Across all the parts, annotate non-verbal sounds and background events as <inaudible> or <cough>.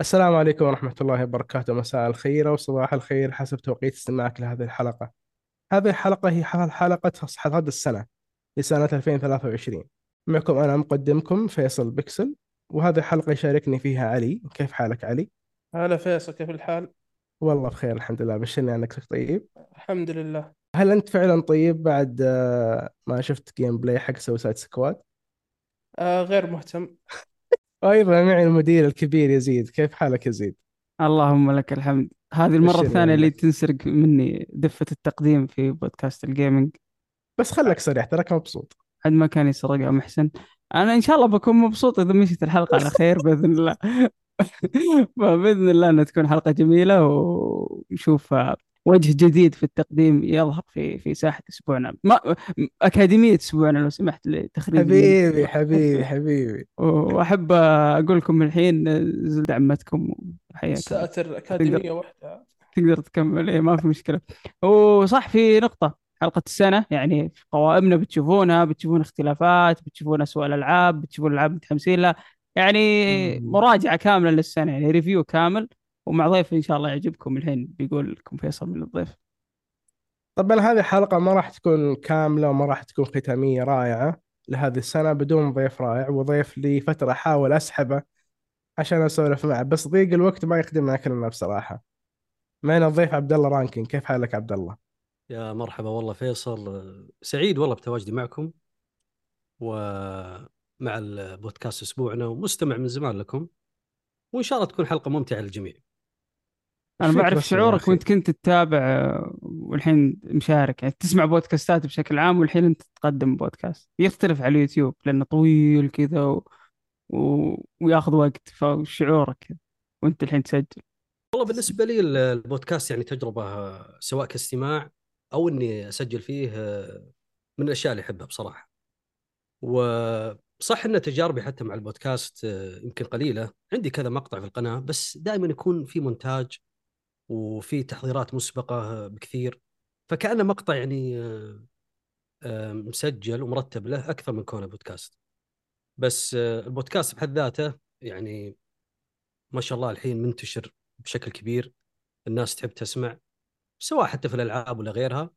السلام عليكم ورحمة الله وبركاته. مساء الخير أو صباح الخير حسب توقيت استماعك لهذه الحلقة. هذه الحلقة هي حلقة حصاد السنة لسنة 2023 معكم أنا مقدمكم فيصل بكسل وهذه الحلقة يشاركني فيها علي. كيف حالك علي؟ هلا فيصل كيف الحال؟ والله بخير الحمد لله. بشرني عنك طيب؟ الحمد لله. هل أنت فعلا طيب بعد آه، ما شفت gameplay حق Suicide Squad؟ آه غير مهتم. وأيضا معي المدير الكبير يزيد. كيف حالك يزيد؟ اللهم لك الحمد. هذه المرة بشرني الثانية اللي تنسرق مني دفة التقديم في بودكاست الجيمنج. بس خلك صريح تراك مبسوط. حد ما كان يسرقها محسن. أنا إن شاء الله بكون مبسوط إذا مشيت الحلقة على خير بإذن الله. <laughs> فبإذن الله أنها تكون حلقة جميلة ونشوف وجه جديد في التقديم يظهر في في ساحة أسبوعنا. ما أكاديمية أسبوعنا لو سمحت لتخريج حبيبي حبيبي حبيبي. وأحب أقول لكم من الحين زلت عمتكم وحياك الله ساتر تقدر أكاديمية واحدة. تقدر تكمل. إيه ما في مشكلة. وصح في نقطة حلقة السنة يعني في قوائمنا بتشوفونها بتشوفون اختلافات بتشوفون أسوأ الألعاب بتشوفون ألعاب متحمسين لها. يعني مم. مراجعة كاملة للسنة يعني ريفيو كامل. ومع ضيف إن شاء الله يعجبكم الحين بيقول لكم فيصل من الضيف. طبعا هذه الحلقة ما راح تكون كاملة وما راح تكون ختامية رائعة لهذه السنة بدون ضيف رائع وضيف لي فترة أحاول أسحبه عشان أسولف معه بس ضيق الوقت ما يخدمنا كلنا بصراحة. معنا الضيف عبد الله رانكين كيف حالك عبد الله؟ يا مرحبا والله فيصل. سعيد والله بتواجدي معكم ومع البودكاست أسبوعنا ومستمع من زمان لكم وإن شاء الله تكون حلقة ممتعة للجميع. فيك بعرف شعورك؟ وأنت كنت تتابع آه، والحين مشارك. يعني تسمع بودكاستات بشكل عام والحين أنت تقدم بودكاست. يختلف على اليوتيوب لأنه طويل كذا و... و... وياخذ وقت فشعورك وأنت الحين تسجل. والله بالنسبة لي البودكاست يعني تجربة سواء كاستماع أو إني أسجل فيه من الأشياء اللي أحبها بصراحة. وصح إن تجاربي حتى مع البودكاست يمكن قليلة. عندي كذا مقطع في القناة بس دائما يكون في مونتاج وفي تحضيرات مسبقة بكثير فكأنه مقطع يعني آه، آه، مسجل ومرتب له أكثر من كونه بودكاست. بس آه، البودكاست بحد ذاته يعني ما شاء الله الحين منتشر بشكل كبير الناس تحب تسمع سواء حتى في الألعاب ولا غيرها.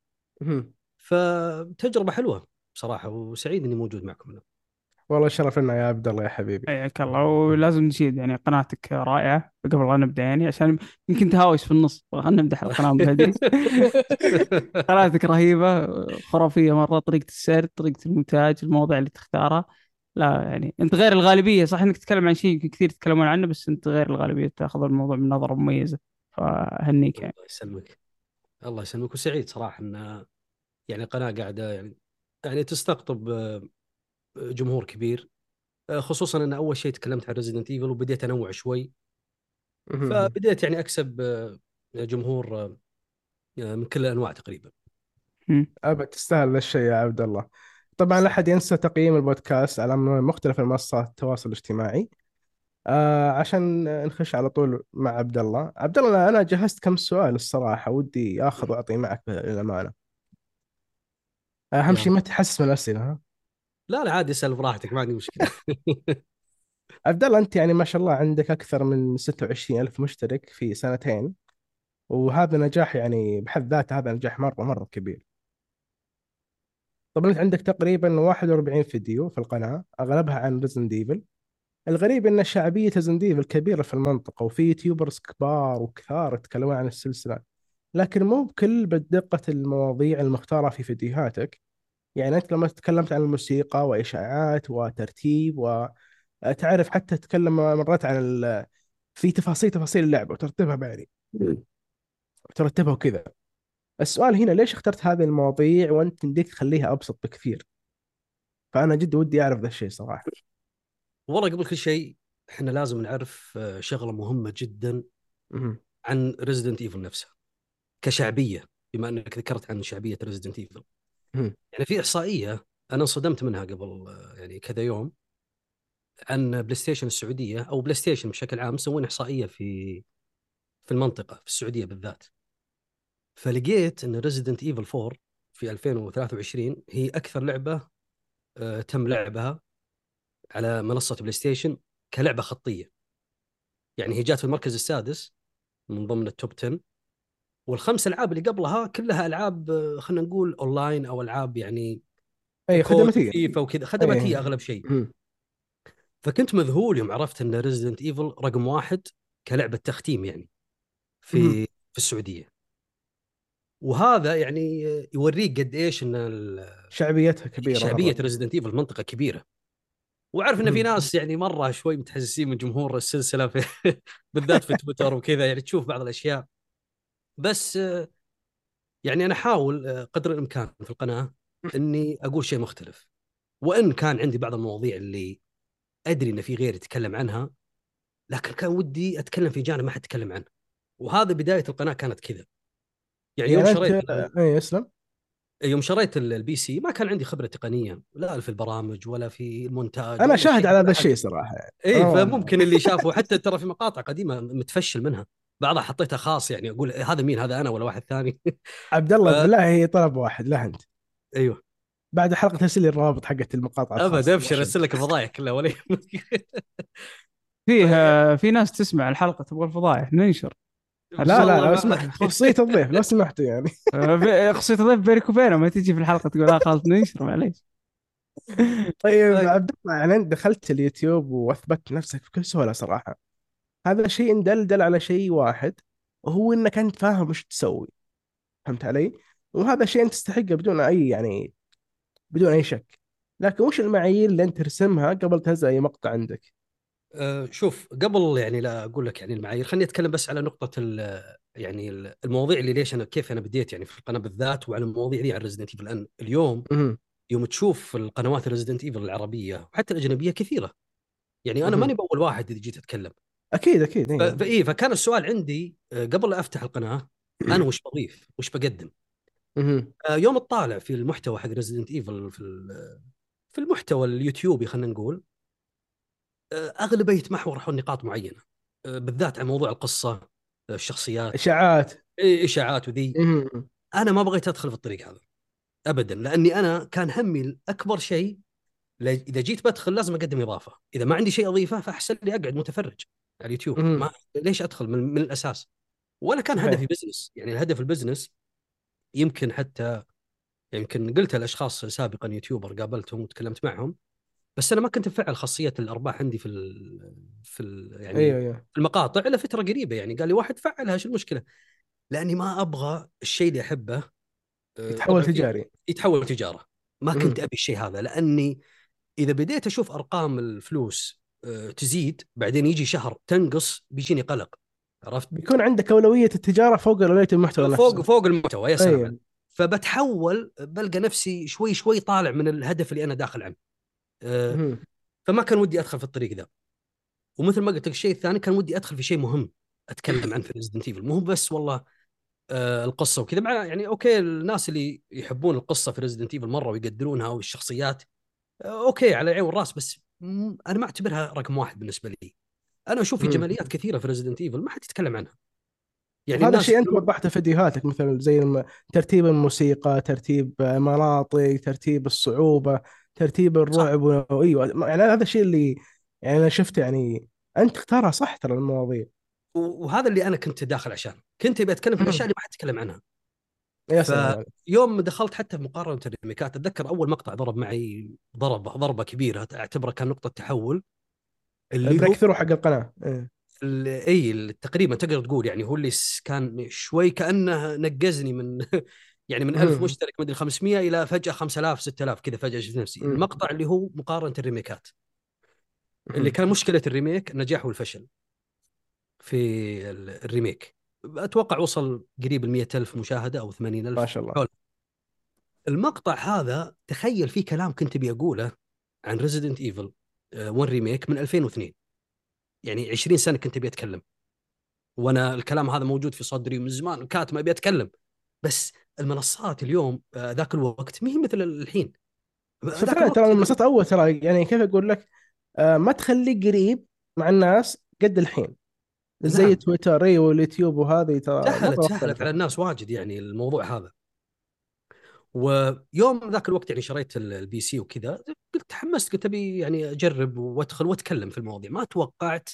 فتجربه حلوة بصراحه وسعيد إني موجود معكم هنا والله شرف لنا يا عبد الله يا حبيبي. حياك الله. ولازم نشيد يعني قناتك رائعة قبل لا نبدأ يعني عشان يمكن تهاوش في النص. خلينا نمدح القناة بهدي <laughs> قناتك رهيبة خرافية مرة. طريقة السرد طريقة المونتاج المواضيع اللي تختارها لا يعني أنت غير الغالبية. صح إنك تتكلم عن شيء كثير يتكلمون عنه بس أنت غير الغالبية تأخذ الموضوع من نظرة مميزة. فهنيك يعني. الله يسلمك. الله يسلمك. وسعيد صراحة إن يعني قناة قاعدة يعني يعني تستقطب جمهور كبير آه، خصوصا أن أول شيء تكلمت عن Resident Evil وبديت أنوع شوي. فبديت يعني أكسب آه، جمهور آه، من كل الأنواع تقريبا. أبد تستاهل ذا الشيء يا عبد الله. طبعا لا أحد ينسى تقييم البودكاست على مختلف المنصات التواصل الاجتماعي. آه عشان نخش على طول مع عبد الله. عبد الله أنا جهزت كم سؤال الصراحة ودي آخذ وأعطي معك للأمانة أهم شيء ما تحسس من الأسئلة ها؟ لا لا عادي اسال براحتك ما عندي مشكلة. <laughs> عبد الله أنت يعني ما شاء الله عندك أكثر من 26 ألف مشترك في سنتين وهذا نجاح يعني بحد ذاته هذا نجاح مرة مرة كبير. طبعا أنت عندك تقريبا 41 فيديو في القناة أغلبها عن Resident Evil الغريب أن شعبية Resident Evil كبيرة في المنطقة وفي YouTubers كبار وكثار يتكلمون عن السلسلة. لكن مو بكل بدقة المواضيع المختارة في فيديوهاتك. يعني أنت لما تكلمت عن الموسيقى وإشاعات وترتيب وتعرف حتى تتكلم مرات عن ال... في تفاصيل تفاصيل اللعبة وترتبها بعدين. ترتبها وكذا. السؤال هنا ليش اخترت هذه المواضيع وأنت يمديك تخليها أبسط بكثير؟ فأنا جد ودي أعرف ذا الشيء صراحة. والله قبل كل شيء إحنا لازم نعرف آه، شغلة مهمة جدا. عن Resident Evil نفسها كشعبية بما إنك ذكرت عن شعبية Resident Evil. يعني في إحصائية أنا انصدمت منها قبل يعني كذا يوم عن بلاي ستيشن السعودية أو بلاي ستيشن بشكل عام مسوين إحصائية في في المنطقة في السعودية بالذات. فلقيت أن Resident Evil 4 في 2023 هي أكثر لعبة آه، تم لعبها على منصة بلاي ستيشن كلعبة خطية. يعني هي جات في المركز السادس من ضمن ال top 10 والخمس ألعاب اللي قبلها كلها ألعاب آه، خلينا نقول اونلاين أو ألعاب يعني أي خدماتية فيفا وكذا خدماتية إيه. أغلب شيء. فكنت مذهول يوم عرفت إن Resident Evil رقم واحد كلعبة تختيم يعني مم. في في السعودية وهذا يعني يوريك قد إيش إن شعبيتها كبيرة شعبية. Resident Evil منطقة كبيرة وعارف إن في. ناس يعني مرة شوي متحسسين من جمهور السلسلة في <laughs> بالذات في تويتر وكذا يعني تشوف بعض الأشياء بس آه، يعني أنا احاول آه، قدر الإمكان في القناة إني أقول شيء مختلف. وإن كان عندي بعض المواضيع اللي أدري إن في غيري يتكلم عنها لكن كان ودي أتكلم في جانب ما حد يتكلم عنه. وهذا بداية القناة كانت كذا. يعني يوم يعني شريت انت اي اسلم يوم شريت ال- ال PC ما كان عندي خبرة تقنية لا في البرامج ولا في المونتاج أنا شاهد على هذا الشيء. صراحة. اي آه. فممكن اللي شافه حتى ترى في مقاطع قديمة متفشل منها. بعضها حطيتها خاص يعني أقول هذا مين هذا أنا ولا واحد ثاني. <laughs> عبد الله ف- بالله هي طلب واحد لا أنت. أيوه. بعد الحلقة ارسل لي الروابط حقت المقاطع ابد. أبشر أرسل لك الفضايح كلها ولا يهمك. <laughs> فيه آه، في ناس تسمع الحلقة تبغى الفضايح ننشر. لا لا لو سمحت خصوصيه الضيف لو سمحتوا يعني. <laughs> آه، خصوصيه ضيف بينك وبينه ما تجي في الحلقة تقول لا خلاص ننشر معليش. طيب طيب. عبد الله يعني أنت دخلت اليوتيوب واثبتت نفسك بكل سهولة صراحة. هذا شيء ندلدل على شيء واحد وهو إنك أنت فاهم وش تسوي فهمت علي؟ وهذا شيء أنت تستحقه بدون أي يعني بدون أي شك لكن وش المعايير اللي أنت ترسمها قبل تنزل أي مقطع عندك؟ آه، شوف قبل يعني لا أقول لك يعني المعايير خليني أتكلم بس على نقطة ال- يعني ال- المواضيع اللي ليش أنا كيف أنا بديت يعني في القناة بالذات وعلى المواضيع دي عن Resident Evil لأن اليوم مهم. يوم تشوف القنوات Resident Evil العربية وحتى الأجنبية كثيرة يعني أنا. ماني بأول واحد اذا جيت اتكلم أكيد أكيد إيه. فايه فكان السؤال عندي آه، قبل لا أفتح القناة أنا وش بضيف؟ وش بقدم؟ آه، يوم تطالع في المحتوى حق Resident Evil في في المحتوى اليوتيوبي خلينا نقول آه، أغلبه يتمحور حول نقاط معينة بالذات عن موضوع القصة الشخصيات إشاعات إيه، إشاعات وذي. أنا ما بغيت أدخل في الطريق هذا ابدا لأني أنا كان همي الأكبر شيء إذا جيت بدخل لازم أقدم إضافة إذا ما عندي شيء أضيفه فأحسن لي أقعد متفرج على اليوتيوب. ما ليش أدخل من, من الأساس ولا كان. هدفي business يعني الهدف ال business يمكن حتى يمكن قلت لأشخاص سابقا يوتيوبر قابلتهم وتكلمت معهم بس أنا ما كنت مفعل خاصية الأرباح عندي في ال في ال يعني أيوه في المقاطع إلا فترة قريبة يعني قال لي واحد فعلها شو المشكلة؟ لأني ما أبغى الشيء اللي أحبه آه، يتحول تجاري يتحول تجارة ما. كنت أبي الشيء هذا لأني إذا بديت أشوف أرقام الفلوس آه، تزيد بعدين يجي شهر تنقص بيجيني قلق عرفت؟ بيكون عندك أولوية التجارة فوق أولوية المحتوى نفسه فوق فوق المحتوى يا سلام. عليك. فبتحول بلقى نفسي شوي شوي طالع من الهدف اللي أنا داخل عنه مهم. فما كان ودي أدخل في الطريق ذا ومثل ما قلت لك الشيء الثاني كان ودي أدخل في شيء مهم أتكلم عنه في Resident Evil مو بس والله آه القصة وكذا مع يعني okay الناس اللي يحبون القصة في Resident Evil مرة ويقدرونها والشخصيات okay على العين والراس بس أنا ما أعتبرها رقم واحد بالنسبة لي. أنا أشوف في. جماليات كثيرة في Resident Evil ما حد يتكلم عنها. يعني هذا الشيء أنت وضحته في فيديوهاتك مثلا زي ترتيب الموسيقى ترتيب مناطق ترتيب الصعوبة ترتيب الرعب أيوه يعني هذا الشيء اللي يعني أنا شفته يعني أنت اختارها صح ترى المواضيع. وهذا اللي أنا كنت داخل عشانه كنت أبي أتكلم في الأشياء اللي ما حد يتكلم عنها. يوم دخلت حتى في مقارنة الريميكات أتذكر أول مقطع ضرب معي ضربه ضربة كبيرة اعتبره كان نقطة تحول اللي هو ال breakthrough حق القناة إيه. إي تقريبا تقدر تقول يعني هو اللي كان شوي كأنه نقزني من <laughs> يعني من 1000 مم. مشترك مدري 500 إلى فجأة 5000 6000 كذا فجأة شفت نفسي. المقطع اللي هو مقارنة الريميكات اللي. كان مشكلة ال remake النجاح والفشل في ال- ال remake أتوقع وصل قريب ال 100000 مشاهدة أو 80000 ما شاء الله. حول. المقطع هذا تخيل فيه كلام كنت أبي أقوله عن Resident Evil 1 remake من 2002 يعني 20 سنة كنت أبي أتكلم. وأنا الكلام هذا موجود في صدري من زمان كاتم أبي أتكلم. بس المنصات اليوم آه، ذاك الوقت ما هي مثل الحين. ترى المنصات أول ترى يعني كيف أقول لك آه ما تخليك قريب مع الناس قد الحين. زي نعم. تويتر اي واليوتيوب وهذه ترى سهلت سهلت. على الناس واجد يعني الموضوع هذا. ويوم ذاك الوقت يعني شريت ال- PC وكذا قلت تحمست قلت أبي يعني أجرب وأدخل وأتكلم في المواضيع. ما توقعت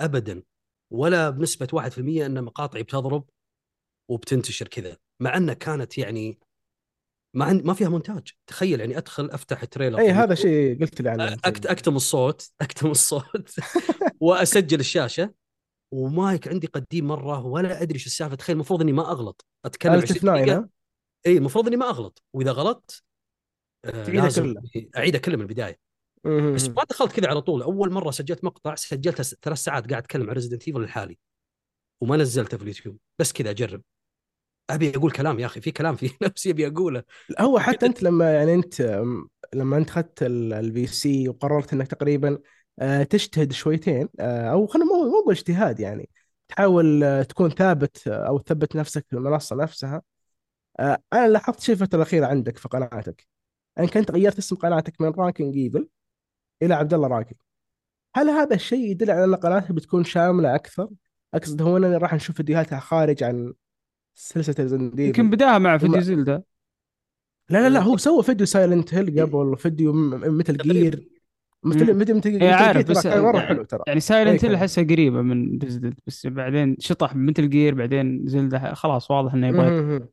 ابدا ولا بنسبة 1% إن مقاطعي بتضرب وبتنتشر كذا مع إنها كانت يعني ما عند ما فيها مونتاج. تخيل يعني أدخل أفتح trailer اي هذا شيء قلت لي عنه. أكت أكتم الصوت <laughs> أكتم الصوت <laughs> وأسجل الشاشة. ومايك عندي قديم مرة ولا أدري شو السالفة تخيل المفروض إني ما أغلط أتكلم 20 الف 9 دقيقة ها؟ إي المفروض إني ما أغلط وإذا غلطت آه لازم كلها. اعيدها كلها من البداية مهم. بس ما دخلت كذا على طول أول مرة سجلت مقطع سجلته ثلاث ساعات قاعد أتكلم عن Resident Evil لحالي وما نزلته في اليوتيوب بس كذا أجرب أبي أقول كلام يا أخي في كلام في <laughs> نفسي أبي أقوله هو حتى <laughs> أنت لما يعني أنت لما أنت أخذت ال PC وقررت إنك تقريبا تجتهد شويتين آه، أو خلينا مو مو اجتهاد يعني تحاول آه، تكون ثابت آه، أو تثبت نفسك في المنصة نفسها. آه، أنا لاحظت شيء الفترة الاخيره عندك في قناتك. انك انت غيرت اسم قناتك من Ranking Evil إلى عبد الله رانكينج هل هذا الشيء يدل على أن قناتك بتكون شاملة أكثر؟ أقصد هو اننا راح نشوف فيديوهاتها خارج عن سلسلة Resident يمكن بداها مع فيديو Zelda لا لا لا هو سوى فيديو Silent Hill قبل فيديو Metal Gear فيديو Metal إيه، عارف، بس كان مره يعني- حلو ترى. يعني Silent Hill. احسها قريبه من Resident بس بعدين شطح Metal Gear بعدين Zelda خلاص واضح إنه يبغى.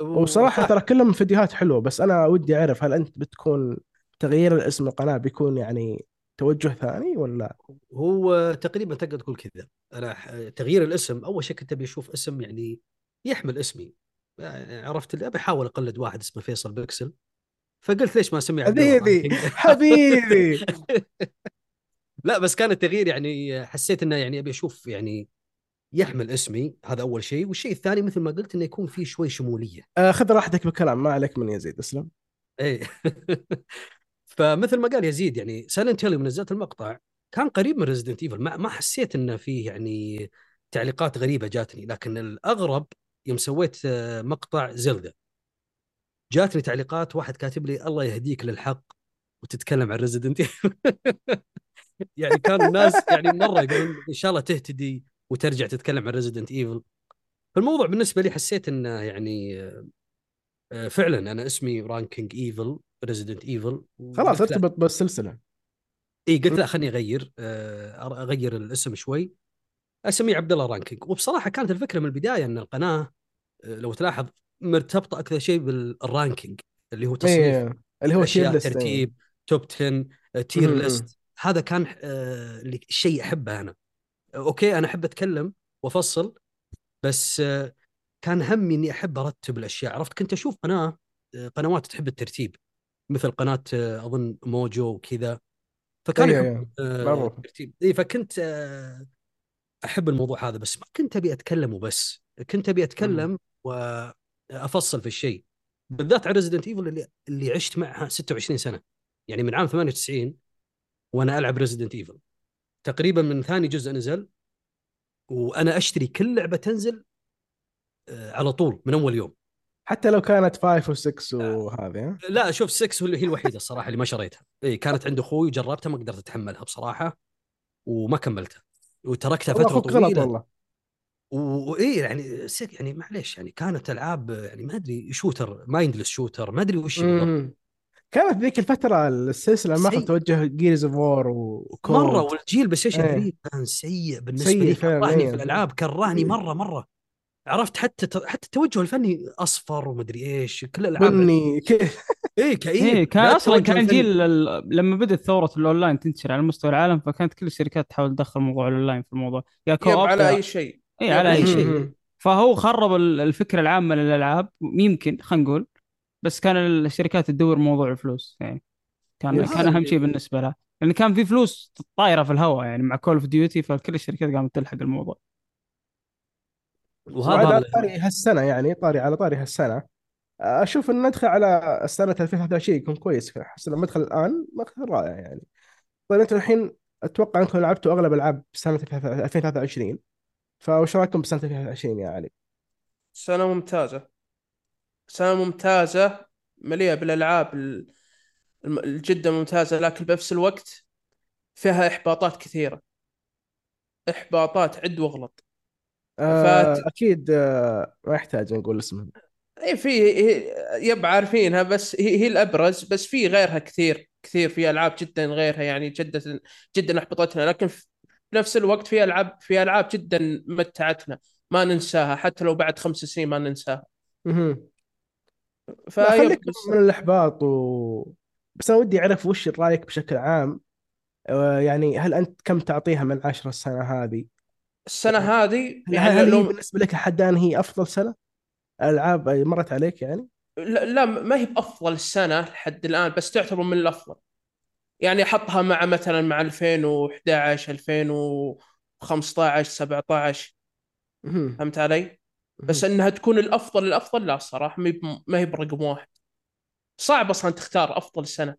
وصراحة ترى كلهم فيديوهات حلوة بس أنا ودي أعرف هل أنت بتكون تغيير الاسم القناة بيكون يعني توجه ثاني ولا؟ هو تقريبا تقدر تقول كذا. أنا ح- تغيير الاسم أول شيء كنت أبي أشوف اسم يعني يحمل اسمي. يعني عرفت اللي أبي أحاول أقلد واحد اسمه فيصل بيكسل. فقلت ليش ما اسمي عبد الله حبيبي؟ حبيبي. لا بس كان التغيير يعني حسيت إنه يعني أبي أشوف يعني يحمل اسمي هذا أول شيء. والشيء الثاني مثل ما قلت إنه يكون فيه شوي شمولية. آه، خذ راحتك بالكلام ما عليك من يزيد اسلم. اي <laughs> فمثل ما قال يزيد يعني Silent Hill يوم نزلت المقطع كان قريب من Resident Evil ما, ما حسيت إنه فيه يعني تعليقات غريبة جاتني لكن الأغرب يوم سويت آه، مقطع Zelda جاتني تعليقات واحد كاتب لي الله يهديك للحق وتتكلم عن Resident <laughs> يعني كانوا الناس يعني مرة يقولون إن شاء الله تهتدي وترجع تتكلم عن Resident Evil فالموضوع بالنسبة لي حسيت إنه يعني آه، آه، فعلا أنا اسمي Ranking Evil Resident Evil خلاص ارتبط بالسلسلة. اي قلت لا خليني أغير آه، أغير الاسم شوي. أسميه عبد الله Ranking وبصراحة كانت الفكرة من البداية إن القناة لو تلاحظ مرتبطة أكثر شيء بال ranking اللي هو تصنيف إيه اللي هو tier list ترتيب top 10 tier. list هذا كان آه، الشيء أحبه أنا. okay أنا أحب أتكلم وأفصل بس آه، كان همي إني أحب أرتب الأشياء. عرفت كنت أشوف قناة آه، قنوات تحب الترتيب مثل قناة أظن Mojo وكذا. فكان إيه، إيه. آه، معروف. الترتيب. إي فكنت أحب الموضوع هذا بس ما كنت أبي أتكلم وبس. كنت أبي أتكلم وافصل في الشيء بالذات على Resident Evil اللي اللي عشت معها 26 سنة. يعني من عام 98 وأنا ألعب Resident Evil تقريبا من ثاني جزء نزل وأنا أشتري كل لعبة تنزل آه، على طول من أول يوم. حتى لو كانت 5 و6 وهذه؟ لا شوف 6 هي الوحيدة الصراحة اللي ما شريتها. اي كانت عند أخوي وجربتها ما قدرت أتحملها بصراحة وما كملتها. وتركتها فترة طويلة. والله. واي يعني سك- يعني معليش يعني كانت ألعاب يعني ما أدري shooter mindless shooter ما أدري وش هي بالضبط. مم. كانت ذيك الفترة السلسلة ماخذ سيء. توجه Gears of War و COD مره والجيل PlayStation إيه. 3 كان سيء بالنسبة سيء لي كرهني إيه. في الألعاب كرهني إيه. مرة مرة عرفت حتى حتى التوجه الفني أصفر ومدري إيش كل الألعاب بني كيف اي كئيب إيه كان لا أصلا كان الفني. جيل ال- لما بدأت ثورة الأونلاين تنتشر على مستوى العالم فكانت كل الشركات تحاول تدخل موضوع الأونلاين في الموضوع يا co-op على أي شيء اي على أي yep. شيء مم. فهو خرب ال- الفكرة العامة للألعاب يمكن خلينا نقول بس كان الشركات تدور موضوع الفلوس يعني كان. كان أهم شيء بالنسبة لها لأن كان في فلوس طايرة في الهواء يعني مع Call of Duty فكل الشركات قامت تلحق الموضوع وهذا وهذا على طاري هالسنة يعني طاري على طاري هالسنة أشوف ان ندخل على سنه 2023 يكون كويس احس لما ندخل الآن مدخل رائع يعني طيب أنتم الحين أتوقع أنكم لعبتوا أغلب ألعاب سنة 2023 فوش رايكم بسنه 2023 يا علي؟ سنة ممتازة. سنة ممتازة مليئة بالألعاب ال- الم- الجدا ممتازة لكن بنفس الوقت فيها إحباطات كثيرة. إحباطات عد واغلط. آه فات- أكيد آه ما يحتاج نقول اسمه إي في هي- يب عارفينها بس هي, هي الأبرز بس في غيرها كثير كثير في ألعاب جدا غيرها يعني جدا جدا احبطتنا لكن ف- بنفس الوقت في ألعاب في ألعاب جدا متعتنا ما ننساها حتى لو بعد خمس سنين ما ننساها فيب خليك من الإحباط و... بس أنا ودي أعرف وش رأيك بشكل عام آه، يعني هل أنت كم تعطيها من عشرة السنة هذه؟ السنة هذه هل, يعني هل لو بالنسبة لك حدان هي أفضل سنة؟ ألعاب مرت عليك يعني؟ لا, لا ما هي بأفضل السنة لحد الآن بس تعتبر من الأفضل يعني احطها مع مثلا مع 2011 2015 17 مهم. فهمت علي؟ بس إنها تكون الأفضل الأفضل لا الصراحه ما هي برقم واحد. صعب أصلا تختار أفضل سنة.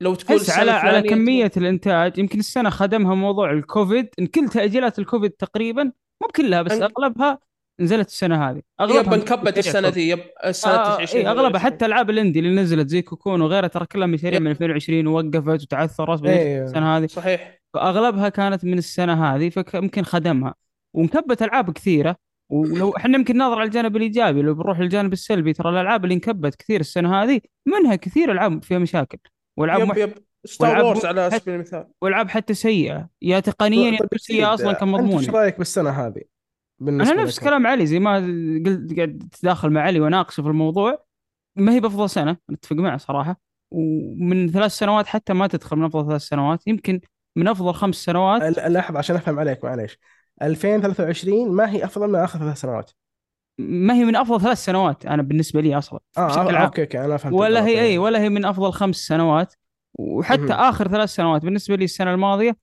لو تقول بس السنة على على كمية الإنتاج يمكن السنة خدمها موضوع الكوفيد. إن كل تأجيلات الكوفيد تقريبا مو بكلها بس أن- أغلبها نزلت السنة هذه. يب أغلبها انكبت مشاريع السنة. ذي يب سنه آه 20 اي أغلبها حتى العاب الإندي اللي نزلت زي كوكون وغيرها ترى كلها مشاريع يب. من 2020 ووقفت وتعثرت إيه. السنة هذه؟ صحيح. فأغلبها كانت من السنة هذه فيمكن خدمها. وانكبت ألعاب كثيرة. ولو <laughs> إحنا يمكن ناظر على الجانب الإيجابي لو بنروح للجانب السلبي ترى الألعاب اللي انكبت كثير السنة هذه منها كثير ألعاب فيها مشاكل. والعاب yep. yep. Star Wars على سبيل المثال. والعاب حتى سيئة. يا تقنيا يا طيب سيئه يزيد، أصلا كمضمون إيش رأيك بالسنة هذه؟ بالنسبة أنا نفس لك؟ كلام علي زي ما قلت قاعد تداخل مع علي وأناقشه في الموضوع ما هي بأفضل سنة نتفق معه صراحة. ومن ثلاث سنوات حتى ما تدخل من أفضل ثلاث سنوات يمكن من أفضل خمس سنوات. لا- لحظة عشان أفهم عليك معليش. 2023 ما هي أفضل من آخر ثلاث سنوات. ما هي من أفضل ثلاث سنوات أنا بالنسبة لي أصلا آه بشكل آه، عام. okay okay أنا فهمت ولا هي إي. ولا هي من أفضل خمس سنوات. وحتى مهم. آخر ثلاث سنوات بالنسبة لي السنة الماضية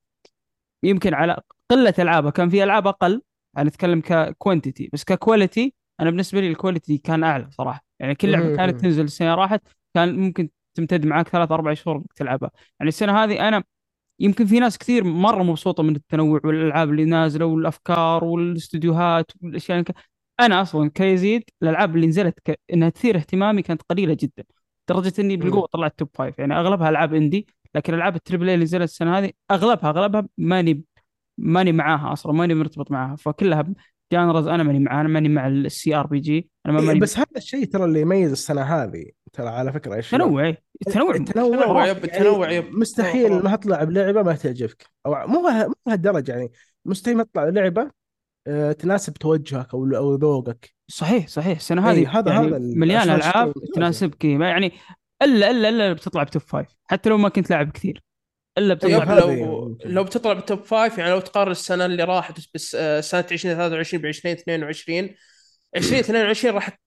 يمكن على قلة ألعابها كان في ألعاب أقل. أنا اتكلم ك quantity بس ك quality أنا بالنسبة لي ال quality كان اعلى صراحة يعني كل لعبة. كانت تنزل السنة راحت كان ممكن تمتد معك ثلاث أربع شهور تلعبها يعني السنة هذه أنا يمكن في ناس كثير مرة مبسوطة من التنوع والألعاب اللي نازلة والأفكار والاستديوهات والأشياء. أنا أصلا كيزيد الألعاب اللي نزلت ك... إنها تثير اهتمامي كانت قليلة جدا لدرجة إني بالقوة طلعت top five يعني أغلبها ألعاب indie لكن العاب ال triple A اللي نزلت السنة هذه أغلبها أغلبها ماني ماني معاها أصلا ماني مرتبط معاها. فكلها genres أنا ماني معاها أنا ماني مع ال CRPG أنا ما إيه، ماني بس هذا الشيء ترى اللي يميز السنة هذه. ترى على فكرة إيش؟ تنوع إيه. التنوع. التنوع التنوع yep، يعني التنوع yep. مستحيل. ما تطلع بلعبة ما تعجبك. أو مو مو بهالدرجه يعني. مستحيل ما تطلع لعبة آه، تناسب توجهك أو أو ذوقك. صحيح صحيح. السنة إيه، هذه هذا- يعني هذا عشان ألعاب تناسبك. يعني إلا إلا إلا بتطلع ب top five حتى لو ما كنت لاعب كثير. إلا بتطلع yep هذا ب top يعني لو ممكن. لو بتطلع بال top five يعني لو تقارن السنة اللي راحت بس آه، سنة 2023 ب 2022 2022 راح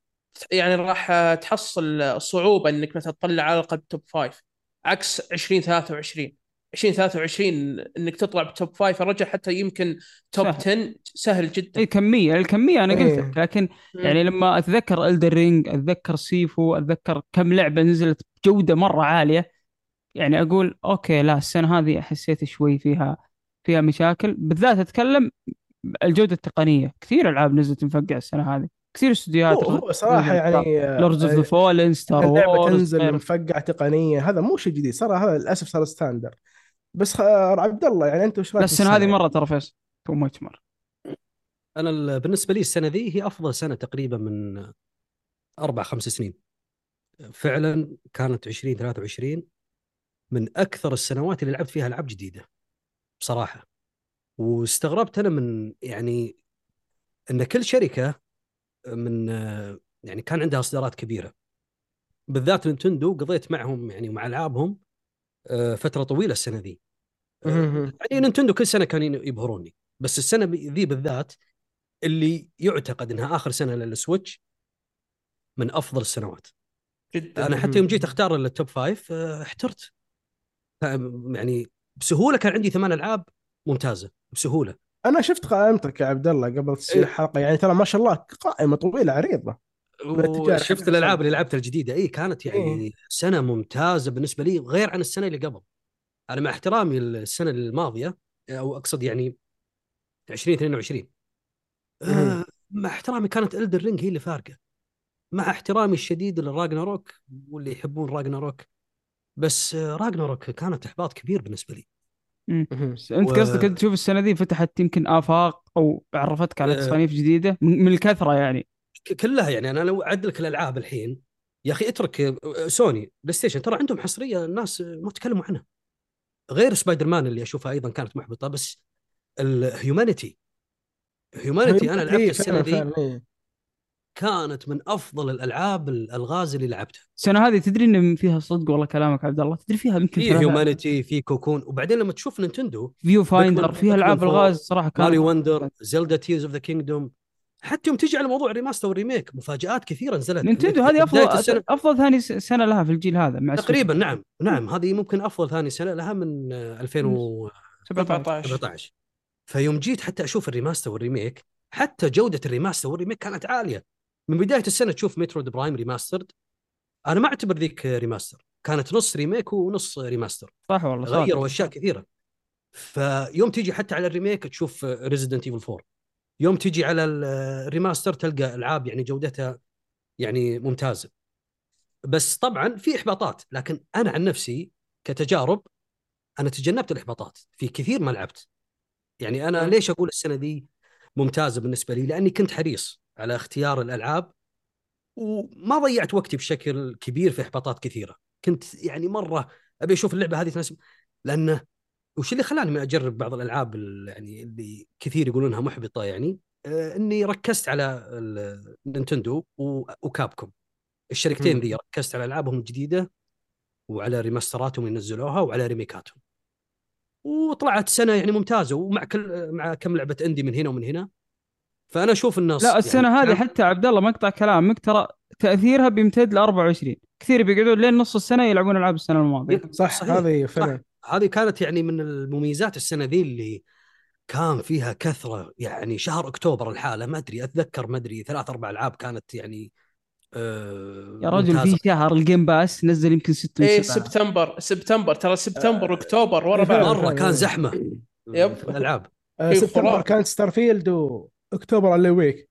يعني راح آه، تحصل صعوبة إنك مثلا تطلع على الأقل top five عكس 2023 2023 إنك تطلع بال top five يا رجل حتى يمكن top سهل. 10 سهل جدا اي كميه الكمية أنا قلت إيه. لك لكن يعني لما أتذكر Elden Ring أتذكر Sifu أتذكر كم لعبة نزلت بجودة مرة عالية يعني أقول okay لا السنة هذه حسيت شوي فيها فيها مشاكل. بالذات أتكلم الجودة التقنية. كثير ألعاب نزلت مفقع السنة هذه. كثير استديوهات هو هو صراحة يعني Lords of the Fallen ستار اللعبه تنزل مفقعه تقنية. هذا مو شيء جديد. صار هذا للأسف صار standard بس خ... عبد الله يعني أنت وش رأيك السنة هذه؟ مرة ترى فيصل too much مرة. أنا ال- بالنسبة لي السنة ذي هي أفضل سنة تقريبا من أربع خمس سنين. فعلا كانت 2023 من أكثر السنوات اللي لعبت فيها ألعاب جديدة بصراحة. واستغربت أنا من يعني إن كل شركة من يعني كان عندها إصدارات كبيرة. بالذات نينتندو قضيت معهم يعني ومع ألعابهم آه، فترة طويلة السنة ذي. مهم. يعني نينتندو كل سنة كانوا يبهروني. بس السنة ذي بالذات اللي يعتقد إنها آخر سنة لل Switch من أفضل السنوات. جدا أنا حتى يوم جيت أختار ال top five آه، احترت. يعني بسهولة كان عندي ثمان ألعاب ممتازة بسهولة أنا شفت قائمتك يا عبد الله قبل تسجيل إيه. الحلقة يعني ترى ما شاء الله قائمة طويلة عريضة حق الألعاب. اللي لعبتها الجديدة اي كانت يعني إيه. سنة ممتازة بالنسبة لي غير عن السنة اللي قبل أنا مع احترامي السنة الماضية أو أقصد يعني 2022 مهم. آه مع احترامي كانت الدر رينج هي اللي فارقة مع احترامي الشديد لراجناروك واللي يحبون Ragnarok بس Ragnarok كانت إحباط كبير بالنسبة لي. أنت و- قصدك أنت تشوف السنة ذي فتحت يمكن آفاق أو عرفتك على آه. تصانيف جديدة؟ من الكثرة يعني. كلها يعني. أنا لو اعد لك الألعاب الحين يا أخي اترك آه، سوني PlayStation ترى عندهم حصرية الناس ما تكلموا عنها. غير سبايدر مان اللي أشوفها أيضا كانت محبطة بس ال Humanity Humanity أنا لعبت إيه، السنة دي. إيه. كانت من أفضل الألعاب الالغاز اللي لعبتها. السنة هذه تدري إن فيها صدق والله كلامك عبد الله؟ تدري فيها يمكن في Humanity في Cocoon وبعدين لما تشوف نينتندو Viewfinder فيها العاب الغاز صراحة كانت Mario Wonder Zelda Tears of the Kingdom حتى يوم تجي على موضوع ال remaster وال remake مفاجآت كثيرة نزلت. نينتندو هذه أفضل السنة. أفضل ثاني سنة لها في الجيل هذا مع تقريبا نعم نعم هذه ممكن أفضل ثاني سنة لها من آه، 2017 17 14 فيوم جيت حتى أشوف ال remaster وال remake حتى جودة ال remaster وال remake كانت عالية. من بداية السنة تشوف Metroid Prime Remastered أنا ما أعتبر ذيك remaster كانت نص remake ونص remaster صح والله. غيروا أشياء كثيرة. فيوم تيجي حتى على ال remake تشوف Resident Evil 4 يوم تيجي على ال remaster تلقى ألعاب يعني جودتها يعني ممتازة. بس طبعا في إحباطات لكن أنا عن نفسي كتجارب أنا تجنبت الإحباطات. في كثير ما لعبت. يعني أنا. ليش أقول السنة دي ممتازة بالنسبة لي؟ لأني كنت حريص. على اختيار الألعاب وما ضيعت وقتي بشكل كبير في إحباطات كثيرة. كنت يعني مرة أبي أشوف اللعبة هذه تناسب لأنه وش اللي خلاني ما أجرب بعض الألعاب ال- يعني اللي كثير يقولونها محبطة يعني؟ آه، إني ركزت على نينتندو و- وكابكوم. الشركتين. ذي ركزت على ألعابهم الجديدة وعلى ريماستراتهم اللي نزلوها وعلى ريميكاتهم. وطلعت سنة يعني ممتازة ومع كل مع كم لعبة أندي من هنا ومن هنا. فأنا أشوف الناس لا السنة يعني هذه حتى عبد الله مقطع كلامك ترى تأثيرها بيمتد ل 24 كثير بيقعدون لين نص السنة يلعبون ألعاب السنة الماضية صح هذه. فعلا هذه كانت يعني من المميزات السنة ذي اللي كان فيها كثرة يعني شهر أكتوبر الحالة ما أدري أتذكر ما أدري ثلاث أربع ألعاب كانت يعني آه يا رجل. في شهر الجيم باس نزل يمكن ست إيه سبعة. سبتمبر سبتمبر ترى سبتمبر واكتوبر ورا إيه، بعض. مره كان زحمة يب. الألعاب آه، سبتمبر. كانت ستارفيلد واكتوبر اللي ويك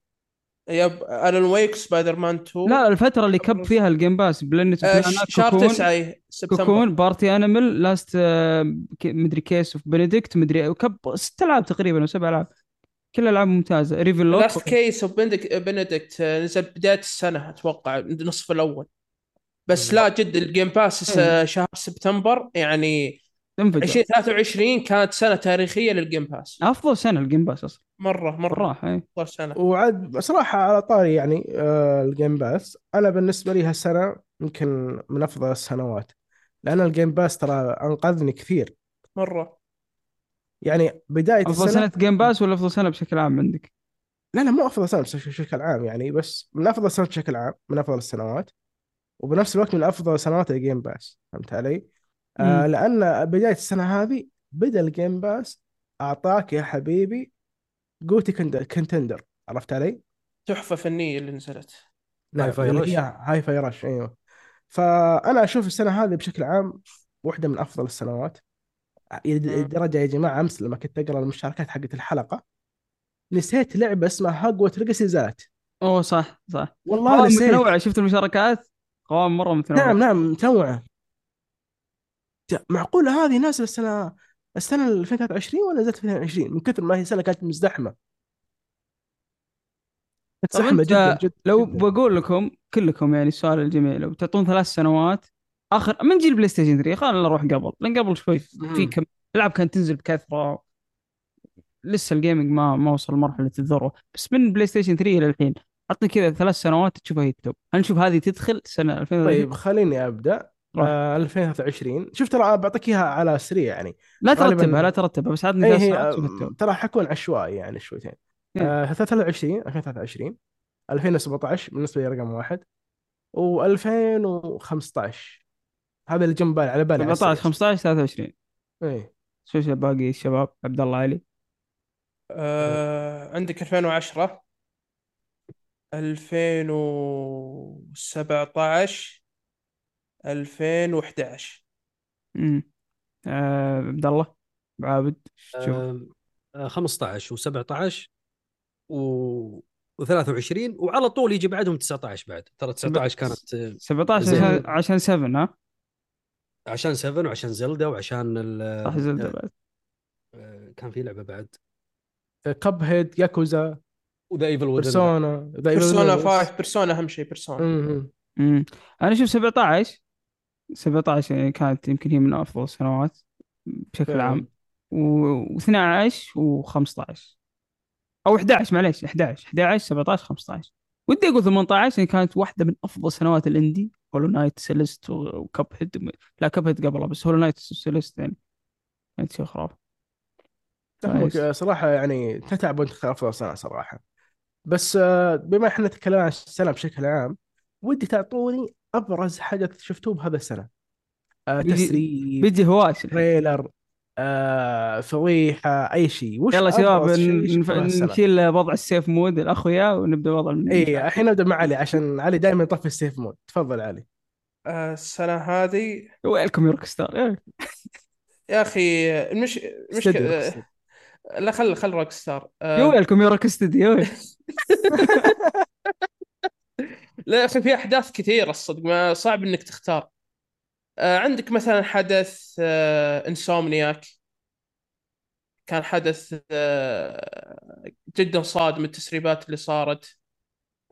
يب الون ويك سبايدر مان 2 لا الفترة اللي كب فيها الجيم باس بلانت آه، شهر كوكون 9 إيه، سبتمبر كوكون بارتي انيمال لاست آه، ك- مدري كيس اوف بنديكت مدري وكب ست ألعاب تقريبا أو سبع ألعاب. كل ألعاب ممتازة. ريفل لوك لاست كيس اوف بنديكت آه، نزل بداية السنة أتوقع النصف الأول. بس لا جد الجيم باس إيه. س- شهر سبتمبر يعني تنفجر. 2023 كانت سنة تاريخية للجيم باس أفضل سنة الجيم باس أصلا. مرة مرة. بالراحه اي افضل سنه وعاد بصراحه على طاري يعني آه، الجيم باس أنا بالنسبة لي هالسنة يمكن من أفضل السنوات لأن الجيم باس ترى أنقذني كثير. مرة. يعني بداية أفضل السنة سنة Game Pass ولا أفضل سنة بشكل عام عندك؟ لا لا مو أفضل سنة بشكل عام يعني بس من أفضل السنوات بشكل عام من أفضل السنوات. وبنفس الوقت من أفضل سنوات ال Game Pass فهمت علي؟ آه. لأن بداية السنة هذه بدأ ال Game Pass أعطاك يا حبيبي GOTY كنت- contender عرفت علي؟ تحفة فنية اللي نزلت. هاي فاي رش. Hi-Fi Rush أيوه. فأنا أشوف السنة هذه بشكل عام واحدة من أفضل السنوات. لدرجه يا جماعة أمس لما كنت أقرأ المشاركات حقت الحلقة نسيت لعبة اسمها هاجوت ليجاسي زالت أوه صح صح. والله نسيت. متنوعة شفت المشاركات؟ قوائم مرة متنوعة. نعم نعم متنوعة. معقولة هذه نازلة السنة السنة 2023 ولا نزلت 2020 من كثر ما هي سنة كانت مزدحمة. أنت جدا جدا لو جداً. بقول لكم كلكم يعني السؤال الجميل لو تعطون ثلاث سنوات آخر من جيل PlayStation 3 خلينا نروح قبل لأن قبل شوي في. كم ألعاب كانت تنزل بكثرة. لسه ال gaming ما ما وصل مرحله الذروة. بس من PlayStation 3 إلى الحين عطني كذا ثلاث سنوات تشوفها هي ال top هل نشوف هذه تدخل سنة 2020 طيب خليني أبدأ. آه 2023 شوف ترى بعطيك إياها على سريع يعني. لا ترتبها لا ترتبها بس اي ثلاث هي آه، ترى حكون عشوائي يعني شويتين. إيه. آه 23 2023 2017 بالنسبة لي رقم واحد و2015 هذا اللي جنب بالي على بالي على 14 السريع. 15 23 إيه. شو شو باقي الشباب عبد الله علي. آه عندك 2010 2017 2011 امم آه عبد الله عابد شوف آم، آه، 15 و17 و و23 وعلى طول يجي بعدهم 19 بعد. ترى 19 كانت آه، 17 زين. عشان عشان 7 ها؟ عشان 7 وعشان زلدا وعشان ال- صح زلدة بعد. آه، كان في لعبة بعد. كب هيد ياكوزا وذا إيفل بيرسونا بيرسونا 5 بيرسونا أهم شيء بيرسونا امم امم أنا أشوف 17 17 يعني كانت يمكن هي من أفضل السنوات بشكل فعلاً. عام. و12 و15 أو 11 معليش 11 11 17 15 ودي أقول 18 يعني كانت واحدة من أفضل سنوات ال indie. Hollow Knight Celeste و Cuphead لا Cuphead قبلها بس Hollow Knight Celeste يعني. كانت شيء خرافي. صراحة يعني تتعب وانت تختار أفضل سنة صراحة. بس آه، بما إحنا تكلمنا عن السنة بشكل عام ودي تعطوني أبرز حدث شفتوه بهذا السنة آه، بيجي- تسريب بيجي هواش. trailer آه، فضيحة أي شيء وش يلا شباب؟ نشيل وضع ال safe mode الأخويا ونبدأ وضع اي الحين نبدأ مع علي عشان علي دائما يطفي ال safe mode تفضل علي آه، السنة هذه welcome يا روك ستار. يا أخي المش استديو المشكلة روكستار. لا خل خل روك ستار يا آه، welcome يا روك ستوديو <laughs> لا يا أخي في أحداث كثيرة الصدق ما صعب إنك تختار آه، عندك مثلا حدث آه، إنسومنياك كان حدث آه، جدا صادم التسريبات اللي صارت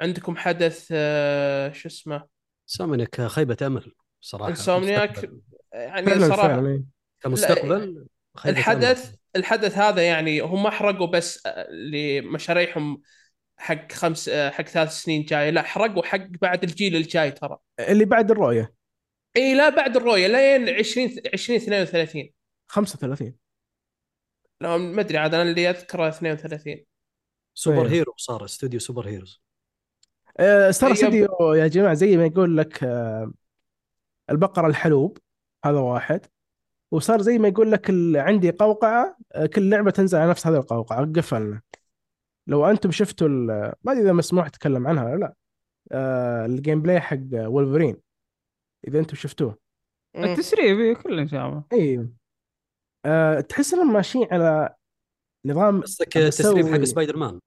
عندكم حدث آه، شو اسمه سامنك خيبة أمل صراحة إنسومنياك. يعني فعلا صراحة إيه. كمستقبل خيبة الحدث أمل. الحدث هذا يعني هم أحرقوا بس آه، لمشاريعهم حق خمس آه، حق ثلاث سنين جاية. لا حرقوا حق بعد الجيل الجاي ترى. اللي بعد الرؤية. إي لا بعد الرؤية لين 20 2032 35 لا ما أدري عاد أنا اللي أذكره 32 سوبر إيه. hero صار استوديو super heroes ستار أيوة. استديو يا جماعة زي ما يقول لك آه، البقرة الحلوب. هذا واحد. وصار زي ما يقول لك ال- عندي قوقعة آه، كل لعبة تنزل على نفس هذه القوقعة. قفلنا. لو أنتم شفتوا ال- ما أدري إذا مسموح أتكلم عنها ولا لا. آه، ال gameplay حق وولفرين إذا أنتم شفتوه. مم. التسريب إيه، كله إن شاء الله. اي أه تحس إنهم ماشيين على نظام قصدك تسريب حق سبايدر مان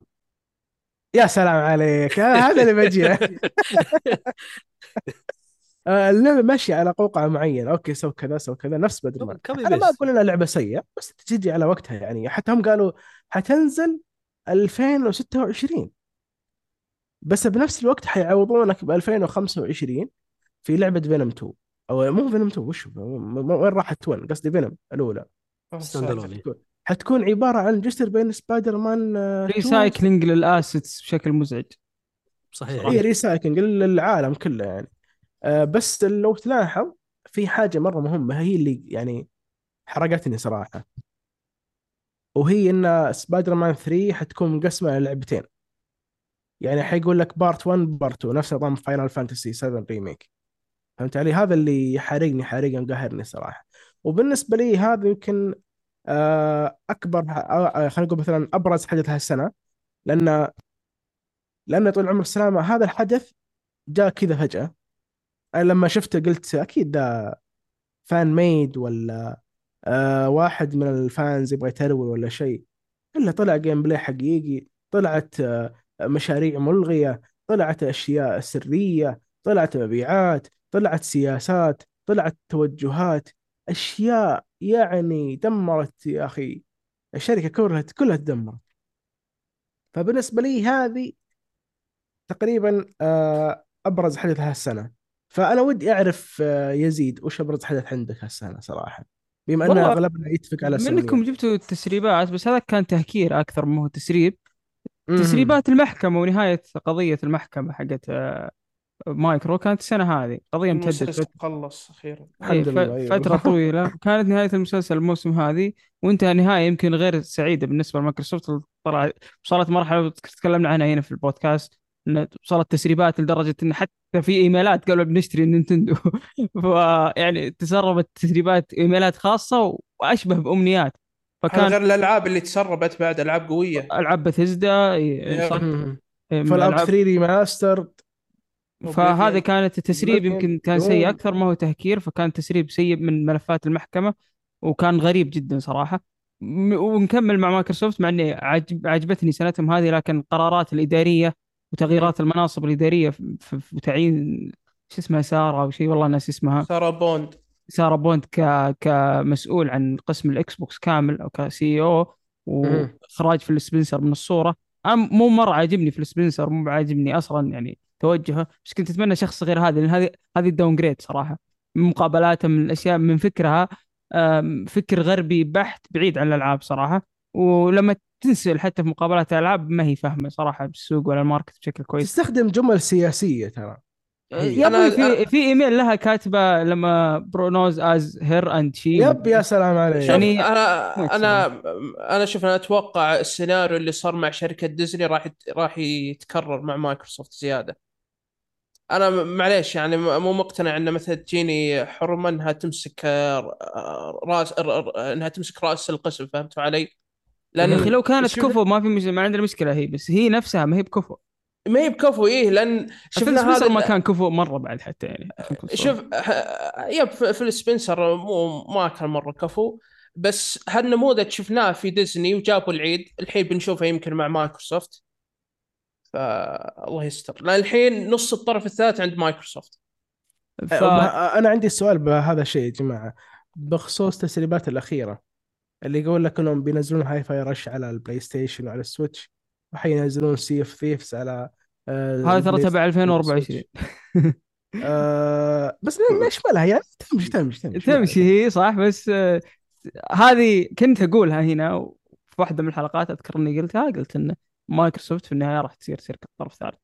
يا سلام عليك. آه هذا اللي بجي. <laughs> آه اللعبة ماشية على قوقعة معينة. okay سوي كذا سوي كذا نفس بدر أنا ما. أقول إنها لعبة سيئة بس تجي على وقتها يعني. حتى هم قالوا حتنزل 2026 بس بنفس الوقت حيعوضونك ب 2025 في لعبة Venom 2 أو مو Venom 2 وش وين راحت 1 قصدي Venom الأولى. حتكون- عبارة عن جسر بين سبايدر مان آه، 2 recycling لل assets بشكل مزعج. صحيح. هي recycling للعالم كله يعني. آه، بس لو تلاحظ في حاجة مرة مهمة هي اللي يعني حرقتني صراحة. وهي إن سبايدر مان 3 حتكون مقسمة على لعبتين. يعني حيقول لك part 1 part 2 نفس نظام Final Fantasy 7 Remake فهمت علي؟ هذا اللي حارقني حارقني مقهرني صراحة. وبالنسبة لي هذا يمكن آه، أكبر آه، آه، خلينا نقول مثلا أبرز حدث هالسنة. لأن لأن طول العمر السلامة هذا الحدث جاء كذا فجأة. أنا لما شفته قلت أكيد ده fan made ولا آه واحد من ال fans يبغى ي troll ولا شيء. إلا طلع gameplay حقيقي طلعت آه مشاريع ملغية طلعت أشياء سرية طلعت مبيعات طلعت سياسات طلعت توجهات. أشياء يعني دمرت يا أخي. الشركة كلها كلها تدمرت. فبالنسبة لي هذه تقريبا آه أبرز حدث هالسنة. فأنا ودي أعرف آه يزيد وش أبرز حدث عندك هالسنة صراحة؟ بما أن والله أغلبنا يتفق على منكم سوني جبتوا التسريبات بس هذا كان تهكير أكثر ما هو تسريب. تسريبات المحكمة ونهاية قضية المحكمة حقت آه، مايكرو كانت السنة هذه. قضية امتدت المسلسل فت- خلص أخيرا. الحمد إيه، ف- لله أيوه. فترة <laughs> طويلة. كانت نهاية المسلسل الموسم هذه وانتهى نهاية يمكن غير سعيدة بالنسبة لمايكروسوفت. طلع وصلت مرحلة تكلمنا عنها هنا في البودكاست. وصلت تسريبات لدرجة إن حتى في إيميلات قالوا بنشتري النينتندو <laughs> فيعني تسربت تسريبات إيميلات خاصة وأشبه بأمنيات فكان غير الألعاب اللي تسربت بعد ألعاب قوية ألعاب بثزدا إيه. مم. من Fallout الألعاب 3 remaster فهذا كانت التسريب. يمكن كان سيء. أكثر ما هو تهكير فكان تسريب سيء من ملفات المحكمة وكان غريب جدا صراحة ونكمل مع مايكروسوفت مع إني عجب عجبتني سنتهم هذه لكن القرارات الإدارية وتغييرات المناصب الاداريه في, في, في تعيين شو اسمها سارة أو شيء والله ناس اسمها. سارة بوند. سارة بوند ك كمسؤول عن قسم ال Xbox كامل أو ك CEO. وإخراج فيل سبنسر من الصورة. أنا مو مرة عاجبني فيل سبنسر مو عاجبني أصلا يعني توجهه. بس كنت أتمنى شخص غير هذا لأن هذه هذه الداون جريد صراحة. من مقابلاته من الأشياء من فكرها فكر غربي بحت بعيد عن الألعاب صراحة. ولما تنسال حتى في مقابلات الالعاب ما هي فاهمة صراحة بالسوق ولا الماركت بشكل كويس. تستخدم جمل سياسية ترى. هي. يا أنا- أبوي في أنا- في إيميل لها كاتبة لما برونوز از هير اند شي يب يا سلام عليك. يعني- أنا أنا أنا شوف أنا أتوقع السيناريو اللي صار مع شركة ديزني راح راح يتكرر مع مايكروسوفت زيادة. أنا معليش يعني مو مقتنع ان مثلا تجيني حرمة إنها تمسك آه، راس ر- ر- إنها تمسك رأس القسم فهمتوا علي؟ لأن يا أخي لو كانت شوف- كفو ما في مش... ما عندنا مشكلة هي بس هي نفسها ما هي بكفو ما هي بكفو إيه لأن شفنا سبنسر هذا ما كان كفو مرة بعد حتى يعني. شوف yep في السبنسر مو ما كان مرة كفو بس هالنموذج شفناه في ديزني وجابوا العيد الحين بنشوفه يمكن مع مايكروسوفت. فالله يستر. لأن الحين نص الطرف الثالث عند مايكروسوفت. ف... أه، أنا عندي سؤال بهذا الشيء يا جماعة بخصوص التسريبات الأخيرة. اللي يقول لك إنهم بينزلون Hi-Fi Rush على ال PlayStation وعلى ال Switch وحينزلون Sea of Thieves على آه، هذا ترى تبع ستيشن 2024 وال Switch. آه بس ما يشملها <laughs> يعني تمشي <laughs> تمشي تمشي. تمشي هي صح بس آه، هذه كنت أقولها هنا في واحدة من الحلقات أذكر إني قلتها قلت إن مايكروسوفت في النهاية راح تصير شركة طرف ثالث.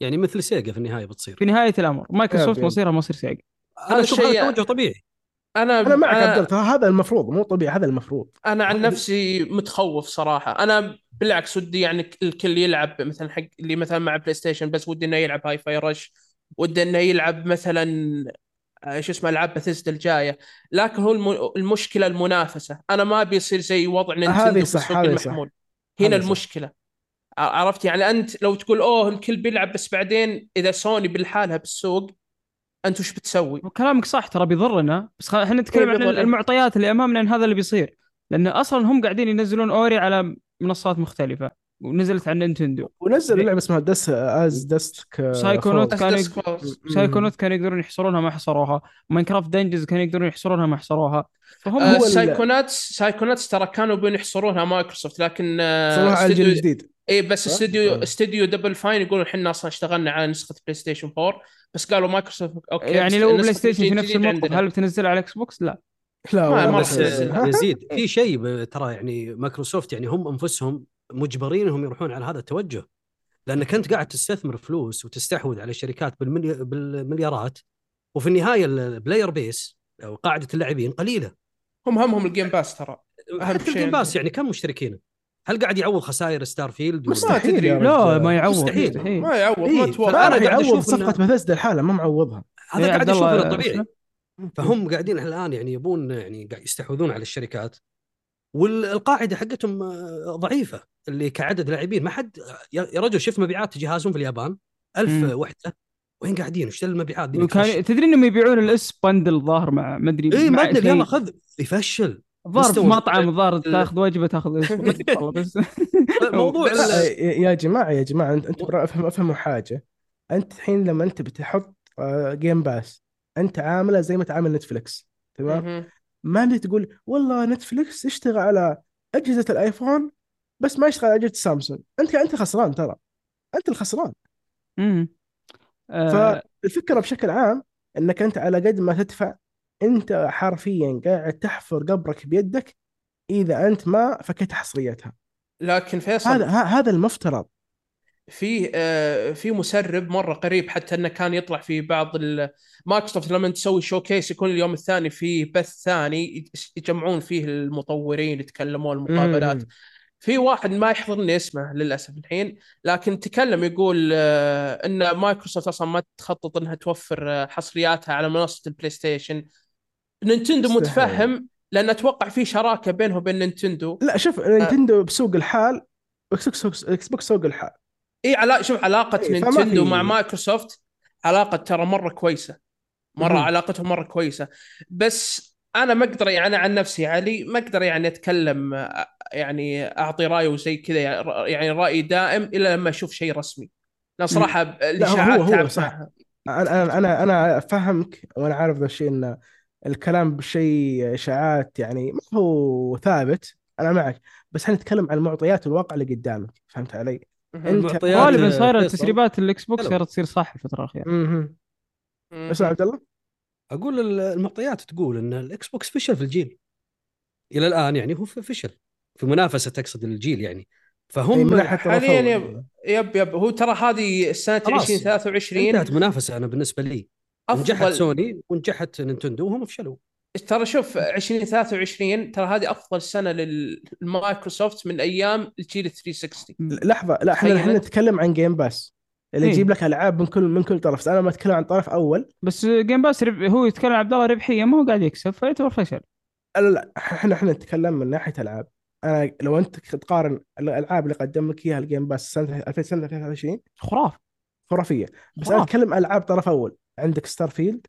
يعني مثل سيجا في النهاية بتصير. في نهاية الأمر مايكروسوفت yep. مصيرها مصير سيجا. أنا هذا أشوف هذا شيء- توجه طبيعي. أنا أنا معك أنا- عبد الله ترى هذا المفروض مو طبيعي هذا المفروض. أنا عن نفسي متخوف صراحة. أنا بالعكس ودي يعني الكل يلعب مثلا حق اللي مثلا مع بلاي ستيشن بس ودي إنه يلعب Hi-Fi Rush ودي إنه يلعب مثلا آه، شو اسمه ألعاب بثيسدا الجاية. لكن هو الم- المشكلة المنافسة. أنا ما أبي يصير زي وضع نينتندو في صح، السوق هذه صح. المحمول. هنا صح. المشكلة. ع- عرفت؟ يعني أنت لو تقول أوه الكل بيلعب بس بعدين إذا سوني بالحالها بالسوق أنت وش بتسوي؟ وكلامك صح ترى بيضرنا بس. إحنا نتكلم إيه عن. المعطيات اللي أمامنا إن هذا اللي بيصير لأن أصلا هم قاعدين ينزلون Ori على منصات مختلفة ونزلت عن نينتندو ونزل لعبة اسمها دس از دستك Psychonauts كان يق-. Psychonauts كانوا يقدرون يحصروها ما حصروها Minecraft Dungeons كانوا يقدرون يحصرونها ما حصروها فهم آه، هو ال- Psychonauts Psychonauts ترى كانوا بين يحصرونها مايكروسوفت لكن آه، صراحة على الجيل استوديو- الجديد اي بس؟ استوديو آه. استوديو Double Fine يقولون إحنا أصلا اشتغلنا على نسخة بلاي ستيشن 4 بس قالوا مايكروسوفت okay يعني لو بلاي ستيشن في نفس الموقف. هل بتنزلها على Xbox؟ لا لا ما- والله ما بس <laughs> يزيد <laughs> في شيء ترى يعني مايكروسوفت يعني هم أنفسهم مجبرين إنهم يروحون على هذا التوجه لانك انت قاعد تستثمر فلوس وتستحوذ على الشركات بالملي... بالمليارات وفي النهاية ال player base أو قاعدة اللاعبين قليلة هم همهم ال Game Pass ترى حتى شيء ال Game Pass. يعني كم مشتركين؟ هل قاعد يعوض خسائر Starfield؟ ما مستحيل تدري. لا. ما يعوض مستحيل. مستحيل ما يعوض ما إيه، أتوقع فأنا راح قاعد يعوض صفقه إنه- بثزدا لحالها ما معوضها هذا يا قاعد عبد أشوف الله، انه طبيعي شنو؟ فهم قاعدين الآن يعني يبون يعني قاعد يستحوذون على الشركات والقاعدة حقتهم آه، ضعيفة اللي كعدد لاعبين ما حد يا رجل شوف مبيعات جهازهم في اليابان ألف مم. وحدة وين قاعدين وش المبيعات دي وكان تدري إنهم يبيعون الإس بندل الظاهر مع ما أدري اي ما أدري. يلا خذ يفشل مستوى- مطعم الظاهر ال- تاخذ وجبة تاخذ والله بس. <laughs> موضوع يا يا جماعة يا جماعة انت افهم أفهموا حاجة. أنت الحين لما أنت بتحط آه، Game Pass أنت عامله زي ما تعامل نتفلكس تمام. ما انت تقول والله نتفلكس يشتغل على أجهزة الآيفون بس ما يشتغل على أجهزة سامسونج. أنت أنت خسران ترى. أنت الخسران امم آه، فالفكرة بشكل عام إنك أنت على قد ما تدفع أنت حرفيا قاعد تحفر قبرك بيدك إذا أنت ما فكيت حصريتها. لكن فيصل هذا هذا المفترض. في آه، في مسرب مرة قريب حتى إنه كان يطلع في بعض مايكروسوفت لما تسوي showcase يكون اليوم الثاني في بث ثاني يجمعون فيه المطورين يتكلمون المقابلات. مم. في واحد ما يحضرني اسمه للأسف الحين لكن تكلم يقول آه، إن مايكروسوفت أصلا ما تخطط إنها توفر آه، حصرياتها على منصة البلاي ستيشن نينتندو. متفهم لأن أتوقع في شراكة بينه وبين نينتندو. لا شوف نينتندو بسوق الحال Xbox Xbox سوق الحال. إي علا شوف علاقة إيه، نينتندو مع مايكروسوفت علاقة ترى مرة كويسة. مرة مهم. علاقتهم مرة كويسة. بس أنا ما أقدر يعني عن نفسي علي ما أقدر يعني أتكلم آه، يعني أعطي رأي وزي كذا يعني رايي دائم إلا لما أشوف شيء رسمي. لأن صراحة الإشاعات هو تعب صح. أنا أنا أنا افهمك وأنا عارف ذا الشيء ان الكلام بشيء إشاعات يعني ما هو ثابت أنا معك بس إحنا نتكلم عن المعطيات والواقع اللي قدامك فهمت علي؟ المعطيات غالبا آه، صايرة. تسريبات ال Xbox. صارت تصير صح الفترة الأخيرة. اسمع عبد الله أقول ال- المعطيات تقول إن ال Xbox فشل في الجيل إلى الآن يعني هو فشل في منافسة تقصد الجيل يعني فهم طرف حاليا. يب يب يب هو ترى هذه سنه خلاص. 2023 انتهت منافسة أنا بالنسبة لي نجحت افضل سوني ونجحت نينتندو وهم فشلوا. ترى شوف 2023 ترى هذه أفضل سنة للمايكروسوفت من أيام الجيل 360 لحظة لا إحنا الحين أنت. نتكلم عن Game Pass اللي إيه. يجيب لك ألعاب من كل من كل طرف. أنا ما أتكلم عن طرف أول. بس Game Pass رب... هو يتكلم عن عبد الله ربحيه ما هو قاعد يكسب فيعتبر فشل. لا لا إحنا إحنا نتكلم من ناحية ألعاب. أنا لو أنت تقارن الألعاب اللي قدم لك إياها ال Game Pass سنه 2000 سنة 2023 خرافه خرافية. بس خرافة. أنا أتكلم ألعاب طرف أول. عندك Starfield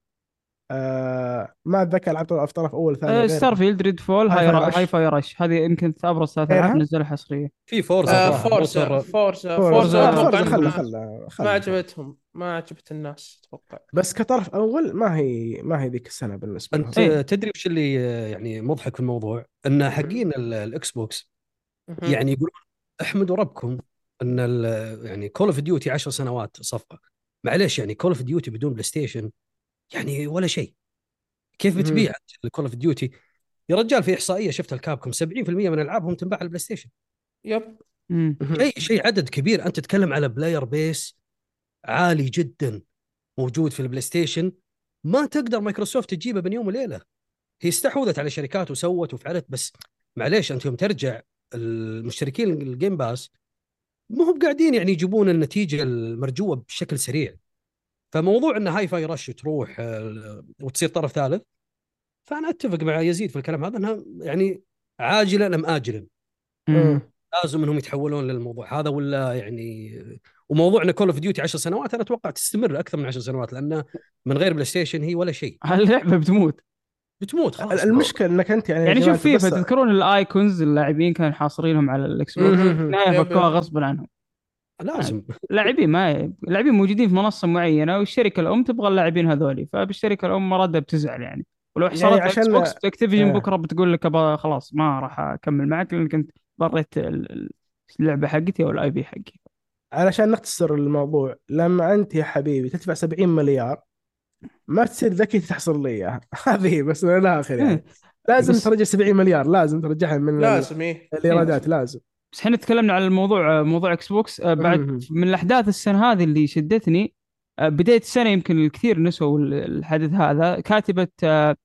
آه ما أتذكر ألعاب طرف طرف أول ثاني غير ستار فيلد ريد فول Hi Hi, Fi. Rush. هذه يمكن أبرز ثلاث؟ ألعاب نزلها حصريه في Forza آه Forza Forza Forza Forza Forza أتوقع ما عجبتهم. ما عجبت الناس أتوقع. بس كطرف أول ما هي ما هي ذيك السنة بالنسبة لهم. انت إيه. تدري وش اللي آه، يعني مضحك في الموضوع؟ إن حقين ال- ال Xbox. يعني يقولون أحمدوا ربكم إن ال- يعني Call of Duty 10 سنوات صفقة. معليش يعني Call of Duty بدون بلاي ستيشن يعني ولا شيء. كيف. بتبيع Call of Duty يا رجال في إحصائية شفتها ال Capcom 70% من ألعابهم تنباع على البلاي ستيشن yep. شيء شيء عدد كبير. أنت تتكلم على player base عالي جدا موجود في البلاي ستيشن ما تقدر مايكروسوفت تجيبه بين يوم وليلة. هي استحوذت على شركات وسوت وفعلت بس معليش أنت يوم ترجع المشتركين ال Game Pass ما هم قاعدين يعني يجيبون النتيجة المرجوة بشكل سريع. فموضوع إن Hi-Fi Rush تروح آه، وتصير طرف ثالث فأنا أتفق مع يزيد في الكلام هذا إنها يعني عاجلا ام اجلا. لازم إنهم يتحولون للموضوع. هذا ولا يعني وموضوع إن Call of Duty 10 سنوات أنا أتوقع تستمر أكثر من 10 سنوات لأن من غير PlayStation هي ولا شيء. اللعبه بتموت. بتموت خلاص. المشكلة إنك أنت يعني يعني شوف فيفا تذكرون ال icons اللاعبين كانوا حاصرينهم على ال Xbox النهايه فكوها yep. غصبا عنهم. لازم. لاعبين ما لاعبين موجودين في منصة معينة والشركة الأم تبغى اللاعبين هذولي. فالشركه الأم مرادها بتزعل يعني. ولو يعني حصلت على عشان- Xbox Activision آه. بكرة بتقول لك أبا خلاص ما راح أكمل معك لانك انت ضريت ال- ال- اللعبة حقتي أو ال IP حقي. علشان نختصر الموضوع لما أنت يا حبيبي تدفع 70 مليار ما تصير ذكي تحصل لي إياها. <laughs> هذه بس من الآخر يعني. إيه. لازم بس- ترجع 70 مليار لازم ترجعها من لازم إيه. الإيرادات لازم. بس إحنا تكلمنا على الموضوع موضوع Xbox آه، بعد مهم. من الأحداث السنة هذه اللي شدتني آه، بداية السنة يمكن الكثير نسوا ال- الحدث هذا. كاتبة آه،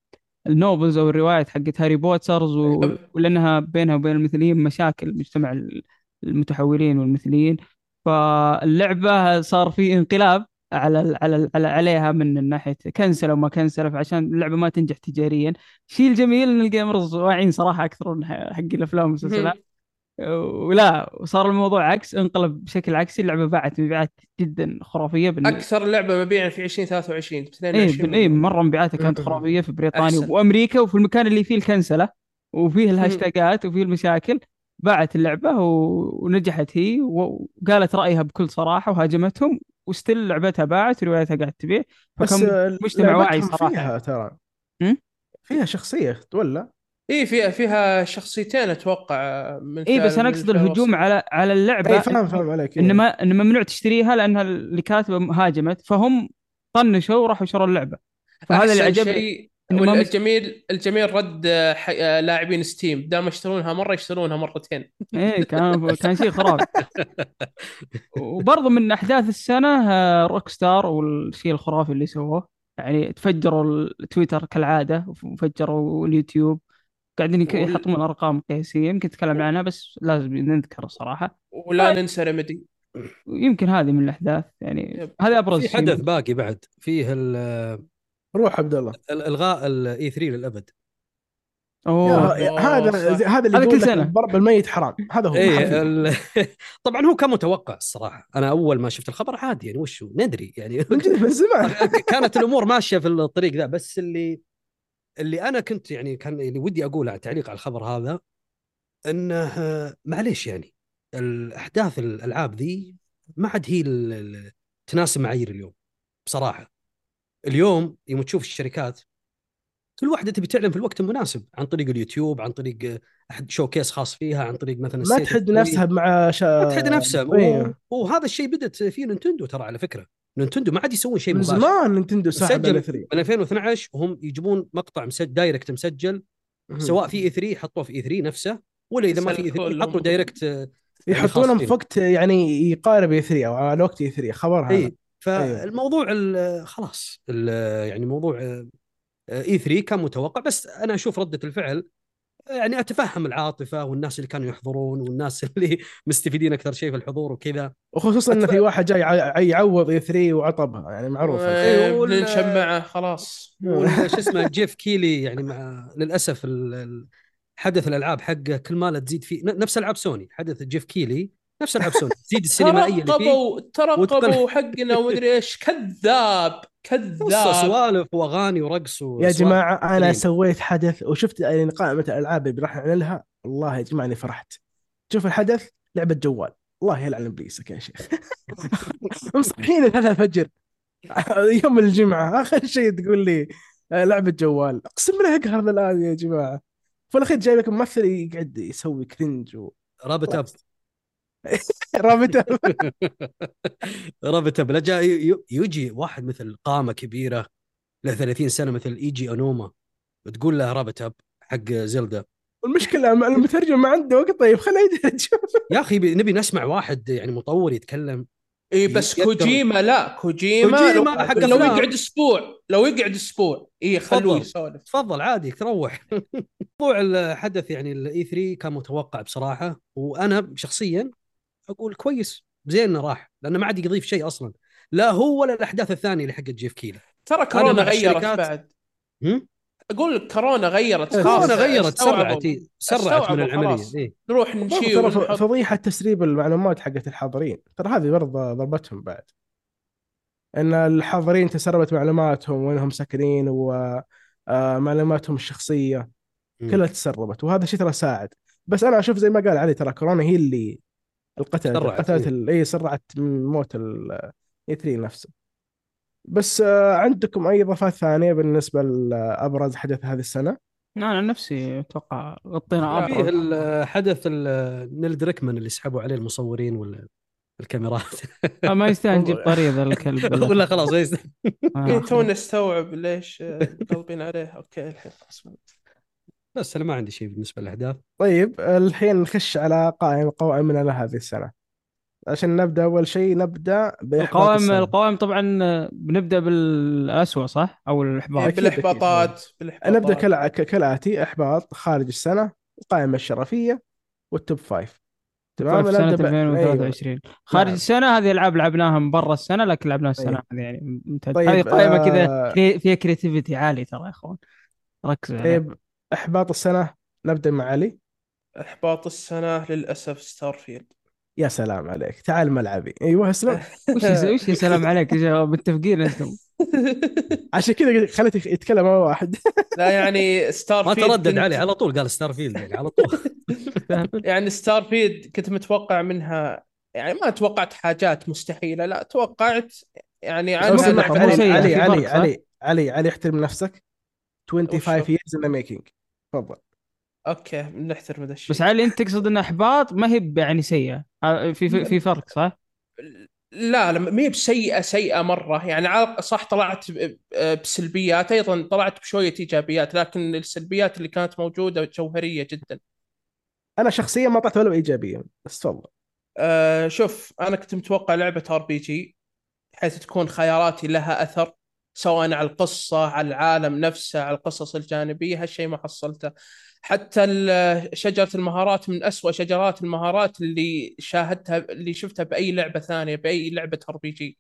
ال novels أو الروايات حقت هاري بوترز و- yep. ولأنها بينها وبين المثليين مشاكل مجتمع ال- المتحولين والمثليين. فاللعبة صار في انقلاب. على ال- على ال- على عليها من ناحيه كنسله وما كنسله فعشان اللعبة ما تنجح تجاريا. الشيء الجميل إن الجيمرز واعيين صراحة أكثر من ح- حق الأفلام والمسلسلات. ولا وصار الموضوع عكس انقلب بشكل عكسي. اللعبة باعت مبيعات جدا خرافية بال... أكثر لعبة مبيعا في 2023 إيه 22 بال... إيه مليون. مرة مبيعاتها كانت. خرافية في بريطانيا أحسن. وأمريكا وفي المكان اللي فيه الكنسلة وفيه الهاشتاجات وفيه المشاكل. باعت اللعبة و... ونجحت هي وقالت رأيها بكل صراحة وهاجمتهم. و still لعبتها باعت وروايتها قاعد تبيع بس فكان مجتمع واعي صراحة فيها ترى؟ فيها شخصية ولا إيه فيها فيها شخصيتين أتوقع من إي بس أنا أقصد الهجوم. على على اللعبة إي فاهم فاهم عليك إيه. ان ممنوع تشتريها لأنها اللي كاتبة هاجمت فهم طنشوا وراحوا شروا اللعبة فهذا اللي عجبني والجميل الجميل رد آه، ح- آه، لاعبين Steam. دام يشترونها مرة يشترونها مرتين. إيه كان كان شيء خرافي. وبرضه من أحداث السنة آه، روك ستار والشيء الخرافي اللي سووه. يعني تفجروا التويتر كالعادة وفجروا اليوتيوب. قاعدين يحطون أرقام قياسية. يمكن نتكلم عنها بس لازم نذكر الصراحة. ولا طيب. ننسى ريميدي ويمكن هذه من الأحداث. يعني. هذا أبرز في شيء. حدث باقي بعد. فيه ال- روح عبد الله. ال- الغاء ال E3 للأبد. أوه. هذا صح. هذا اللي هذا يقول كل لك سنة. الضرب الميت حرام. هذا هو إيه حرفياً. ال... <laughs> طبعا هو كان متوقع الصراحة. أنا أول ما شفت الخبر عادي يعني وش ندري يعني. <laughs> من زمان <laughs> كانت الأمور ماشية في الطريق ذا. بس اللي اللي أنا كنت يعني كان اللي ودي أقوله على تعليق على الخبر هذا إنه معليش يعني الأحداث الألعاب ذي ما عاد هي تناسب معايير اليوم بصراحة. اليوم يوم تشوف الشركات كل واحدة تبي تعلن في الوقت المناسب عن طريق اليوتيوب عن طريق أحد showcase خاص فيها عن طريق مثلا ما تحد. نفسها مع شا... ما تحد نفسها. إيه. و... وهذا الشيء بدت فيه نينتندو ترى على فكرة. نينتندو ما عاد يسوون شيء من مباشر. زمان نينتندو 3 من 2012 وهم يجيبون مقطع مسجل Direct مسجل. سواء في E3 حطوه في E3 نفسه ولا إذا ما في E3 كلهم. حطوا Direct يحطونهم خاص في وقت يعني يقارب E3 أو على وقت E3 خبر هذا فالموضوع ال- خلاص ال- يعني موضوع E3 كان متوقع بس أنا أشوف ردة الفعل يعني أتفهم العاطفة والناس اللي كانوا يحضرون والناس <laughs> اللي مستفيدين أكثر شيء في الحضور وكذا. وخصوصا انه في واحد جاي يع- يعوض E3 وعطبها يعني معروف إيه، وال- بنشمعه خلاص. <laughs> شو اسمه جيف كيلي يعني مع للأسف ال- حدث الألعاب حقه كل ما لا تزيد فيه نفس ألعاب سوني حدث جيف كيلي نفس العاب سوني تزيد السينمائية اللي فيه ترقبوا ترقبوا. حقنا ومدري إيش. كذاب كذاب. سوالف وأغاني ورقص يا. جماعة أنا. سويت حدث وشفت قائمه الألعاب اللي راح نعلنها والله يا جماعة اني فرحت. شوف الحدث لعبة جوال. الله يلعن ابليسك يا شيخ. <laughs> مصحين الثلاثة الفجر. <laughs> يوم الجمعة. آخر شيء تقول لي آه، لعبة جوال. أقسم بالله اقهر الآن يا جماعة. في الأخير جايب لك ممثل يقعد يسوي cringe و... wrap it up. <laughs> wrap it. <laughs> wrap it up لا جاء يجي واحد مثل قامة كبيرة له 30 سنة مثل إيجي أونوما وتقول له wrap it up حق زلدا المشكلة المترجم ما عنده وقت طيب خليه يترجم. <laughs> يا أخي نبي نسمع واحد يعني مطور يتكلم. إي إيه، بس كوجيما لا كوجيما, كوجيما لو, حق لو. يقعد أسبوع لو يقعد أسبوع. إي خلوه تفضل. يسولف. تفضل عادي تروح. موضوع الحدث يعني ال E3 كان متوقع بصراحة وأنا شخصيا أقول كويس زين إنه راح لأنه ما عاد يضيف شيء أصلا لا هو ولا الأحداث الثانية اللي حقت جيف كيلي ترى كورونا غيرت بعد هم؟ أقول لك كورونا غيرت خلاص كورونا غيرت. سرعت سرعت من العملية. إيه. نروح نشيل فضيحة تسريب المعلومات حقت الحاضرين ترى هذه برضه ضربتهم بعد إن الحاضرين تسربت معلوماتهم وينهم ساكنين ومعلوماتهم الشخصية مم. كلها تسربت وهذا شيء ترى ساعد بس أنا أشوف زي ما قال علي ترى كورونا هي اللي قتلت سرعت، قتلت إيه. اي سرعت من موت ال E3 نفسه. بس آه، عندكم أي إضافات ثانية بالنسبة لأبرز حدث هذه السنة؟ أنا عن نفسي أتوقع غطينا فيه الحدث ال- نيل دركمان اللي سحبوا عليه المصورين ولا الكاميرات. آه، ما يستاهل <laughs> نجيب طريق ذا الكلب. <laughs> ولا خلاص ما يست- آه. إيه، تونا نستوعب ليش مقلبين عليه. أوكي الحين خلاص. بس أنا ما عندي شيء بالنسبة للاحداث طيب الحين نخش على قائمة قوائمنا لهذه السنة. عشان نبدأ أول شيء نبدأ بإحباط القوائم السنة. القوائم طبعا بنبدأ بالاسوء صح؟ أو إيه، الاحباط أكيد، بالاحباطات بالإحباطات. نبدأ كالع- ك- كالآتي إحباط خارج السنة القائمة الشرفية وال top five تمام؟ ب- 2023 خارج نعم. السنة هذه ألعاب لعبناها من برا السنة لكن لعبناها السنة طيب. هذه يعني ممتاز. طيب، هذه قائمه آه، كذا فيها creativity عالي ترى يا أخوان. ركزوا عليها. طيب إحباط السنة نبدأ مع علي. إحباط السنة للأسف ستارفيلد. يا سلام عليك. تعال ملعبي. أيوه اسلم <laughs> وش وش يا سلام عليك يا شباب متفقين أنتم. <laughs> عشان كذا خليته يتكلم اول واحد. <laughs> لا يعني ما ستارفيلد تردد كنت- عليه على طول قال ستارفيلد يعني على طول. يعني ستارفيلد كنت متوقع منها يعني ما توقعت حاجات مستحيلة لا توقعت يعني علي علي علي؟ علي علي علي احترم نفسك. 25 وشو؟ years in the making. تفضل. أوكي بنحترم هذا الشيء. بس علي أنت تقصد ان إحباط؟ ما هي يعني سيئة. آه، في في, في فرق صح؟ لا لا ما هي بسيئة سيئة مرة. يعني صح طلعت ب- بسلبيات أيضا طلعت بشوية إيجابيات لكن السلبيات اللي كانت موجودة جوهرية جدا. أنا شخصيا ما طلعت ولا ايجابيه بس تفضل. أه شوف أنا كنت متوقع لعبة RPG حيث تكون خياراتي لها أثر. سواء على القصة على العالم نفسه على القصص الجانبية هالشيء ما حصلته. حتى شجرة المهارات من أسوأ شجرات المهارات اللي شاهدتها اللي شفتها بأي لعبة ثانية بأي لعبة RPG.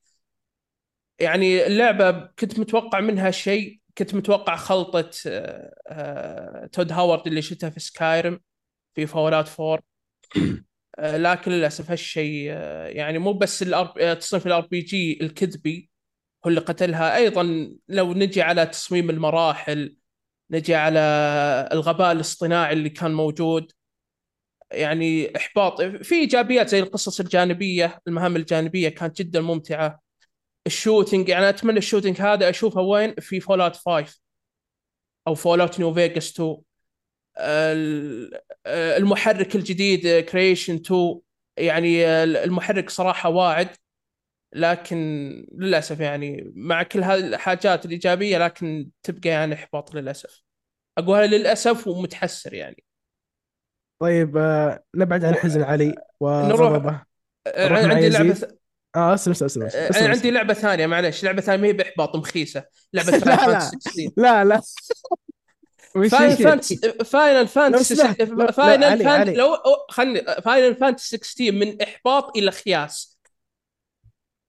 يعني اللعبة كنت متوقع منها شيء كنت متوقع خلطة آه، آه، تود هاورد اللي شفتها في سكايريم في فول اوت 4 <clears throat> آه، لكن للأسف هالشيء يعني مو بس الأر- آه، تصنيف ال RPG الكذبي. هو اللي قتلها. أيضا لو نجي على تصميم المراحل نجي على الغباء الاصطناعي اللي كان موجود يعني إحباط. في إيجابيات زي القصص الجانبية المهام الجانبية كانت جدا ممتعة. ال shooting يعني أتمنى ال shooting هذا أشوفه وين؟ في فول اوت 5 أو فول اوت نيو فيجاس 2 ال- المحرك الجديد كريشن 2 يعني المحرك صراحة واعد. لكن للأسف يعني مع كل هذه الحاجات الإيجابية لكن تبقى يعني إحباط للأسف. أقولها للأسف ومتحسر يعني. طيب آه، نبعد عن حزن علي نروح. مع عندي لعبة. آه اسلم اسلم اسلم. عندي لعبة ثانية معلش لعبة ثانية ما هي بإحباط مخيسة. لعبة <laughs> لا، لا. فانتسي 16 لا لا. فاينل فانتسي فاينل فانتسي فاينل. فانتسي لو خلني فاينل فانتسي 16 من إحباط إلى خياس.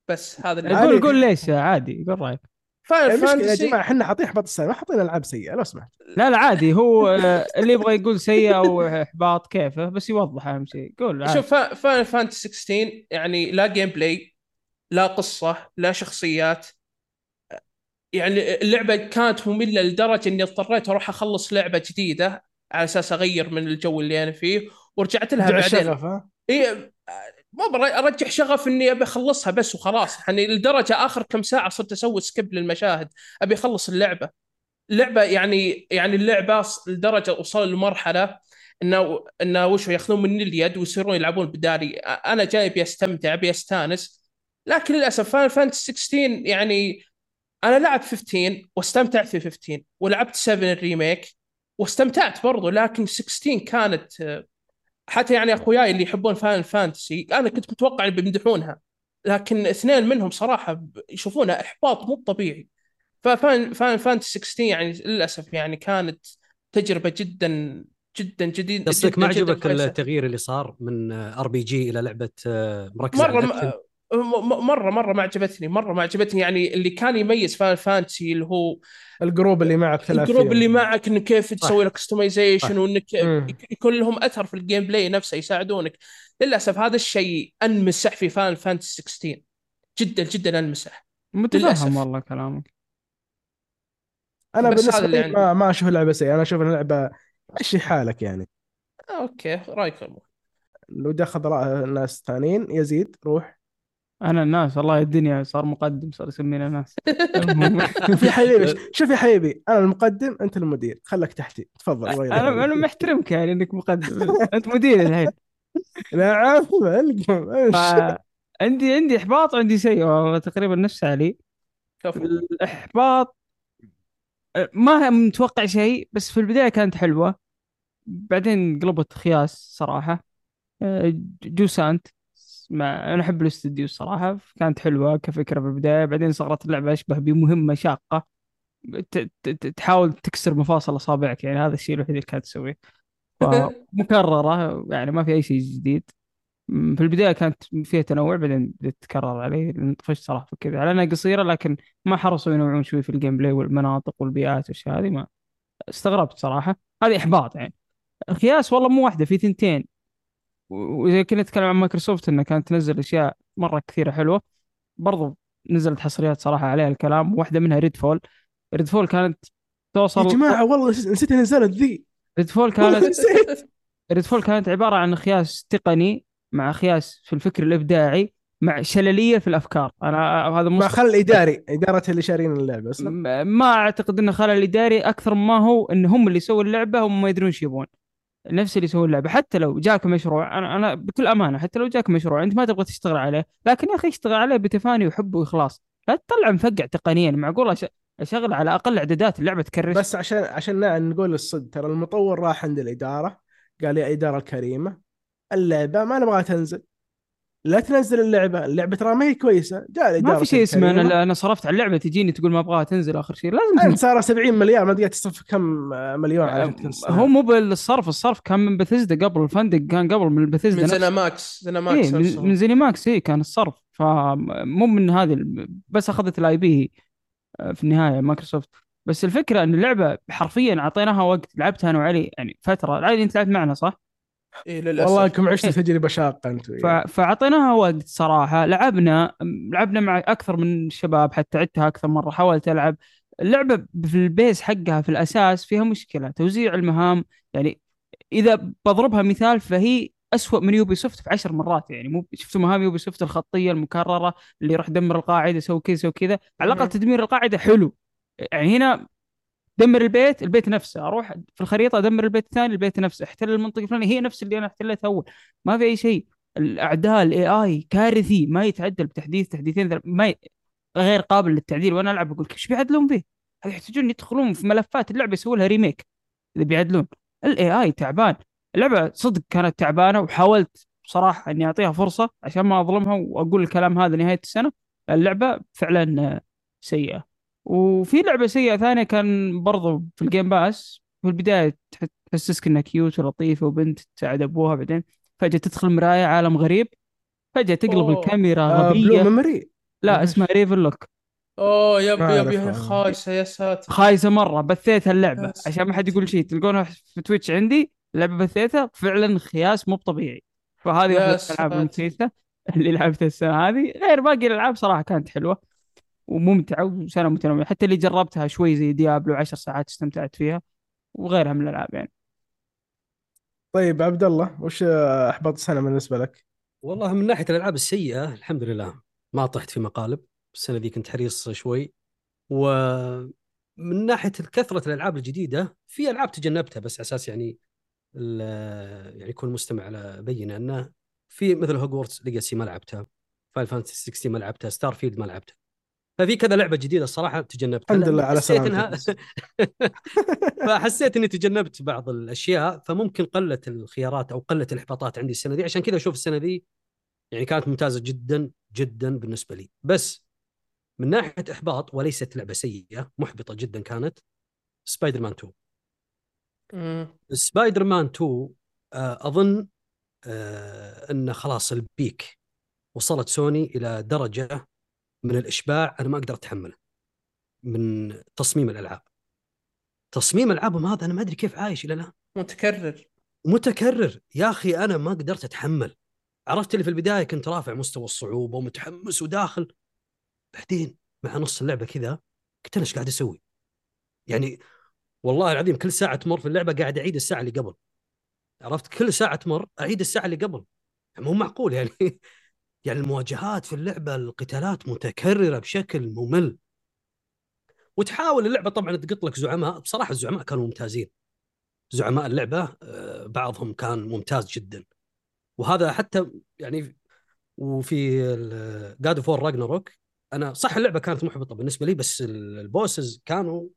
بس هذا اللي. قول قول ليش؟ عادي قول رأيك. فاينل المشكلة يا فانتسي جماعة إحنا حاطين احباط السنة ما حاطين ألعاب سيئة لو سمحت. لا لا عادي. هو آه، اللي يبغى يقول سيء أو احباط كيفه بس يوضح أهم شيء. قول عادي. شوف فاينل فانتسي 16 يعني لا gameplay لا قصة لا شخصيات. يعني اللعبة كانت مملة لدرجة إني اضطريت أروح أخلص لعبة جديدة على أساس أغير من الجو اللي أنا فيه ورجعت لها بعدين. الشغف ها؟ اي ما ارجع شغف إني أبي أخلصها بس وخلاص. يعني لدرجة آخر كم ساعة صرت أسوي سكيب للمشاهد. أبي أخلص اللعبة. اللعبة يعني يعني اللعبة لدرجة وصل لمرحلة إنه إنه وش ياخذون مني اليد ويصيرون يلعبون بدالي أنا جاي أبي أستانس. لكن للأسف فاينل فانتسي 16 يعني أنا لعب 15 واستمتعت في 15 ولعبت 7 ال remake واستمتعت برضو لكن 16 كانت حتى يعني أخوياي اللي يحبون فاينل فانتسي أنا كنت متوقع ان بيمدحونها. لكن اثنين منهم صراحة يشوفونها إحباط مو طبيعي. ففاينل فاينل فانتسي 16 يعني للأسف يعني كانت تجربة جدا جدا جديدة قصدك ما عجبك. التغيير اللي صار من RPG إلى لعبة آه، مركزه على مره مره مرة ما عجبتني مرة ما عجبتني يعني اللي كان يميز فاينل فانتسي اللي هو ال group اللي معك ال group. اللي معك انك كيف تسوي لك. customization وإنك. يكون لهم أثر في ال gameplay نفسه يساعدونك للأسف هذا الشيء أنمسح في فاينل فانتسي 16 جدا جدا أنمسح متفهم. والله كلامك أنا بالنسبة لي عندي. ما, ما أشوف اللعبة سيئة أنا أشوف اللعبة مشي حالك يعني أوكي رايكم لو دخل رأي ناس ثانيين يزيد روح أنا الناس والله الدنيا صار مقدم صار يسمينا ناس. <laughs> شوف يا حبيبي شوف يا حبيبي أنا المقدم أنت المدير. خلك تحتي تفضل أنا أنا محترمك يعني إنك مقدم. أنت مدير الحين. نعم. عندي عندي إحباط وعندي سيء والله تقريبا نفس علي كفو. الإحباط ما متوقع شيء بس في البداية كانت حلوة. بعدين قلبت خياس صراحة. أه، جوسانت. مع أنا أحب الاستديو الصراحة كانت حلوة كفكرة في البداية بعدين صارت اللعبة أشبه بمهمة شاقة. تحاول تكسر مفاصل أصابعك يعني هذا الشيء الوحيد اللي كانت تسويه. <laughs> فمكررة يعني ما في أي شيء جديد. في البداية كانت فيها تنوع بعدين بدأت تتكرر علي لأن طفشت صراحة في كذا على أنها قصيرة لكن ما حرصوا ينوعون شوي في ال gameplay والمناطق والبيئات والاشياء هذه ما استغربت صراحة. هذه إحباط يعني. القياس والله مو واحدة في ثنتين. وإذا كنا نتكلم عن مايكروسوفت إنها كانت تنزل أشياء مرة كثيرة حلوة برضو نزلت حصريات صراحة عليها الكلام واحدة منها ريد فول ريد فول كانت توصل يا جماعة والله نسيت نزلت ذي. ريد فول كانت ريد فول كانت عبارة عن خياس تقني مع خياس في الفكر الإبداعي مع شللية في الأفكار. أنا هذا مع مصطلح خل الاداري إدارة اللي شارين اللعبة م- ما أعتقد انه خلل إداري أكثر ما هو إن هم اللي يسووا اللعبة هم ما يدرون إيش يبون. نفس اللي يسوون اللعبة. حتى لو جاك مشروع أنا أنا بكل أمانة حتى لو جاك مشروع أنت ما تبغى تشتغل عليه لكن يا أخي اشتغل عليه بتفاني وحب وإخلاص. لا تطلع مفقع تقنيا معقول أشغل على أقل إعدادات اللعبة تكرش بس عشان عشان نقول الصدق ترى المطور راح عند الإدارة قال يا إدارة الكريمة اللعبة ما نبغاها تنزل. لا تنزل اللعبة اللعبة ترى ما هي كويسة جاء الإدارة ما في شيء اسمه. أنا أنا صرفت على اللعبة تجيني تقول ما أبغاها تنزل آخر شيء لازم انت تنزل صار 70 مليار ما تقدر تصرف كم مليون على هو مو بالصرف الصرف كان من بثزدا قبل الفندق كان قبل من بثزدا من. زينا ماكس زينا إيه ماكس من, نفسهم. من زيني ماكس إيه كان الصرف فمو من هذه بس أخذت الاي بي في النهاية مايكروسوفت بس الفكرة إن اللعبة حرفيا أعطيناها وقت لعبتها أنا وعلي يعني فترة علي أنت لعبت معنا صح؟ إيه للأسف. والله انكم عشتوا تجربة شاقة أنتم ف... فأعطيناها وقت صراحة. لعبنا لعبنا مع أكثر من الشباب حتى عدتها أكثر مرة حاولت ألعب. اللعبة في ال base حقها في الأساس فيها مشكلة توزيع المهام. يعني إذا بضربها مثال فهي أسوأ من يوبي سوفت في عشر مرات يعني مو شفتوا مهام يوبي سوفت الخطية المكررة اللي يروح دمر القاعدة سوي كذا سوي كذا. على الأقل. تدمير القاعدة حلو. يعني هنا دمر البيت البيت نفسه. أروح في الخريطة أدمر البيت الثاني البيت نفسه. أحتل المنطقة الفلانية. هي نفس اللي أنا احتلتها أول. ما في أي شيء. الأعداء الـ AI كارثي. ما يتعدل بتحديث تحديثين ما ي... غير قابل للتعديل. وأنا ألعب أقول إيش بيعدلون؟ هذا يحتاجون يدخلون في ملفات اللعبة يسووا لها remake إذا بيعدلون. الـ AI تعبان. اللعبة صدق كانت تعبانة وحاولت بصراحة إني أعطيها فرصة عشان ما أظلمها وأقول الكلام هذا نهاية السنة. اللعبة فعلا آه، سيئة. وفي لعبة سيئة ثانية كان برضو في ال Game Pass في البداية تح- تحسسك إنها cute ولطيفة وبنت تساعد أبوها بعدين فجأة تدخل مراية عالم غريب. فجأة تقلب أوه. الكاميرا آه غبية. memory لا اسمها Ravenlok أوه yep yep أعرفها. خايسة يا ساتر. خايسة مرة بثيتها اللعبة. يا عشان ما حد يقول شيء تلقونها في Twitch عندي اللعبه بثيتها فعلا خياس مو طبيعي. فهذه يا واحدة من الألعاب اللي لعبتها السنة هذه. غير باقي الألعاب صراحة كانت حلوة. وممتعة وسنة متنوعة. حتى اللي جربتها شوي زي ديابلو 10 ساعات استمتعت فيها وغيرها من الألعاب يعني. طيب عبد الله وش أحباط السنة بالنسبة لك؟ والله من ناحية الألعاب السيئة الحمد لله ما طحت في مقالب. السنة دي كنت حريص شوي. ومن ناحية كثرة الألعاب الجديدة في ألعاب تجنبتها بس على أساس يعني ال- يعني يكون المستمع على بينة أنه في مثل Hogwarts Legacy ما لعبتها Final Fantasy 16 ما لعبتها Starfield ما لعبتها. ففي كذا لعبة جديدة الصراحة تجنبتها الحمد لله على سلامتك إنها-. <laughs> فحسيت إني تجنبت بعض الأشياء فممكن قلت الخيارات أو قلت الإحباطات عندي السنة دي عشان كذا أشوف السنة دي يعني كانت ممتازة جدا جدا بالنسبة لي بس من ناحية إحباط وليست لعبة سيئة محبطة جدا كانت سبايدر مان 2 مم. سبايدر مان 2 آه، أظن آه، انه خلاص ال peak وصلت سوني إلى درجة من الإشباع أنا ما أقدر أتحمله. من تصميم الألعاب. تصميم ألعابهم هذا أنا ما أدري كيف عايش إلى الآن. متكرر. متكرر. يا أخي أنا ما قدرت أتحمل. عرفت اللي في البداية كنت رافع مستوى الصعوبة ومتحمس وداخل. بعدين مع نص اللعبة كذا قلت أنا إيش قاعد أسوي؟ يعني والله العظيم كل ساعة تمر في اللعبة قاعد أعيد الساعة اللي قبل. عرفت؟ كل ساعة تمر أعيد الساعة اللي قبل. مو معقول يعني. يعني المواجهات في اللعبة القتالات متكررة بشكل ممل. وتحاول اللعبة طبعا تقط لك زعماء. بصراحة الزعماء كانوا ممتازين. زعماء اللعبة آه، بعضهم كان ممتاز جدا. وهذا حتى يعني وفي God of War Ragnarok أنا صح اللعبة كانت محبطة بالنسبة لي بس ال- ال bosses كانوا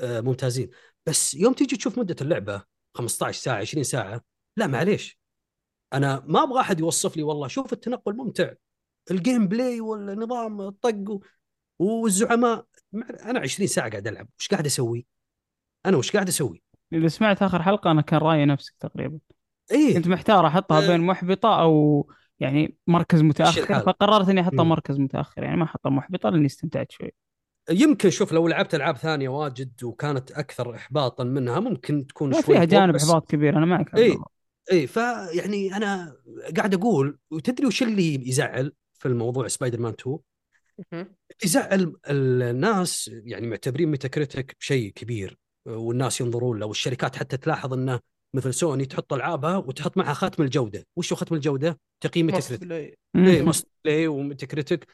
آه، ممتازين. بس يوم تيجي تشوف مدة اللعبة 15 ساعة 20 ساعة لا معليش. أنا ما أبغى أحد يوصف لي والله شوف التنقل ممتع ال gameplay والنظام الطق والزعماء أنا 20 ساعة قاعد ألعب وش قاعد أسوي؟ أنا وش قاعد أسوي؟ إذا سمعت آخر حلقة أنا كان رايي نفسك تقريبا إيه كنت محتار أحطها آه. بين محبطة أو يعني مركز متأخر. فقررت إني أحطها. مركز متأخر يعني ما أحطها محبطة لأني استمتعت شوي يمكن شوف لو لعبت ألعاب ثانية واجد وكانت أكثر احباطا منها ممكن تكون شوي فيها جانب إحباط كبير أنا معك إيه. الله. اي فيعني أنا قاعد أقول وتدري وش اللي يزعل في الموضوع سبايدر مان 2 مهم. يزعل الناس يعني معتبرين Metacritic شيء كبير والناس ينظرون له والشركات حتى تلاحظ إنه مثل سوني تحط ألعابها وتحط معها ختم الجودة، وش هو ختم الجودة؟ تقييم Metacritic play. اي. must play و Metacritic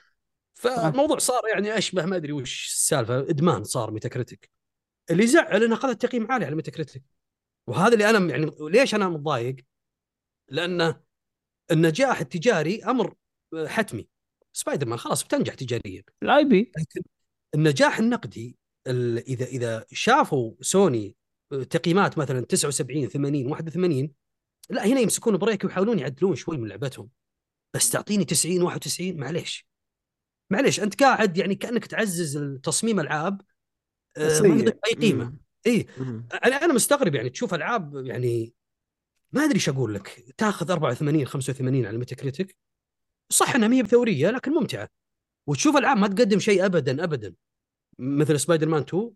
فالموضوع صار يعني اشبه ما أدري وش السالفة إدمان صار Metacritic اللي يزعل إنه اخذت تقييم عالي على Metacritic وهذا اللي أنا يعني ليش أنا متضايق؟ لأنه النجاح التجاري أمر حتمي. سبايدر مان خلاص بتنجح تجاريا. ال IP لكن النجاح النقدي ال- إذا إذا شافوا سوني تقييمات مثلا 79 80 81 لا هنا يمسكون break ويحاولون يعدلون شوي من لعبتهم. بس تعطيني 90 91 معليش. معليش أنت قاعد يعني كأنك تعزز تصميم ألعاب آه، ما أي قيمة. اي. أنا أنا مستغرب يعني تشوف ألعاب يعني ما أدري إيش أقول لك تاخذ 84 85 على Metacritic صح إنها ما هي بثورية لكن ممتعة. وتشوف ألعاب ما تقدم شيء ابدا ابدا. مثل سبايدر مان 2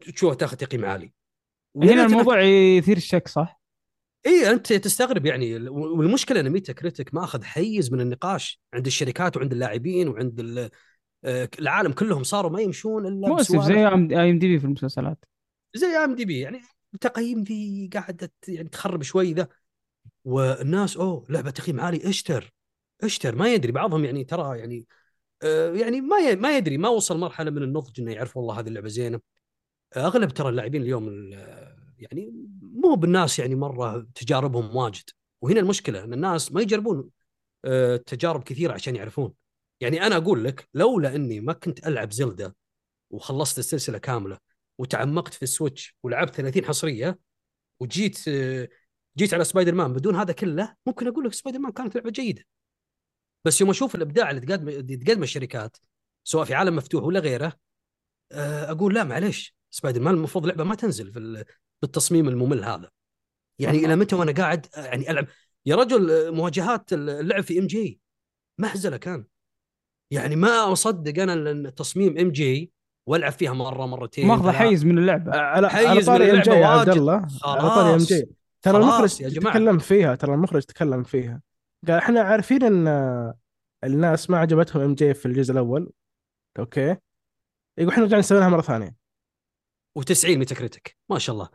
تشوفها تاخذ تقييم عالي. ويا هنا الموضوع يثير الشك صح؟ اي أنت تستغرب يعني. والمشكلة إن Metacritic ماخذ حيز من النقاش عند الشركات وعند اللاعبين وعند ال- آه، العالم كلهم صاروا ما يمشون إلا مؤسف زي اي IMDb في المسلسلات. زي IMDb يعني التقييم ذي قاعدة يعني تخرب شوي ذا. والناس أوه لعبة تقييم عالي إشتر إشتر ما يدري بعضهم يعني ترى يعني آه يعني ما ما يدري ما وصل مرحلة من النضج إنه يعرف والله هذه اللعبة زينة. أغلب ترى اللاعبين اليوم ال- يعني مو بالناس يعني مرة تجاربهم واجد. وهنا المشكلة إن الناس ما يجربون آه، تجارب كثيرة عشان يعرفون. يعني أنا أقول لك لولا إني ما كنت ألعب زلدا وخلصت السلسلة كاملة وتعمقت في السويتش ولعبت 30 حصرية وجيت آه، جيت على سبايدر مان بدون هذا كله ممكن أقول لك سبايدر مان كانت لعبة جيدة. بس يوم أشوف الإبداع اللي تقدم تقدمه الشركات سواء في عالم مفتوح ولا غيره آه، أقول لا معليش سبايدر مان المفروض لعبة ما تنزل في ال- بالتصميم الممل هذا. يعني إلى متى وأنا قاعد آه، يعني ألعب؟ يا رجل مواجهات اللعب في MJ مهزلة كان. يعني ما أصدق أنا إن تصميم MJ والعب فيها مرة مرتين ثلاث. حيز من اللعبة. على حيز على من طاري MJ يا عبد. الله. على طاري MJ. ترى المخرج. تكلم فيها ترى المخرج تكلم فيها. قال إحنا عارفين إن الناس ما عجبتهم MJ في الجزء الأول. okay. يقول إحنا رجعنا نسوي لها مرة ثانية. و90 Metacritic ما شاء الله.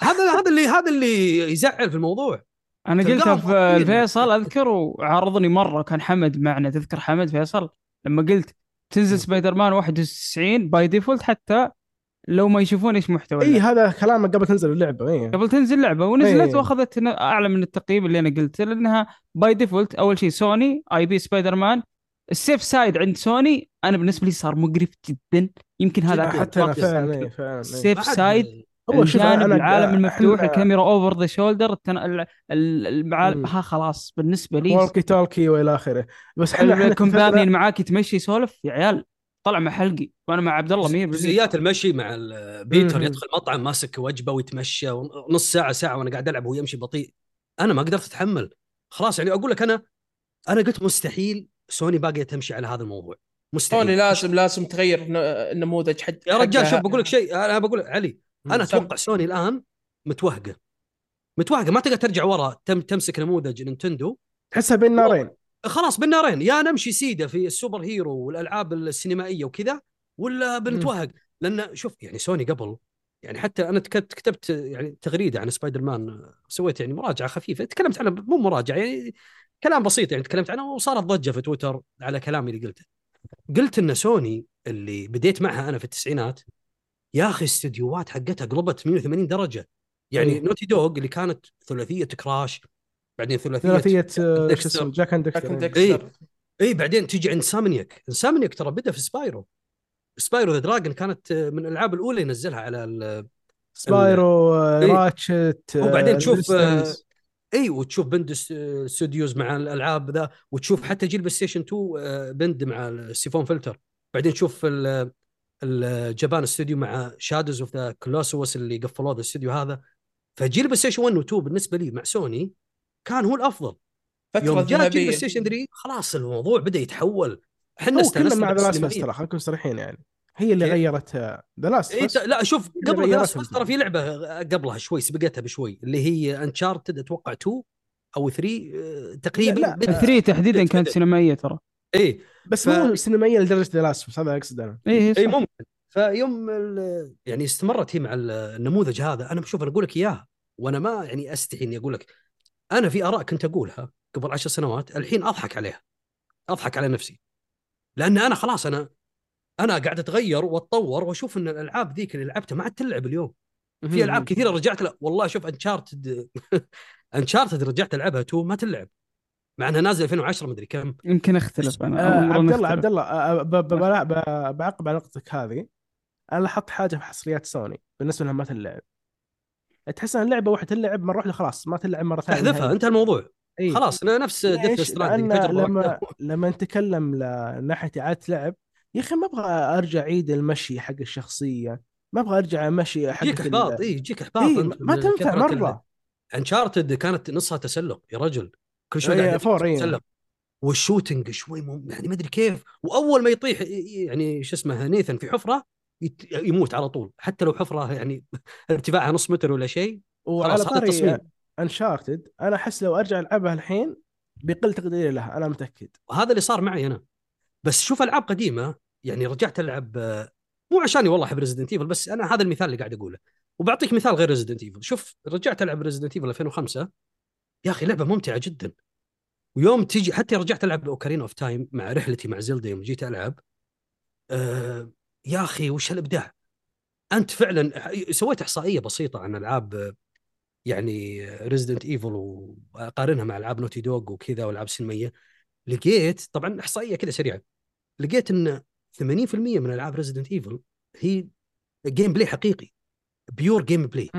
هذا هذا اللي هذا اللي يزعل في الموضوع. أنا قلتها في. الفيصل أذكر وعارضني مرة كان حمد معنا. تذكر حمد فيصل؟ لما قلت تنزل سبايدر مان 91 by default حتى لو ما يشوفون إيش محتوى اي. هذا كلامه قبل تنزل اللعبة اي قبل تنزل لعبه ونزلت إيه. وأخذت أعلى من التقييم اللي أنا قلته لأنها by default أول شيء سوني IP Spider-Man ال safe side عند سوني أنا بالنسبة لي صار مقرف جدا يمكن هذا حتى فعلا. إيه، فعلا إيه. ال safe حد- side هو شوف الجانب أنا العالم المفتوح الكاميرا over the shoulder التن... ال... ال... المعال... مم. ها خلاص بالنسبة لي والكي توكي وإلى آخره. بس إحنا إحنا ال companion معاك يتمشي يسولف؟ يا عيال طلع مع حلقي وأنا مع عبد الله 100% جزئيات المشي مع بيتر مم. يدخل مطعم ماسك وجبة ويتمشى نص ساعة ساعة وأنا قاعد ألعب وهو يمشي بطيء. أنا ما قدرت أتحمل. خلاص يعني أقول لك أنا أنا قلت مستحيل سوني باقيه تمشي على هذا الموضوع. مستحيل. سوني لازم لازم تغير ن- النموذج حق يا رجال. شوف بقول لك شيء أنا بقول علي أنا سم. أتوقع سوني الآن متوهقة. متوهقة ما تقدر ترجع ورا تم تمسك نموذج نينتندو. تحسها بين نارين. خلاص بالنارين يا نمشي سيده في ال super hero والألعاب السينمائية وكذا ولا بنتوهق؟ لأن شوف يعني سوني قبل يعني حتى أنا كتبت كتبت يعني تغريدة عن سبايدر مان سويت يعني مراجعة خفيفة. تكلمت عنها مو مراجعة يعني كلام بسيط يعني تكلمت عنه وصارت ضجة في تويتر على كلامي اللي قلته. قلت إن سوني اللي بديت معها أنا في التسعينات يا أخي استديوهات حقتها قلبت 180 درجة يعني إيه. Naughty Dog اللي كانت ثلاثية Crash بعدين ثلاثية ثلاثية آه، شو Daxter. اسمه Jak and Daxter إيه. Daxter اي بعدين تيجي عند Insomniac Insomniac ترى بدأ في Spyro Spyro the Dragon كانت من الألعاب الأولى ينزلها على ال... Spyro آه، إيه. Ratchet آه، وبعدين تشوف،. اي وتشوف Bend Studios مع الألعاب ذا وتشوف حتى جيل بلاي ستيشن 2 آه، Bend مع ال Syphon Filter بعدين تشوف ال- ال Japan Studio مع Shadows of the Colossus اللي قفلوه ذا الاستوديو هذا. فجيل بلاي ستيشن 1 و 2 بالنسبة لي مع سوني كان هو الأفضل. فترة يوم جاء جيل بلاي ستيشن 3 خلاص الموضوع بدأ يتحول. إحنا استانسنا مع The Last. ترى خلينا نكون صريحين يعني. هي اللي كيف؟ غيرت The Last إيه لا شوف قبل غيرت Last. ترى في لعبة قبلها شوي سبقتها بشوي اللي هي Uncharted أتوقع 2 أو 3 آه، تقريبا لا، لا، بدت- 3 تحديدا كانت. سينمائية ترى. إيه بس ف- مو سينمائية لدرجة The Last هذا أقصد أنا. اي اي. ممكن. فيوم ال- يعني استمرت هي مع ال- النموذج هذا أنا بشوف أنا أقول لك اياه وأنا ما يعني أستحي إني أقول لك. أنا في آراء كنت أقولها قبل عشر سنوات الحين أضحك عليها أضحك على نفسي. لأن أنا خلاص أنا أنا قاعد أتغير وأتطور وأشوف إن الألعاب ذيك اللي لعبتها ما عاد تلعب اليوم. في ألعاب كثيرة رجعت لا والله شوف Uncharted انشارتد <laughs> رجعت ألعبها 2 ما تلعب. مع انها نازله 2010 مدري كم. يمكن أختلف أنا آه عبد الله. عبد الله آه، ب- ب- ب- ب- بعقب على نقطتك هذه أنا لاحظت حاجة في حصريات سوني بالنسبة لها ما تلعب تحس إن اللعبة واحدة تلعب مرة واحدة خلاص ما تلعب مرة ثانية احذفها. انتهى الموضوع. إيه. خلاص أنا نفس ديث لأن لما لما نتكلم ناحية إعادة لعب يا أخي ما أبغى أرجع أعيد المشي حق الشخصية. ما أبغى أرجع امشي حق يجيك إحباط إي يجيك إحباط. إيه ما تنفع مرة. Uncharted كانت نصها تسلق يا رجل. كل شوي إيه، قاعد فور، إيه. تسلق وال shooting شوي مم... يعني ما أدري كيف. وأول ما يطيح يعني شو اسمه Nathan في حفرة يت... يموت على طول. حتى لو حفرة يعني <laughs> ارتفاعها نص متر ولا شيء وعلى طاري Uncharted أنا أحس لو أرجع ألعبها الحين بيقل تقديري لها أنا متأكد. وهذا اللي صار معي أنا. بس شوف ألعاب قديمة يعني رجعت ألعب مو عشاني والله أحب Resident Evil بس أنا هذا المثال اللي قاعد أقوله. وبعطيك مثال غير Resident Evil شوف رجعت ألعب Resident Evil 2005 يا أخي لعبة ممتعة جدا. ويوم تيجي حتى رجعت ألعب Ocarina of Time مع رحلتي مع Zelda يوم جيت ألعب آه يا أخي وش هالابداع أنت فعلا سويت إحصائية بسيطة عن ألعاب يعني Resident Evil وأقارنها مع ألعاب Naughty Dog وكذا وألعاب سينمائية. لقيت طبعا إحصائية كذا سريعة. لقيت إن 80% من ألعاب Resident Evil هي gameplay حقيقي. pure gameplay.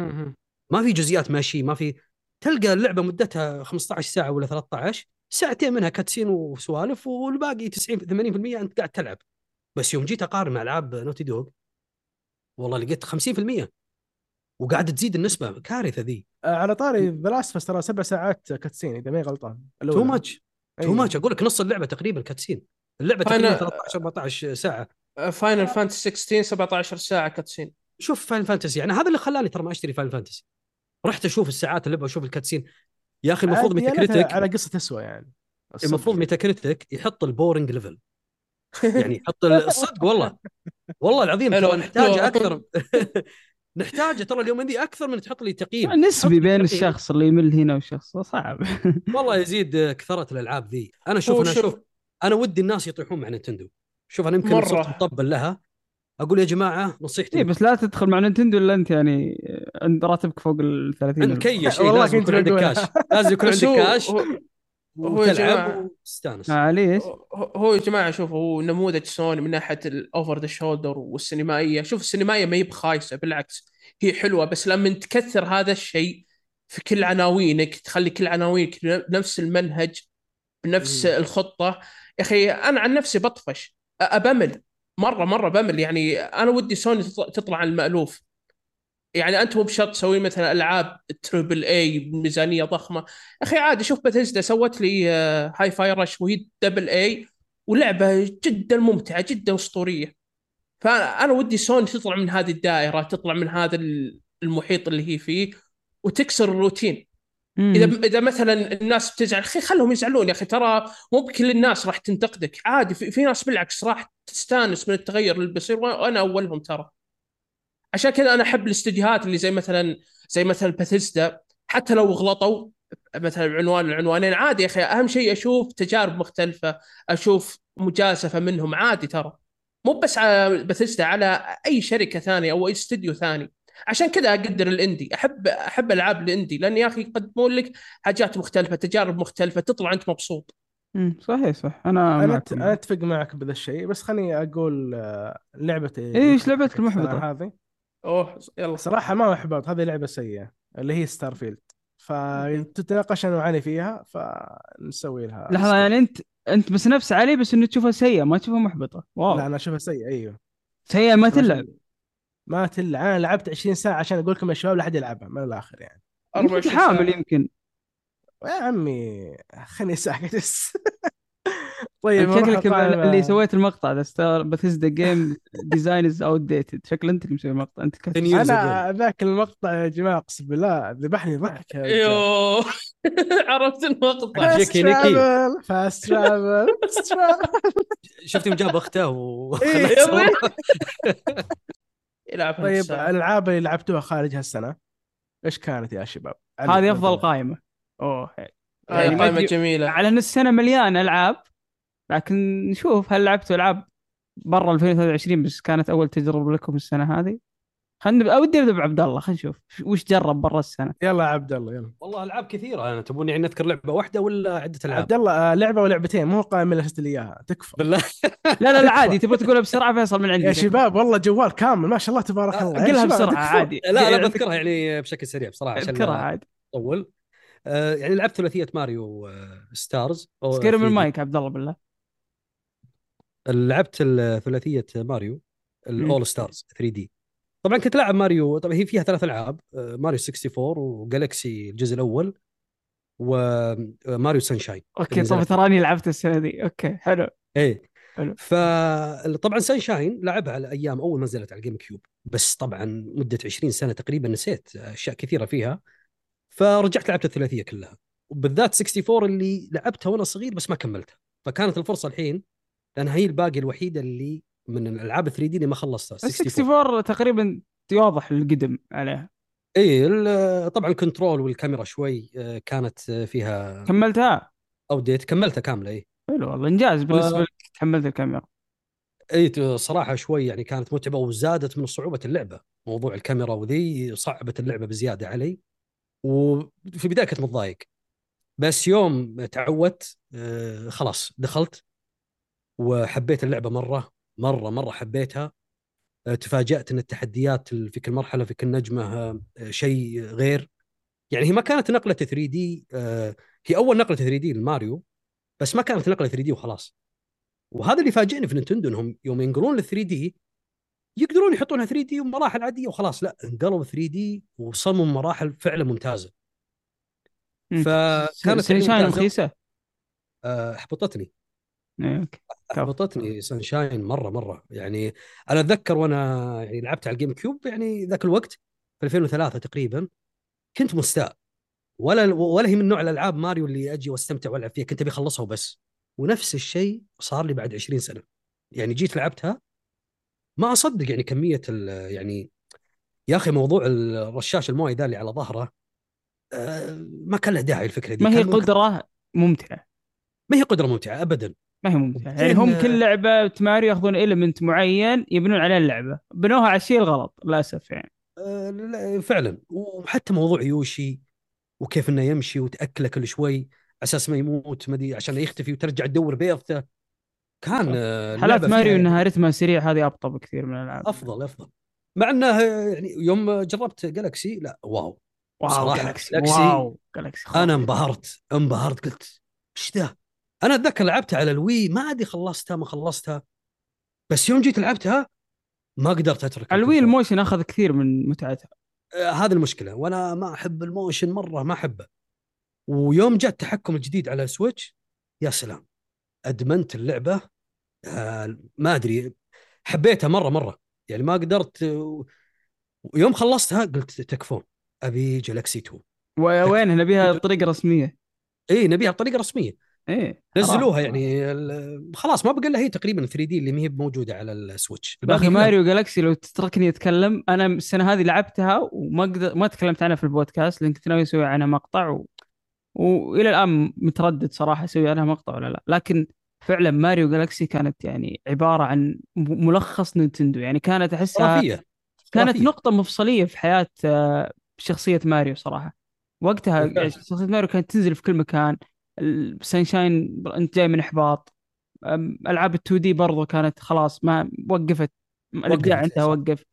ما في جزئيات ماشي ما في تلقى اللعبة مدتها 15 ساعة ولا 13 ساعتين منها cutscene وسوالف والباقي 90 80% أنت قاعد تلعب. بس يوم جيت أقارن مع ألعاب Naughty Dog والله لقيت 50% وقاعد تزيد النسبة كارثة ذي. آه، على طاري The Last ترى سبع ساعات cutscene إذا ماني غلطان. too much too. much أقول لك نص اللعبة تقريبا cutscene. اللعبة تقريبا 13 14 ساعة. Final Fantasy 16 17 ساعة cutscene. شوف Final Fantasy يعني هذا اللي خلاني ترى ما أشتري Final Fantasy رحت أشوف الساعات اللعبه واشوف ال cutscene. يا أخي المفروض Metacritic على قصة تسوى يعني. المفروض Metacritic يحط ال boring level <laughs> يعني يحط ال- الصدق والله. والله العظيم حلو. أكثر. <laughs> نحتاجه ترى اليومين دي أكثر من تحط لي تقييم. نسبي بين تقييم. الشخص اللي يمل هنا والشخص صعب. <laughs> والله يزيد كثرة الألعاب ذي. أنا شوف أنا شوف- أنا ودي الناس يطيحون مع نينتندو. شوف أنا يمكن مرة. صرت مطبل لها. أقول يا جماعة نصيحتي. اي بس لا تدخل مع نينتندو إلا أنت يعني راتبك فوق ال 30 عندك اي شيء والله لازم يكون عندك. كاش لازم يكون عندك كاش هو- يا وتلعب جماعة- وتستانس آه ليش؟ هو هو يا جماعة شوف هو نموذج سوني من ناحية ال over the shoulder والسينمائية. شوف السينمائية ما هي بخايسة بالعكس هي حلوة بس لما تكثر هذا الشيء في كل عناوينك تخلي كل عناوينك بنفس المنهج بنفس. الخطة. يا أخي أنا عن نفسي بطفش أبمل مرة مرة بمل. يعني أنا ودي سوني تطلع عن المألوف. يعني أنت مو بشرط تسوي مثلا ألعاب triple A بميزانيه ضخمة. أخي عادي شوف بثيسدا سوت لي Hi-Fi Rush وهي double A ولعبة جدا ممتعة جدا أسطورية. فأنا ودي سوني تطلع من هذه الدائرة تطلع من هذا المحيط اللي هي فيه وتكسر الروتين. مم. اذا إذا مثلا الناس بتزعل أخي خلهم يزعلون يا أخي ترى مو بكل الناس راح تنتقدك. عادي في, في ناس بالعكس راح تستانس من التغير اللي بيصير وأنا أولهم ترى. عشان كذا أنا أحب الاستديوهات اللي زي مثلا زي مثلا باثيسدا حتى لو غلطوا مثلا بعنوان العنوانين عادي يا أخي. أهم شيء أشوف تجارب مختلفة أشوف مجازفة منهم عادي ترى. مو بس على باثيسدا على أي شركة ثانية أو أي استوديو ثاني. عشان كذا أقدر ال indie احب أحب ألعاب ال indie لأن يا أخي يقدمون لك حاجات مختلفة تجارب مختلفة تطلع أنت مبسوط. مم. صحيح صح. أنا أنا معكم. أنا أتفق معك بهذا الشيء. بس خليني أقول آه، لعبة إيه إيش لعبتك المحبطة؟ هذه؟ أوه يلا. صراحة ما احبط هذه لعبة سيئة اللي هي Starfield فتتناقش أنا وعلي فيها فنسوي لها لحظة يعني أنت أنت بس نفس علي بس إنه تشوفها سيئة ما تشوفها محبطة. واو. لا أنا أشوفها سيئة أيوه. سيئة ما تلعب. ما تلعب. أنا لعبت 20 ساعة عشان أقول لكم يا شباب لا حد يلعبها من الآخر يعني. يمكن 24 حامل. يمكن. يا عمي خليني ساكت بس <laughs> طيب شكلك اللي سويت المقطع ذا ستار بثيسدا جيم ديزاين از اوت ديتد شكل أنت اللي مسوي المقطع. أنت كاتب. أنا ذاك المقطع يا جماعة أقسم بالله ذبحني ضحك يا رجال. يوه <laughs> عرفت المقطع. فاست جيكي نيكي. فاست ترافل شفت يوم جاب أخته و إيه،. <laughs> يلعب طيب الألعاب اللي لعبتوها خارج هالسنة إيش كانت يا شباب؟ هذه أفضل. قائمة. أوه يعني قائمة جميلة. على أن السنة مليان ألعاب لكن نشوف هل لعبتوا ألعاب برا 2023 بس كانت أول تجربة لكم السنة هذه؟ خلينا ودي أبدأ بعبد الله خلينا نشوف وش جرب برا السنة؟ يلا يا عبد الله يلا. والله ألعاب كثيرة أنا تبون يعني نذكر لعبة واحدة ولا عدة ألعاب؟ عبد الله آه، لعبة ولعبتين مو قائمة اللي لي إياها تكفى. بالله. لا لا لا عادي تبغى تقولها بسرعة فيصل من عندي. يا شباب والله جوال كامل ما شاء الله تبارك الله. يا قلها بسرعة. عادي. لا لا بذكرها يعني بشكل سريع بصراحة عشان اذكرها عادي. اطول آه يعني لعبت ثلاثية ماريو آه stars. بس قرب من 3D. المايك عبد الله بالله. لعبت ثلاثية ماريو الأول stars 3D. طبعا كنت لاعب ماريو طبعا هي فيها ثلاث ألعاب آه، ماريو 64 و Galaxy الجزء الأول وماريو Sunshine okay. طب تراني لعبت السنة دي. okay حلو. إيه. حلو. فطبعا Sunshine لعبها على أيام أول ما نزلت على ال GameCube بس طبعا مدة 20 سنة تقريبا نسيت أشياء كثيرة فيها. فرجعت لعبت الثلاثية كلها. وبالذات 64 اللي لعبتها وأنا صغير بس ما كملتها. فكانت الفرصة الحين لأن هي الباقي الوحيدة اللي من الألعاب 3D اللي ما خلصتها ال 64 تقريبا واضح القدم عليها. إي طبعا control والكاميرا شوي آه، كانت آه، فيها كملتها؟ outdated كملتها كاملة إي. حلو والله إنجاز. بالنسبة لك تحملت الكاميرا. إي صراحة شوي يعني كانت متعبة وزادت من صعوبة اللعبة. موضوع الكاميرا وذي صعبت اللعبة بزيادة علي. وفي البداية كنت متضايق. بس يوم تعودت آه، خلاص دخلت وحبيت اللعبة مرة مرة مرة حبيتها. آه، تفاجأت إن التحديات في كل مرحلة في كل نجمة آه، شيء غير. يعني هي ما كانت نقلة 3 دي هي أول نقلة 3 دي لماريو بس ما كانت نقلة 3 دي وخلاص. وهذا اللي فاجئني في نينتندو إنهم يوم ينقلون ل 3 دي يقدرون يحطونها 3 دي ومراحل عادية وخلاص. لا انقلبوا 3 دي وصمموا مراحل فعلا ممتازة. مم. فكانت Sunshine ممتازة. رخيصة. آه، احبطتني. إيه، احبطتني Sunshine مرة مرة. يعني أنا أتذكر وأنا يعني لعبت على ال GameCube يعني ذاك الوقت في 2003 تقريبا كنت مستاء. ولا ولا هي من نوع الألعاب ماريو اللي أجي وأستمتع وألعب فيها كنت أبي أخلصها وبس. ونفس الشيء صار لي بعد 20 سنة. يعني جيت لعبتها ما أصدق يعني كمية ال- يعني يا أخي موضوع الرشاش الموية ذا اللي على ظهره آه، ما كان له داعي الفكرة دي ما هي كان ممكن- قدرة ممتعة. ما هي قدرة ممتعة ابدا. ما هي ممتعة. يعني هم كل لعبة ماريو ياخذون element معين يبنون عليه اللعبة. بنوها على الشيء الغلط للأسف يعني. آه، لا، فعلا. وحتى موضوع يوشي وكيف إنه يمشي وتأكله كل شوي على أساس ما يموت ما عشان يختفي وترجع تدور بيضته. كان آه، حالات ماريو إنها رتمها سريع هذه أبطأ بكثير من الألعاب. أفضل أفضل. مع انه يعني يوم جربت Galaxy لا واو. واو صراحة Galaxy Galaxy واو Galaxy أنا انبهرت انبهرت قلت إيش ذا؟ أنا أتذكر لعبتها على ال Wii ما أدري خلصتها ما خلصتها. بس يوم جيت لعبتها ما قدرت أترك ال Wii. ال motion أخذ كثير من متعتها. آه، هذه المشكلة. وأنا ما أحب ال motion مرة ما أحبه. ويوم جاء التحكم الجديد على Switch يا سلام. أدمنت اللعبة. ما أدري حبيتها مرة مرة. يعني ما قدرت آه، ويوم خلصتها قلت تكفون أبي Galaxy 2 وين؟ نبيها بطريقة رسمية. إي نبيها بطريقة رسمية. إيه نزلوها. يعني خلاص ما بقى الا هي تقريبا 3D اللي ما هي موجودة على ال Switch. الباقي ماريو Galaxy لو تتركني أتكلم أنا السنة هذه لعبتها وما قدر ما تكلمت عنها في البودكاست لأن كنت ناوي أسوي عنها مقطع و... وإلى الآن متردد صراحة أسوي عنها مقطع ولا لا. لكن فعلا ماريو Galaxy كانت يعني عبارة عن ملخص نينتندو. يعني كانت أحسها خرافية. كانت خرافية. نقطة مفصلية في حياة آه، شخصية ماريو صراحة. وقتها. يعني شخصية ماريو كانت تنزل في كل مكان. ال Sunshine انت جاي من إحباط. ألعاب ال 2D برضو كانت خلاص ما وقفت. الإبداع عندها. وقف.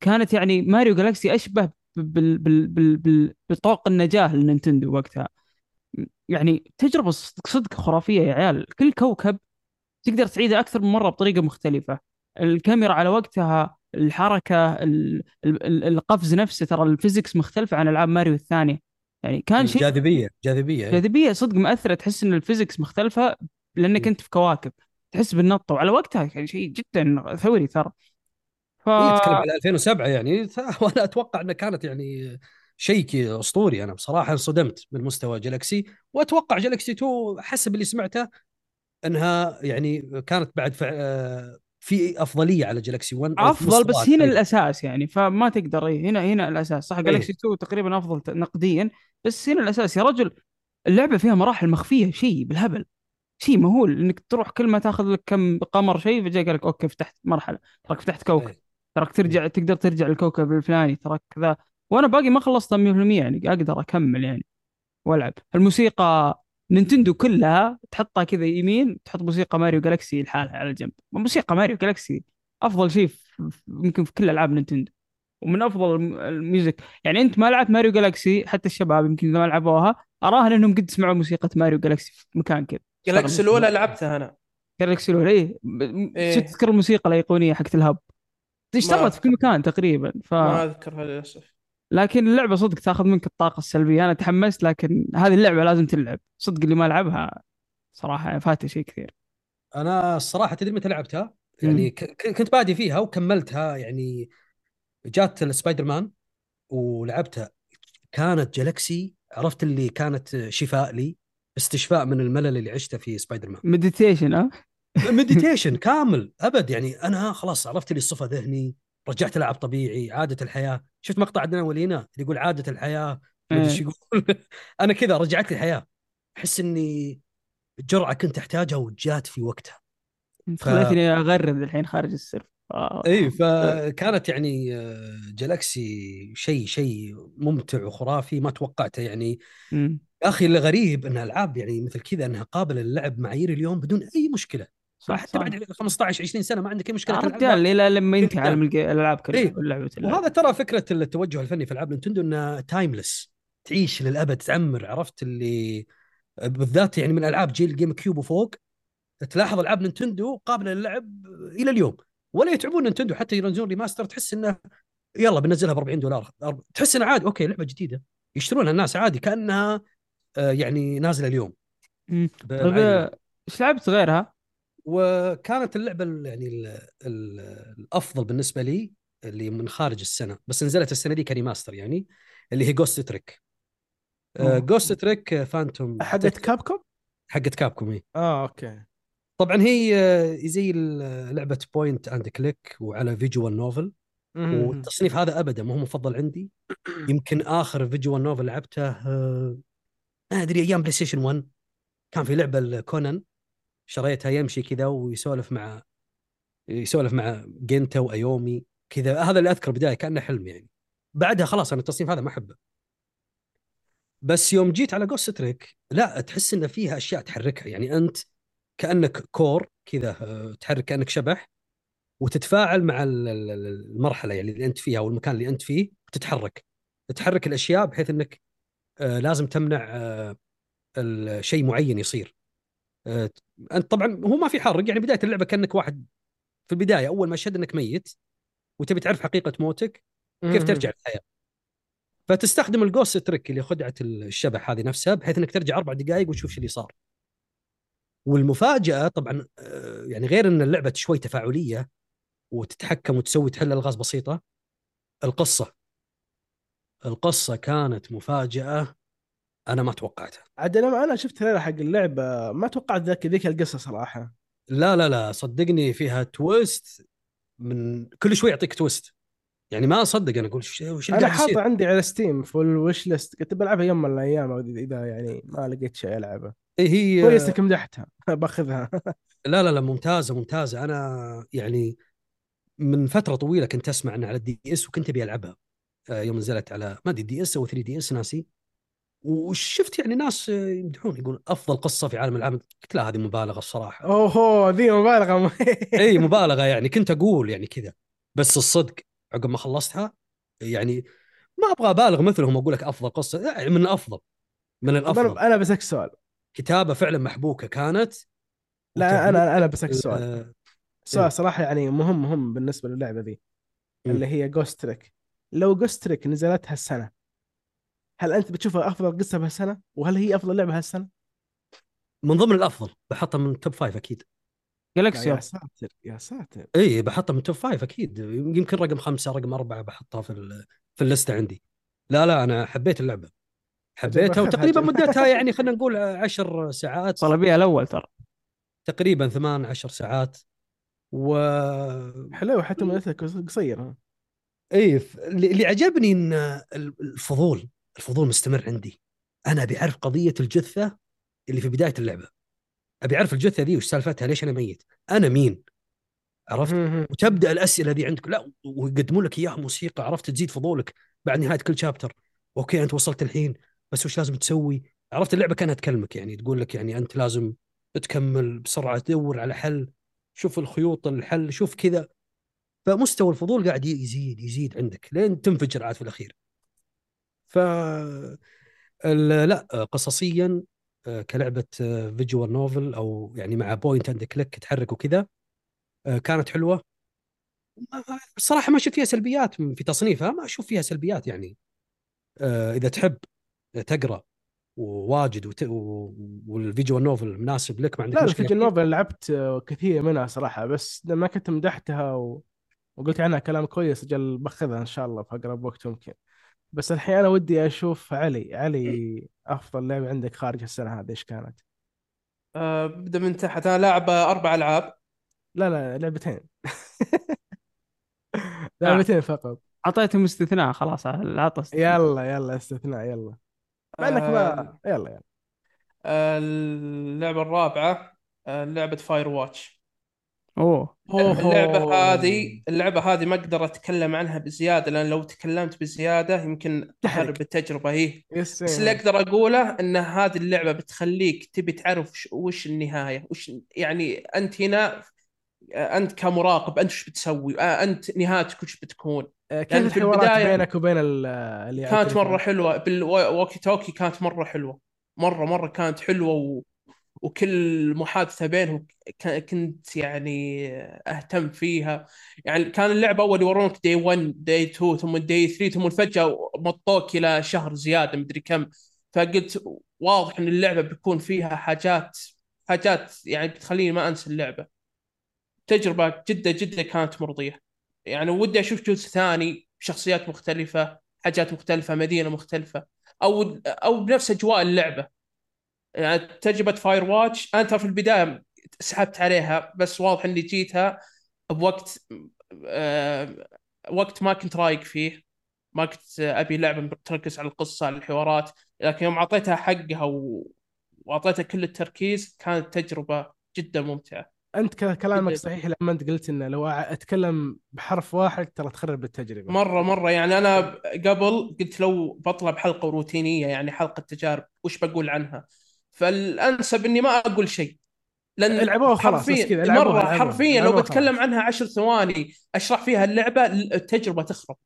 كانت يعني ماريو Galaxy أشبه بال بال بال بال بطوق النجاة للنينتندو وقتها. يعني تجربة صدق خرافية يا عيال. كل كوكب تقدر تعيده أكثر من مرة بطريقة مختلفة. الكاميرا على وقتها الحركة ال- ال- ال- القفز نفسه ترى ال physics مختلفة عن ألعاب ماريو الثانية. يعني كان شيء جاذبية جاذبية إيه. جاذبية صدق مأثرة. تحس إن ال physics مختلفة لأنك مم. أنت في كواكب. تحس بالنط. وعلى وقتها كان شيء جدا ثوري ترى. ف إيه، تتكلم على 2007 يعني. <laughs> وأنا أتوقع انها كانت يعني شيء أسطوري أنا بصراحة انصدمت من مستوى جالكسي وأتوقع جالكسي 2 حسب اللي سمعته إنها يعني كانت بعد فع- آه، في أفضلية على جالكسي 1 أو في افضل بس هنا أيضاً. الأساس يعني فما تقدر هنا هنا الأساس صح إيه. جالكسي 2 تقريبا أفضل نقديا بس هنا الأساس يا رجل اللعبة فيها مراحل مخفية شيء بالهبل شيء مهول إنك تروح كل ما تأخذ لك كم قمر شيء فجأة قال لك أوكي فتحت مرحلة تراك فتحت كوكب إيه. تراك ترجع تقدر ترجع للكوكب الفلاني تراك كذا وأنا باقي ما خلصتها 100% يعني أقدر أكمل يعني وألعب. الموسيقى نينتندو كلها تحطها كذا يمين تحط موسيقى ماريو Galaxy لحالها على جنب. موسيقى ماريو Galaxy أفضل شيء يمكن في كل ألعاب نينتندو ومن أفضل ال m- ال music. يعني أنت ما لعبت ماريو Galaxy حتى الشباب يمكن إذا ما لعبوها أراهن إنهم قد سمعوا موسيقى ماريو Galaxy في مكان كذا. Galaxy الأولى لعبتها أنا. Galaxy الأولى ب- إيه. شفت تذكر الموسيقى الأيقونية حقت ال hub اشتغلت في كل. مكان تقريبا؟ ف ما أذكرها للأسف. لكن اللعبة صدق تاخذ منك الطاقة السلبية. أنا تحمست لكن هذه اللعبة لازم تلعب. صدق اللي ما لعبها صراحة فاته شيء كثير. أنا الصراحة تدري متى لعبتها؟ يعني كنت بادي فيها وكملتها. يعني جات السبايدر مان ولعبتها. كانت Galaxy. عرفت اللي كانت شفاء لي استشفاء من الملل اللي عشته في Spider-Man meditation ها؟ meditation كامل أبد. يعني أنا خلاص عرفت لي اللي صفى ذهني. رجعت ألعب طبيعي عادة الحياة. شفت مقطع عندنا ولينا اللي يقول عادة الحياة ما أدري إيه. يقول. <laughs> أنا كذا رجعت لي الحياة أحس إني جرعه كنت أحتاجها وجات في وقتها. خلتني اغرد الحين خارج السر آه. اي فكانت يعني آه، Galaxy شيء شيء ممتع وخرافي ما توقعته. يعني مم. أخي الغريب إن ألعاب يعني مثل كذا إنها قابلة للعب معايير اليوم بدون أي مشكلة. صح حتى صح بعد 15 20 سنة ما عندك أي مشكلة. رجال إلى لما ينتهي رجال. عالم الألعاب كلها إيه. لعبه اللعبة. وهذا ترى فكرة التوجه الفني في العاب Nintendo انها timeless تعيش للأبد تعمر عرفت اللي بالذات يعني من ألعاب جيل GameCube وفوق تلاحظ ألعاب Nintendo قابلة للعب إلى اليوم ولا يتعبون Nintendo حتى ينزلون remaster تحس إنه يلا بنزلها ب 40 دولار تحس انها عادي okay لعبة جديدة يشترونها الناس عادي كأنها آه، يعني نازلة اليوم طيب إيش لعبت غيرها؟ وكانت اللعبة ال- يعني ال ال الأفضل بالنسبة لي اللي من خارج السنة بس نزلت السنة دي ك remaster يعني اللي هي Ghost Trick. Ghost Trick Phantom حقت Capcom؟ حقت Capcom هي آه okay. طبعا هي آه، زي لعبة point and click وعلى visual novel. والتصنيف هذا ابدا ما هو مفضل عندي. <clears throat> يمكن آخر visual novel لعبته آه، ما أدري أيام PlayStation 1 كان في لعبة الكونان شريتها يمشي كذا ويسولف مع يسولف مع جنتا وأيومي كذا. هذا اللي أذكر بداية كأنه حلم يعني. بعدها خلاص أنا التصنيف هذا ما أحبه. بس يوم جيت على Ghost Trick لا تحس إن فيها أشياء تحركها. يعني أنت كأنك كور كذا تحرك كأنك شبح وتتفاعل مع ال- ال- ال- المرحلة يعني اللي أنت فيها أو المكان اللي أنت فيه وتتحرك. تحرك الأشياء بحيث إنك آه، لازم تمنع آه، ال- شيء معين يصير. أنت طبعا هو ما في حرق يعني بداية اللعبة كأنك واحد في البداية أول ما شد إنك ميت وتبي تعرف حقيقة موتك كيف. ترجع للحياة؟ فتستخدم ال Ghost Trick اللي خدعة الشبح هذه نفسها بحيث إنك ترجع أربع دقائق وتشوف شو اللي صار. والمفاجأة طبعا آه، يعني غير إن اللعبة شوي تفاعلية وتتحكم وتسوي تحل ألغاز بسيطة القصة. القصة كانت مفاجأة أنا ما توقعتها. عاد لما أنا شفت trailer حق اللعبه ما توقعت ذاك ذيك القصة صراحة. لا لا لا صدقني فيها twist من كل شوي يعطيك twist يعني ما أصدق أنا أقول وش أنا حاطه عندي على Steam في ال wishlist كنت بلعبها يوم من الأيام اذا يعني ما لقيت شيء ألعبه. إيه هي كويس إنك مدحتها. <laughs> باخذها. لا لا لا ممتازة ممتازة. أنا يعني من فترة طويلة كنت أسمع عنها على ال DS وكنت أبي ألعبها. آه، يوم نزلت على ما أدري DS أو 3DS ناسي. وشفت يعني ناس يمدحون يقول أفضل قصة في عالم الالعاب قلت لا هذه مبالغة الصراحة. اوه ذي مبالغة. <laughs> إي مبالغة يعني. كنت أقول يعني كذا. بس الصدق عقب ما خلصتها يعني ما أبغى أبالغ مثلهم أقول لك أفضل قصة. لا، من الأفضل. من الأفضل. أنا بسالك سؤال. كتابة فعلا محبوكة كانت. لا أنا أنا بسالك سؤال. آه، إيه. سؤال صراحة يعني مهم مهم بالنسبة للعبة ذي. مم. اللي هي Ghost Trick لو Ghost Trick نزلت هالسنه هل أنت بتشوفها أفضل قصة بهالسنة؟ وهل هي أفضل لعبة هالسنة؟ من ضمن الأفضل بحطها من top five أكيد. لا Galaxy يا ساتر يا ساتر. اي بحطها من top five أكيد. يمكن رقم خمسة رقم أربعة بحطها في ال- في ال list ه عندي. لا لا أنا حبيت اللعبة. حبيتها وتقريبا. مدتها يعني خلينا نقول عشر ساعات. طلبيها الأول ترى. تقريبا ثمان عشر ساعات. و حلو حتى مدتها قصيرة. اي اللي عجبني إن الفضول. الفضول مستمر عندي. أنا ابي اعرف قضية الجثة اللي في بداية اللعبة. أبي أعرف الجثة ذي وش سالفتها ليش أنا ميت؟ أنا مين؟ عرفت. وتبدأ الأسئلة ذي عندك. لا ويقدموا لك إياها موسيقى عرفت؟ تزيد فضولك. بعد نهاية كل chapter okay أنت وصلت الحين بس وش لازم تسوي؟ عرفت؟ اللعبة كانها تكلمك يعني تقول لك يعني أنت لازم تكمل بسرعة تدور على حل شوف الخيوط الحل شوف كذا. فمستوى الفضول قاعد يزيد يزيد عندك لين تنفجر عاد في الأخير. ف لا قصصيا آه، كلعبة visual novel أو يعني مع point and click تحرك وكذا آه، كانت حلوة. الصراحه ما أشوف فيها سلبيات في تصنيفها ما أشوف فيها سلبيات يعني. آه، إذا تحب تقرأ وواجد وت... و... وال visual novel مناسب لك ما عندك لا مشكلة ال visual novel لعبت آه، كثير منها صراحة بس لما كنت مدحتها و... وقلت عنها كلام كويس أجل باخذها إن شاء الله في أقرب وقت ممكن. بس الحين أنا ودي أشوف علي علي أفضل لعبه عندك خارج السنة هذه إيش كانت؟ آه، ابدا من تحت. أنا لاعب أربع ألعاب. لا لا لعبتين. <laughs> لعبتين فقط. أعطيتهم استثناء خلاص استثناء. يلا يلا استثناء يلا. مع إنك ما يلا يلا. آه، اللعبة الرابعة آه، لعبة Firewatch أوه. اللعبة هذه اللعبة هذه ما أقدر أتكلم عنها بزيادة لأن لو تكلمت بزيادة يمكن تحرق. اخرب التجربة هي yes بس اللي أقدر أقوله إن هذه اللعبة بتخليك تبي تعرف وش- النهاية وش يعني أنت هنا أنت كمراقب أنت وش بتسوي؟ آه، أنت نهايتك وش بتكون؟ آه، كيف في الحوارات البداية- بينك وبين ال- اللي كانت؟ مرة حلوة بالووكي توكي كانت مرة حلوة مرة مرة كانت حلوة و... وكل محادثة بينهم كنت يعني أهتم فيها. يعني كان اللعبة أول يورونك دي 1 دي 2 ثم دي 3 ثم فجأة مطوك إلى شهر زيادة مدري كم. فقلت واضح إن اللعبة بيكون فيها حاجات حاجات يعني بتخليني ما أنسى اللعبة. تجربة جدا جدا كانت مرضية. يعني ودي أشوف جزء ثاني بشخصيات مختلفة حاجات مختلفة مدينة مختلفة. أو أو بنفس أجواء اللعبة. يعني تجربة فاير واتش أنا ترى في البداية سحبت عليها بس واضح إني جيتها بوقت آه وقت ما كنت رايق فيه ما كنت أبي لعبة تركز على القصة على الحوارات لكن يوم أعطيتها حقها و... وأعطيتها كل التركيز كانت تجربة جدا ممتعة. أنت كلامك. صحيح لما أنت قلت إنه لو أتكلم بحرف واحد ترى تخرب التجربة. مرة مرة يعني أنا قبل قلت لو بطلع بحلقة روتينية يعني حلقة تجارب وش بقول عنها؟ فالأنسب إني ما أقول شيء. لأن العبوها خلاص، بس كذا، العبوها، حرفيا لو بتكلم. عنها عشر ثواني أشرح فيها اللعبة التجربة تخرب.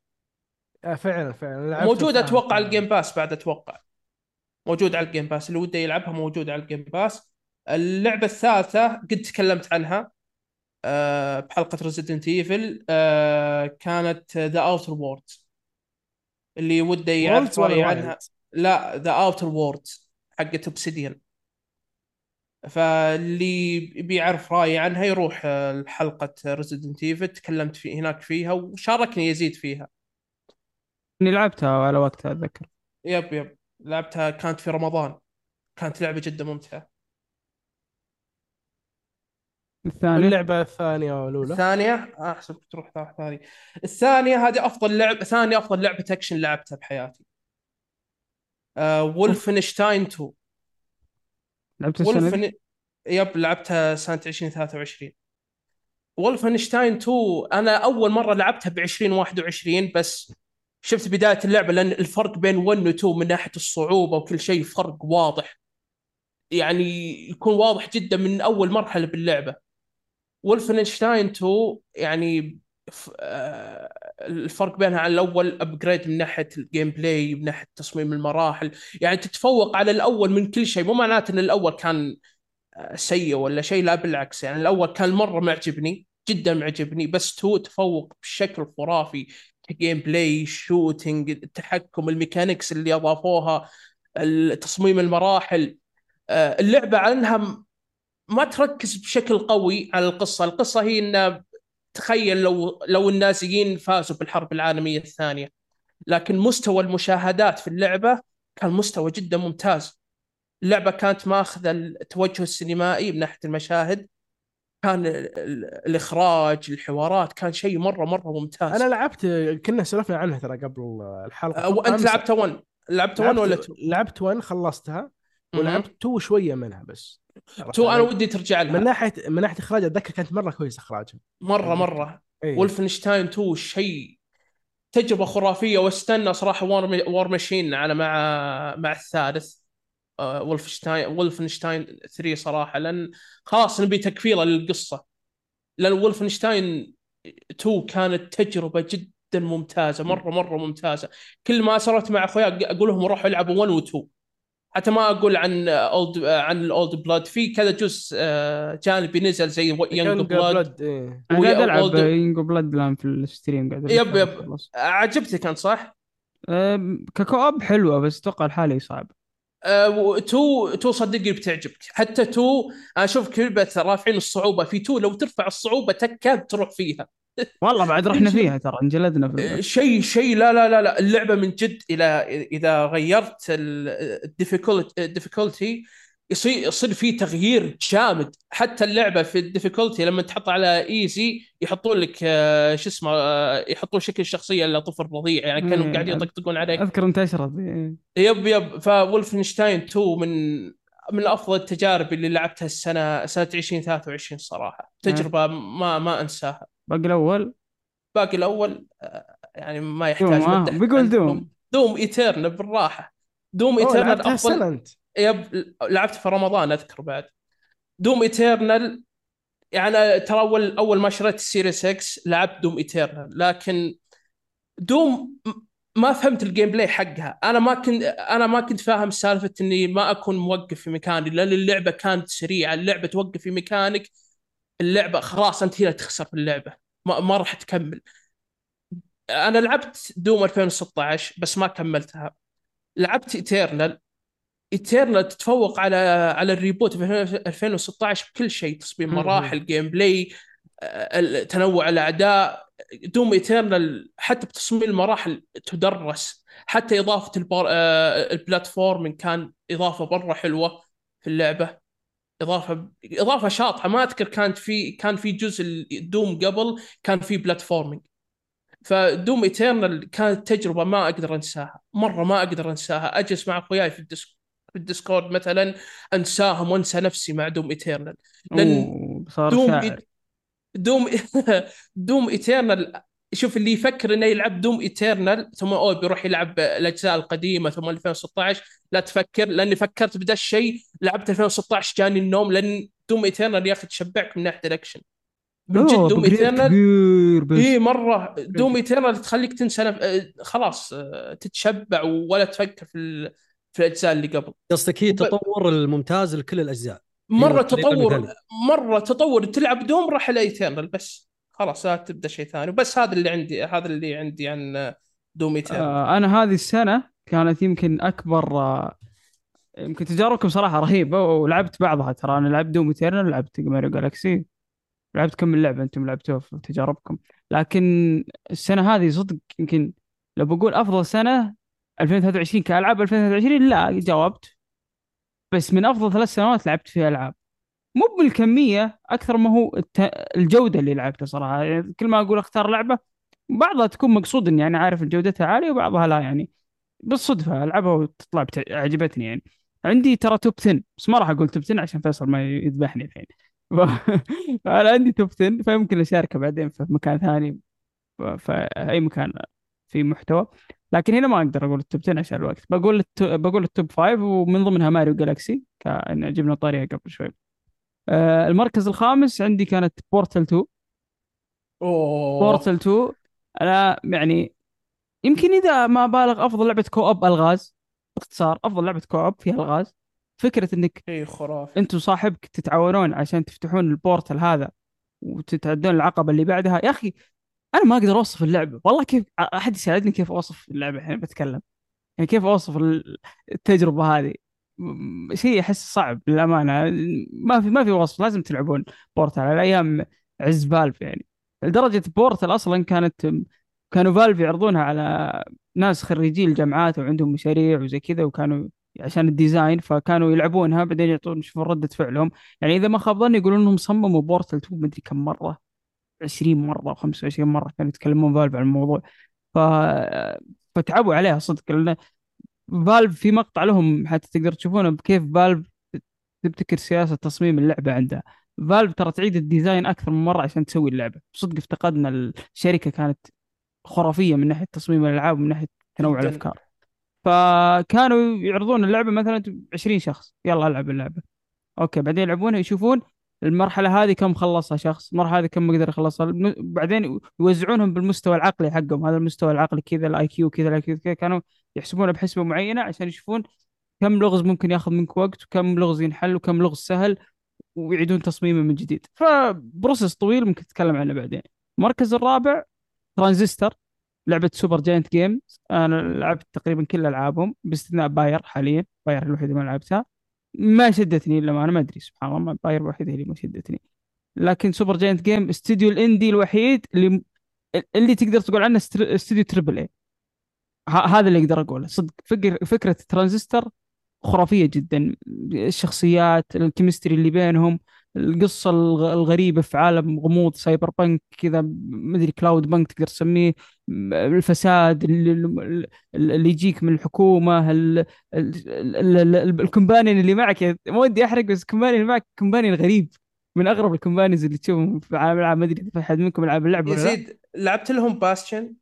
آه، فعلا فعلا. وفاهم أتوقع على. ال Game Pass بعد أتوقع. موجود على ال Game Pass اللي وده يلعبها موجودة على ال Game Pass اللعبة الثالثة قد تكلمت عنها آه، بحلقة Resident Evil كانت The Outer World اللي وده يعرف؟ عنها. لا The Outer World حقت Obsidian. فاللي بيعرف رأيي عنها يروح آه، حلقة Resident Evil تكلمت في هناك فيها وشاركني يزيد فيها. إني لعبتها على وقتها أتذكر. yep yep. لعبتها كانت في رمضان. كانت لعبة جدا ممتعة. الثاني اللعبة الثانية الاولى الثانية؟ أحسب تروح واحدة ثانية الثانية هذه أفضل لعبة ثانية أفضل لعبة اكشن لعبتها بحياتي. آه و Wolfenstein 2 لعبت السنة؟ Wolfen yep لعبتها سنة 2023 و Wolfenstein 2 أنا أول مرة لعبتها ب 2021 بس شفت بداية اللعبة لأن الفرق بين 1 و 2 من ناحية الصعوبة وكل شيء فرق واضح. يعني يكون واضح جدا من أول مرحلة باللعبة. و Wolfenstein 2 يعني ف- آه، الفرق بينها عن الأول upgrade من ناحية ال gameplay من ناحية تصميم المراحل. يعني تتفوق على الأول من كل شيء مو معناته إن الأول كان آه، سيء ولا شيء لا بالعكس. يعني الأول كان مرة معجبني جدا معجبني بس two تفوق بشكل خرافي. ك gameplay shooting التحكم ال mechanics اللي أضافوها تصميم المراحل. آه، اللعبة عنها ما تركز بشكل قوي على القصة. القصة هي إن تخيل لو لو النازيين فازوا بالحرب العالمية الثانية لكن مستوى المشاهدات في اللعبة كان مستوى جدا ممتاز. اللعبة كانت ماخذة التوجه السينمائي من ناحية المشاهد كان ال- ال- الإخراج الحوارات كان شيء مرة مرة ممتاز. أنا لعبت كنا سولفنا عنها ترى قبل الحلقة. أه، وأنت. لعبت 1 لعبت 1 ولا 2 لعبت 1 خلصتها ولعبت 2 شوية منها بس. 2 أنا ودي ترجع لها. من ناحيه من ناحية اخراج أتذكر كانت مرة كويس اخراجها مرة مرة. إيه. ولفنشتاين 2 شيء تجربة خرافية. واستنى صراحة وار وار ماشين على مع مع الثالث. آه، ولفنشتاين ولفنشتاين 3 صراحة. لأن خلاص نبي تكفيلة للقصة. لأن ولفنشتاين 2 كانت تجربة جدا ممتازة. مرة مرة ممتازة. كل ما صرت مع أخويا أقول لهم روحوا العبوا 1 و 2 حتى ما أقول عن اولد عن الاولد بلاد في كذا جزء آه، جانبي نزل زي Young بلاد إيه. أنا قاعد ألعب ينجو Blood الآن في ال stream قاعد yep yep. عجبتك انت صح؟ أم، ك co-op حلوة بس أتوقع لحالي صعب. آه، و- two two صدقني بتعجبك. حتى two أنا أشوف كلبة رافعين الصعوبة. في two لو ترفع الصعوبة تكاد تروح فيها. والله بعد رحنا <laughs> فيها ترى انجلدنا في. شيء شيء لا لا لا لا اللعبة من جد إلى إذا غيرت ال difficulty يصير يصير في تغيير جامد. حتى اللعبة في ال difficulty لما تحط على easy يحطون لك آه، شو اسمه آه، يحطون شكل الشخصيه اللي طفل رضيع يعني كانوا إيه، قاعدين يطقطقون عليك. أذكر انتشرت إيه. yep yep. ف Wolfenstein 2 من من أفضل التجارب اللي لعبتها السنة سنة 2023 صراحة. تجربة ما ما أنساها. باقي الأول؟ باقي الأول آه، يعني ما يحتاج Doom، آه، بيقول Doom. Doom Eternal بالراحة. Doom Eternal أفضل. أنت. yep لعبت في رمضان أذكر بعد. Doom Eternal يعني ترى أول أول ما شريت ال Series X لعبت Doom Eternal لكن Doom ما فهمت ال gameplay حقها. أنا ما كنت أنا ما كنت فاهم سالفة إني ما أكون موقف في مكاني لأن اللعبة كانت سريعة. اللعبة توقف في مكانك اللعبة خلاص أنت هنا تخسر في اللعبة. ما, ما راح تكمل. أنا لعبت Doom 2016 بس ما كملتها. لعبت Eternal Eternal تتفوق على على ال reboot في 2016 بكل شيء تصميم. مراحل gameplay آه، تنوع الأعداء. Doom Eternal حتى بتصميم المراحل تدرس. حتى إضافة البار... آه، ال platforming كان إضافة مرة حلوة في اللعبة. اضافه إضافة شاطحة. ما أذكر كانت في كان في جزء Doom قبل كان في platforming ف Doom Eternal كانت تجربة ما أقدر أنساها. مرة ما أقدر أنساها. أجلس مع أخوياي في ال Disc في ال Discord مثلا أنساهم وأنسى نفسي مع Doom Eternal لأن Doom شاعر. <laughs> Doom Doom Eternal شوف اللي يفكر إنه يلعب Doom Eternal ثم اوه بيروح يلعب الأجزاء القديمة ثم 2016 لا تفكر لأني فكرت بدا الشيء لعبت 2016 جاني النوم لأن Doom Eternal يا أخي تشبعك من ناحية الاكشن من جد Doom Eternal اي مرة. Doom Eternal تخليك تنسى نف... آه، خلاص آه، تتشبع ولا تفكر في ال... في الأجزاء اللي قبل. قصدك هي وب- التطور الممتاز لكل الأجزاء. مرة تطور. مرة تطور. تلعب Doom راح ال Eternal بس. خلاص لا تبدأ شيء ثاني. بس هذا اللي عندي هذا اللي عندي عن Doom آه أنا هذه السنة كانت يمكن أكبر آه يمكن تجاربكم صراحة رهيبة ولعبت بعضها ترى. أنا لعبت Doom Eternal لعبت Mario Galaxy لعبت كم من لعبة أنتم لعبتوها في تجاربكم. لكن السنة هذه صدق يمكن لو بقول أفضل سنة 2023 كألعاب 2023 لا جاوبت. بس من أفضل ثلاث سنوات لعبت فيها ألعاب. مو بالكمية أكثر ما هو الت... الجودة اللي لعبتها صراحة. يعني كل ما أقول أختار لعبة بعضها تكون مقصود إني أنا عارف جودتها عالية وبعضها لا يعني. بالصدفة ألعبها وتطلع بت... عجبتني يعني. عندي ترى توب 10 بس ما راح أقول توب 10 عشان فيصل ما يذبحني الحين. <laughs> فأنا عندي توب 10 فيمكن أشاركه بعدين في مكان ثاني في أي مكان في محتوى. لكن هنا ما أقدر أقول ال top 10 عشان الوقت. بقول الت... بقول ال top 5 ومن ضمنها Mario Galaxy كأن جبنا طاريها قبل شوي. آه، المركز الخامس عندي كانت Portal 2 أوه. Portal 2 أنا يعني يمكن إذا ما بالغ أفضل لعبة co-op ألغاز. باختصار أفضل لعبة co-op فيها ألغاز. فكرة إنك شيء خرافي. انت وصاحبك تتعاونون عشان تفتحون ال portal هذا وتتعدون العقبة اللي بعدها. يا أخي أنا ما أقدر أوصف اللعبة. والله كيف أحد يساعدني كيف أوصف اللعبة؟ الحين بتكلم. يعني كيف أوصف ال- التجربة هذه؟ شيء أحس صعب للأمانة. ما في ما في وصف لازم تلعبون Portal على أيام عز Valve يعني. لدرجة Portal أصلا كانت كانوا Valve يعرضونها على ناس خريجي الجامعات وعندهم مشاريع وزي كذا وكانوا عشان ال design فكانوا يلعبونها بعدين يعطون يشوفون ردة فعلهم. يعني إذا ما خاب ظني يقولون إنهم صمموا Portal 2 مدري كم مرة 20 مرة و25 مرة كانوا يتكلمون Valve عن الموضوع. ف فتعبوا عليها صدق لأن Valve في مقطع لهم حتى تقدر تشوفونه كيف Valve تبتكر سياسة تصميم اللعبة عندها Valve ترى تعيد ال design أكثر من مرة عشان تسوي اللعبة. صدق افتقدنا الشركة كانت خرافية من ناحية تصميم الألعاب ومن ناحية تنوع. الأفكار. فكانوا يعرضون اللعبة مثلا 20 شخص. يلا ألعب اللعبة. okay بعدين يلعبونها يشوفون المرحلة هذه كم خلصها شخص؟ المرحلة هذه كم يقدر يخلصها؟ بعدين يوزعونهم بالمستوى العقلي حقهم. هذا المستوى العقلي كذا ال IQ كذا ال IQ كذا. كانوا يحسبونها بحسبة معينة عشان يشوفون كم لغز ممكن ياخذ منك وقت وكم لغز ينحل وكم لغز سهل ويعيدون تصميمه من جديد. ف process طويل ممكن تتكلم عنه بعدين. المركز الرابع ترانزستور لعبة Supergiant Games أنا لعبت تقريبا كل ألعابهم باستثناء Pyre حاليا. Pyre الوحيدة ما لعبتها. ما شدتني لما أنا ما أدري سبحان الله Pyre الوحيدة اللي ما شدتني. لكن Supergiant Games استوديو ال indie الوحيد اللي اللي تقدر تقول عنه استوديو triple A هذا اللي أقدر أقوله. صدق فكر فكرة ترانزستور خرافية جدا. الشخصيات ال chemistry اللي بينهم القصة الغ- الغريبة في عالم غموض cyberpunk كذا مدري cloudpunk تقدر تسميه الفساد اللي, اللي يجيك من الحكومة ال- ال- ال- ال- ال- ال companion اللي معك. ما ودي أحرق بس ال companion اللي معك companion غريب. من أغرب ال companions اللي تشوفهم في عالم الألعاب. ما أدري إذا في أحد منكم يلعب اللعبة يزيد لعبت لهم Bastion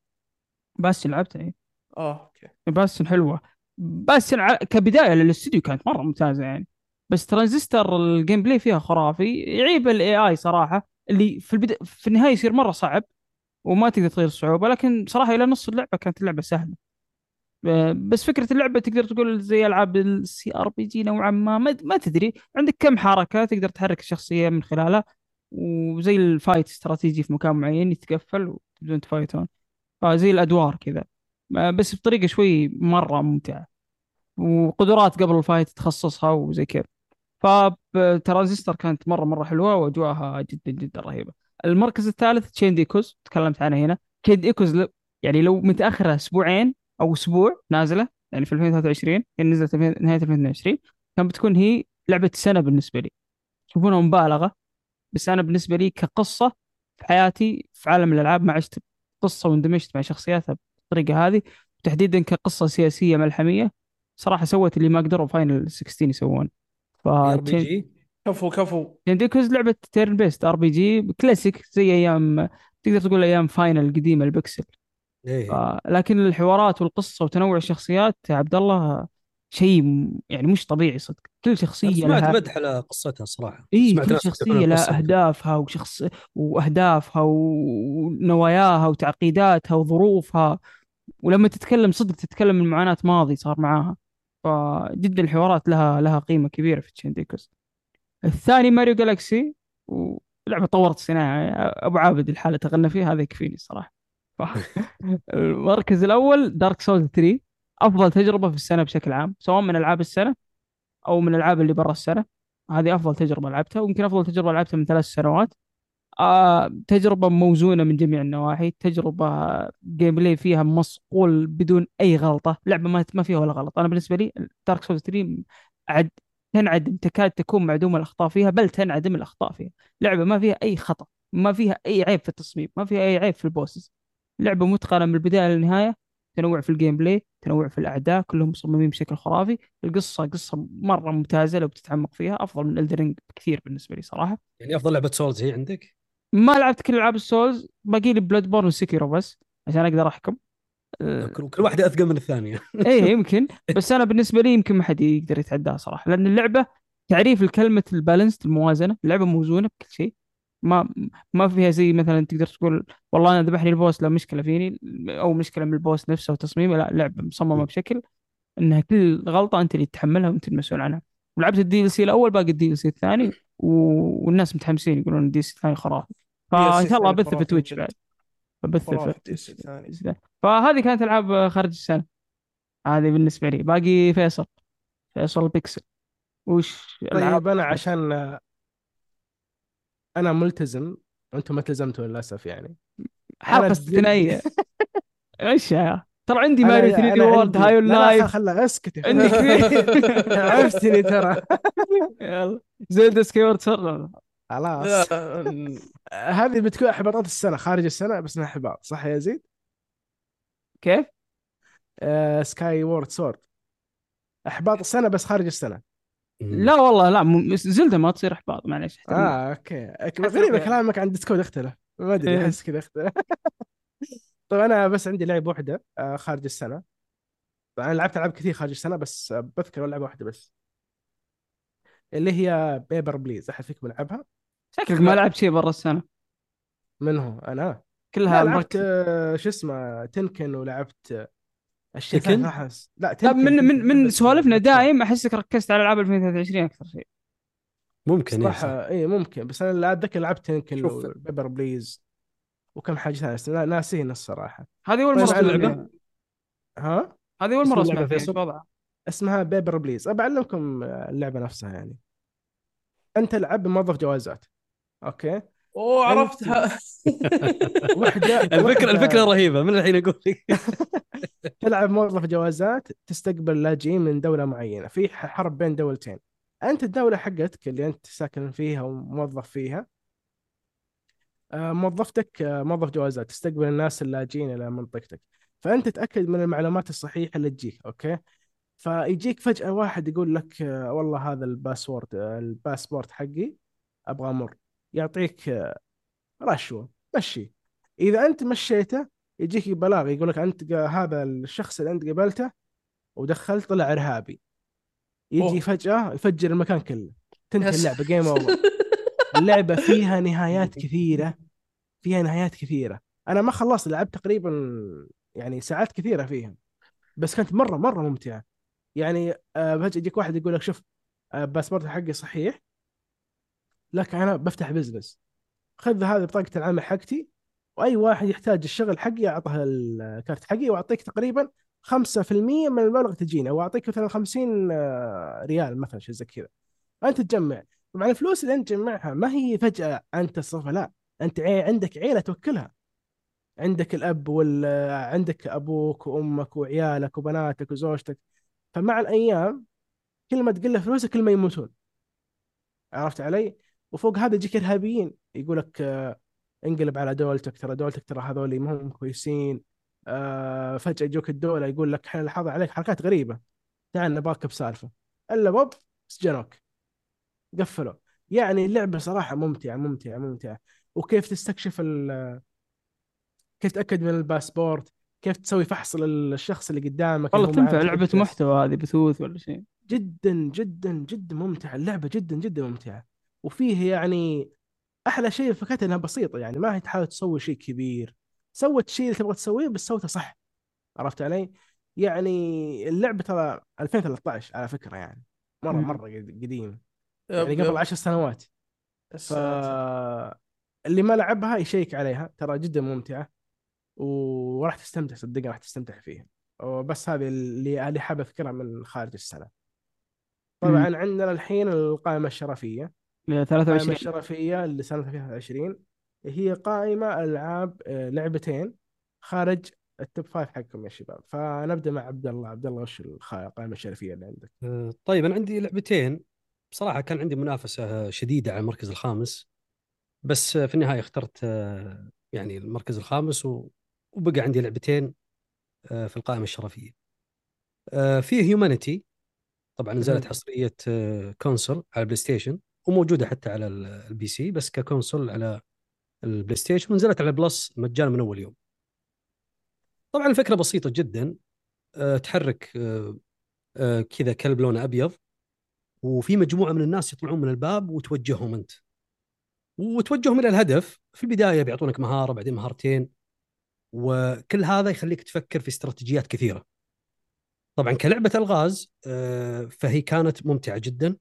بس لعبتها إيه. آه okay. Bastion حلوة. باستن ع- كبداية للاستوديو كانت مرة ممتازة يعني. بس Transistor ال gameplay فيها خرافي. يعيب ال AI صراحة اللي في البدا... في النهاية يصير مرة صعب وما تقدر تغير الصعوبة لكن صراحة إلى نص اللعبة كانت اللعبة سهلة. ب- بس فكرة اللعبة تقدر تقول زي ألعاب ال CRPG نوعا ما ما تدري. عندك كم حركة تقدر تحرك الشخصية من خلالها؟ وزي ال fight strategy في مكان معين يتقفل وتبدون تفايتون. فزي الأدوار كذا. ما- بس بطريقة شوي مرة ممتعة. وقدرات قبل ال fight تخصصها وزي كذا. فترانزستور كانت مرة مرة حلوة وأجواءها جدا جدا رهيبة. المركز الثالث Chained Echoes تكلمت عنها هنا. Chained Echoes ل- يعني لو متأخرة أسبوعين أو أسبوع نازلة يعني في 2023 يعني نزلت في نهاية 2022 كان بتكون هي لعبة السنة بالنسبة لي. تشوفونها مبالغة بس أنا بالنسبة لي كقصة في حياتي في عالم الألعاب ما عشت قصة واندمجت مع شخصياتها بالطريقة هذه وتحديدا كقصة سياسية ملحمية صراحة سوت اللي ما قدروا Final 16 يسوون ف RPG؟ كفو كفو. ديكوز لعبة turn-based RPG classic زي أيام تقدر تقول أيام Final القديمة البكسل. ف... لكن الحوارات والقصة وتنوع الشخصيات يا عبد الله شيء يعني مش طبيعي صدق. كل شخصية سمعت لها مدح على قصتها صراحة. اي كل شخصية لها. أهدافها وشخص وأهدافها ونواياها وتعقيداتها وظروفها. ولما تتكلم صدق تتكلم من معاناه ماضي صار معاها. فجدا الحوارات لها لها قيمة كبيرة في Chained Echoes الثاني Mario Galaxy ولعبة طورت الصناعه أبو عابد الحالة تغنى فيها هذا يكفيني الصراحة. ف- <laughs> المركز الأول Dark Souls 3 أفضل تجربة في السنة بشكل عام سواء من ألعاب السنة أو من الألعاب اللي برا السنة. هذه أفضل تجربة لعبتها ويمكن أفضل تجربة لعبتها من ثلاث سنوات. آه تجربة موزونة من جميع النواحي. تجربة gameplay فيها مصقول بدون أي غلطة. لعبة ما ما فيها ولا غلط. أنا بالنسبة لي Dark Souls 3 عد تنعدم تكاد تكون معدومه الأخطاء فيها بل تنعدم الأخطاء فيها. لعبة ما فيها أي خطأ ما فيها أي عيب في التصميم ما فيها أي عيب في ال bosses. لعبة متقنة من البداية للنهاية. تنوع في ال gameplay تنوع في الأعداء كلهم مصممين بشكل خرافي. القصة قصة مرة ممتازة لو بتتعمق فيها. أفضل من Elden Ring بكثير بالنسبة لي صراحة. يعني أفضل لعبة Souls هي عندك؟ ما لعبت كل ألعاب ال souls باقي لي Bloodborne و Sekiro بس عشان أقدر أحكم. أه، كل واحدة أثقل من الثانية. إيه <laughs> يمكن. بس أنا بالنسبة لي يمكن ما حد يقدر يتعداها صراحة لأن اللعبة تعريف الكلمة ال balance الموازنة اللعبة موزونة بكل شيء. ما ما فيها زي مثلا تقدر تقول والله أنا ذبحني ال boss لا مشكلة فيني أو مشكلة من ال boss نفسه وتصميمه لا اللعبه مصممة بشكل إنها كل غلطة أنت اللي تتحملها وأنت المسؤول عنها. ولعبت ال DLC الأول باقي ال DLC الثاني. والناس متحمسين يقولون ال DLC الثاني خرافي. فان شاء الله ابث في Twitch بعد. خرافي في ال D الثاني فهذه كانت ألعاب خارج السنة. هذه بالنسبة لي. باقي فيصل. فيصل بيكسل. وش العاب طيب أنا عشان أنا ملتزم. وأنتم ما التزمتوا للأسف يعني. حلقه استثنائية. <laughs> إيش يا ترى عندي Mario 3D World عندي- High On Life خلا اسكت عندك أخوي. <laughs> <laughs> عرفتني ترى. يلا. Zelda Skyward Sword خلاص. هذه بتكون احباطات السنة خارج السنة بس انها احباط صح يا زيد؟ كيف؟ آه Skyward Sword احباط السنة بس خارج السنة. لا والله لا Zelda ما تصير احباط معليش. احترم. آه okay. غريبة كلامك عن Discord اختلف ما أدري إيه. أحس كذا اختلف <laughs> طيب أنا بس عندي لعبه واحدة آه خارج السنة. طبعا أنا لعبت ألعاب كثير خارج السنة بس آه، بذكر لعبة واحدة بس. اللي هي Papers, Please أحد فيكم لعبها؟ شكلك ما لعبت شيء برا السنة من هو؟ أنا كلها لعبت آه، شو اسمه تنكن ولعبت آه، اشياء تنكن؟ أس- لا لا تنكن من من من بس- سوالفنا دايم احسك ركزت على ألعاب 2023 أكثر شيء ممكن إيه، صح. اي ممكن بس أنا لا أتذكر لعبت تنكن شوف. و Papers, Please وكم حاجة ثانية بس نا- ناسيين الصراحة هذه أول طيب مرة عن اسمع اللعبة؟ ها هذه أول اسم مرة اللعبة اسمع فيها فيصل؟ وضعها؟ اسمها Papers, Please بعلمكم اللعبة نفسها يعني. أنت تلعب بموظف جوازات. okay؟ أوه عرفتها. <laughs> وحدة <laughs> الفكرة الفكرة رهيبة من الحين أقول لك. <laughs> تلعب موظف جوازات تستقبل لاجئين من دولة معينة. في حرب بين دولتين. أنت الدولة حقتك اللي أنت ساكن فيها وموظف فيها آه، موظفتك آه، موظف جوازات. تستقبل الناس اللاجئين إلى منطقتك. فأنت تأكد من المعلومات الصحيحة اللي تجيك. okay؟ فيجيك فجأة واحد يقول لك آه، والله هذا ال password آه، الباسبورت حقي أبغى أمر. يعطيك آه، رشوة مشي. إذا أنت مشيته يجيك بلاغ يقول لك أنت هذا الشخص اللي أنت قبلته ودخلت طلع إرهابي. يجي أوه. فجأة يفجر المكان كله. تنتهي yes. اللعبة game over <laughs> اللعبة فيها نهايات <laughs> كثيرة. فيها نهايات كثيرة. أنا ما خلصت لعبت تقريبا يعني ساعات كثيرة فيها. بس كانت مرة مرة ممتعة. يعني فجاه يجيك واحد يقول لك شوف آه، باسبورت حقي صحيح لكن أنا بفتح business خذ هذه بطاقة العمل حقتي وأي واحد يحتاج الشغل حقي أعطه ال card حقي وأعطيك تقريبا 5% من المبلغ تجينا وأعطيك مثلا 50 آه، ريال مثلا شيء زي كذا. أنت تجمع. طبعا الفلوس اللي أنت تجمعها ما هي فجأة أنت تصرفها لا أنت عندك عيلة توكلها. عندك الأب وال عندك أبوك وأمك وعيالك وبناتك وزوجتك. فمع الأيام كل ما تقل فلوسك كل ما يموتون. عرفت علي؟ وفوق هذا يجيك إرهابيين يقول لك آه، انقلب على دولتك ترى دولتك ترى هذول ما هم كويسين. آه، فجأة يجوك الدولة يقول لك إحنا لاحظنا عليك حركات غريبة. تعال نباك بسالفة. إلا بوب سجنوك. قفلوا. يعني اللعبة صراحة ممتعة ممتعة ممتعة. وكيف تستكشف ال كيف تتأكد من الباسبورت؟ كيف تسوي فحص للشخص اللي قدامك والله تنفع لعبة مسدس. محتوى هذه بثوث ولا شيء جدا جدا جدا ممتعة اللعبة جدا جدا ممتعة وفيه يعني أحلى شيء في فكرتها إنها بسيطة يعني ما هي تحاول تسوي شيء كبير سوت شيء اللي تبغى تسويه بس سوته صح عرفت علي؟ يعني اللعبة ترى 2013 على فكرة يعني مرة مم. مرة قد- قديم يعني قبل يب. عشر سنوات ف. اللي ما لعبها يشيك عليها ترى جدا ممتعة وراح تستمتع صدقني راح تستمتع فيها وبس هذه اللي اللي حاب أذكرها من خارج السنة. طبعا عندنا الحين القائمة الشرفية. القائمة 23 الشرفية اللي سنة 2020 هي قائمة ألعاب آه، لعبتين خارج ال top five حقكم يا شباب. فنبدأ مع عبد الله. عبد الله وش القائمة الشرفية اللي عندك؟ آه، طيب أنا عندي لعبتين. بصراحة كان عندي منافسة شديدة على المركز الخامس. بس آه، في النهاية اخترت آه، يعني المركز الخامس و- وبقى عندي لعبتين آه، في القائمة الشرفية. آه، في Humanity طبعا نزلت. حصرية آه، console على ال PlayStation وموجودة حتى على ال- ال PC بس ك console على ال PlayStation ونزلت على Plus مجانا من أول يوم. طبعا الفكرة بسيطة جدا آه، تحرك آه، آه، كذا كلب لونه أبيض وفي مجموعة من الناس يطلعون من الباب وتوجههم أنت. وتوجههم إلى الهدف في البداية بيعطونك مهارة بعدين مهارتين وكل هذا يخليك تفكر في استراتيجيات كثيرة. طبعا كلعبة ألغاز آه، فهي كانت ممتعة جدا.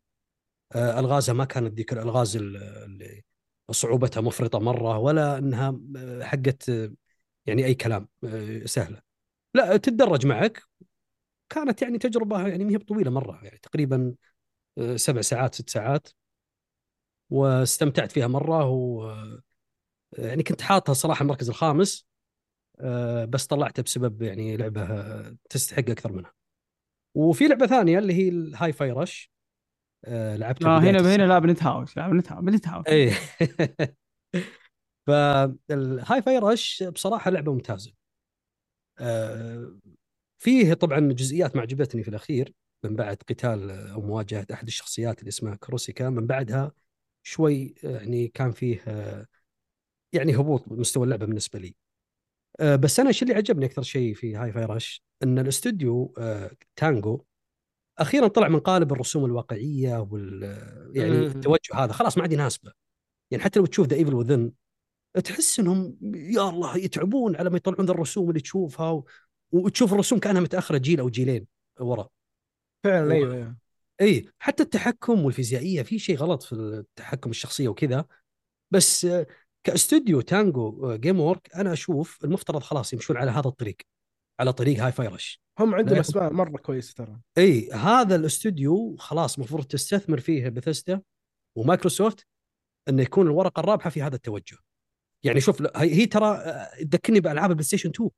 آه، ألغازها ما كانت ذيك الألغاز ال- اللي صعوبتها مفرطة مرة ولا إنها آه، حقت يعني أي كلام سهلة. لا تتدرج معك. كانت يعني تجربة يعني ما هي بطويلة مرة يعني تقريبا سبع ساعات ست ساعات. واستمتعت فيها مرة و يعني كنت حاطها صراحة المركز الخامس. بس طلعتها بسبب يعني لعبة آه، تستحق أكثر منها. وفي لعبة ثانية اللي هي ال Hi-Fi Rush آه، لعبتها بداية هنا هنا. لا بنتهاوش لا بنتهاوش بنتهاوش إيه فال Hi-Fi Rush بصراحة لعبة ممتازة. آه، فيه طبعا جزئيات ما عجبتني في الأخير من بعد قتال أو مواجهة أحد الشخصيات اللي اسمها Korsica من بعدها شوي يعني كان فيه آه، يعني هبوط بمستوى اللعبة بالنسبة لي. آه، بس أنا الشيء اللي عجبني أكثر شيء في Hi-Fi Rush إن الاستوديو آه، تانجو أخيرا طلع من قالب الرسوم الواقعية وال يعني. التوجه هذا. خلاص ما عاد يناسبه. يعني حتى لو تشوف The Evil Within تحس إنهم يا الله يتعبون على ما يطلعون ذا الرسوم اللي تشوفها و... وتشوف الرسوم كأنها متأخرة جيل أو جيلين ورا. فعلا و- أيوه أيوه. إي حتى التحكم والفيزيائية في شيء غلط في التحكم الشخصية وكذا. بس كاستوديو تانجو آه، Gameworks أنا أشوف المفترض خلاص يمشون على هذا الطريق على طريق Hi-Fi Rush هم عندهم. اسماء مرة كويسة ترى إي هذا الاستوديو خلاص المفروض تستثمر فيه بثستا ومايكروسوفت إنه يكون الورقة الرابحة في هذا التوجه يعني شوف هي, ترى آه، تذكرني بألعاب البلاي ستيشن 2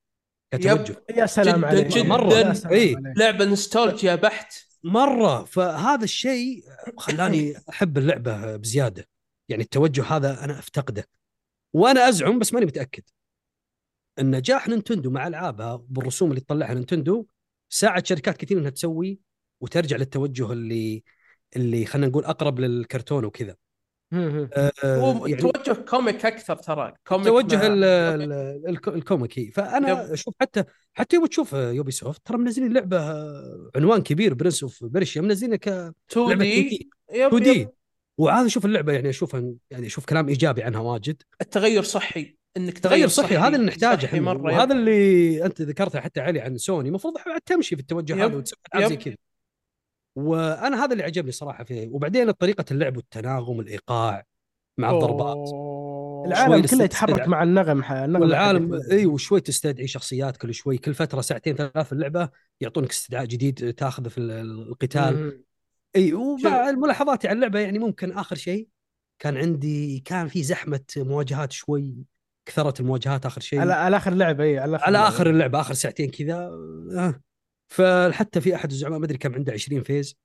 كتوجه يا سلام جداً عليك جداً. إيه. عليك. لعبة نوستالجيا بحت مرة فهذا الشيء خلاني أحب اللعبة بزيادة يعني التوجه هذا أنا أفتقده وأنا أزعم بس ماني متأكد أن نجاح نينتندو مع ألعابها بالرسوم اللي تطلعها نينتندو ساعد شركات كثير إنها تسوي وترجع للتوجه اللي اللي خلينا نقول أقرب للكرتون وكذا. آه، هو يعني توجه comic أكثر ترى comic توجه الكوميكي فأنا yep. أشوف حتى حتى يوم تشوف Ubisoft ترى منزلين لعبة عنوان كبير Prince of Persia منزلينها ك 2 لعبة دي 2D. يب 2 يب. دي وهذا أشوف اللعبة يعني أشوفها يعني أشوف كلام إيجابي عنها واجد التغير صحي إنك تغير صحي هذا اللي نحتاجه صحي إحنا مرة وهذا. اللي أنت ذكرته حتى علي عن سوني المفروض بعد تمشي في التوجه. هذا وتسوي زي. كذا وأنا هذا اللي عجبني صراحة فيه وبعدين طريقة اللعب والتناغم الإيقاع مع الضربات. العالم كله يتحرك. مع النغم النغمه والعالم إي وشوي تستدعي شخصيات كل شوي كل فترة ساعتين ثلاث في اللعبة يعطونك استدعاء جديد تاخذه في ال- القتال مم. إي ومع ملاحظاتي على اللعبة يعني ممكن آخر شيء كان عندي كان في زحمة مواجهات شوي كثرت المواجهات آخر شيء. على على آخر لعبة إي على آخر على. آخر اللعبة آخر ساعتين كذا آه. فحتى في أحد الزعماء ما أدري كم عنده 20 phase.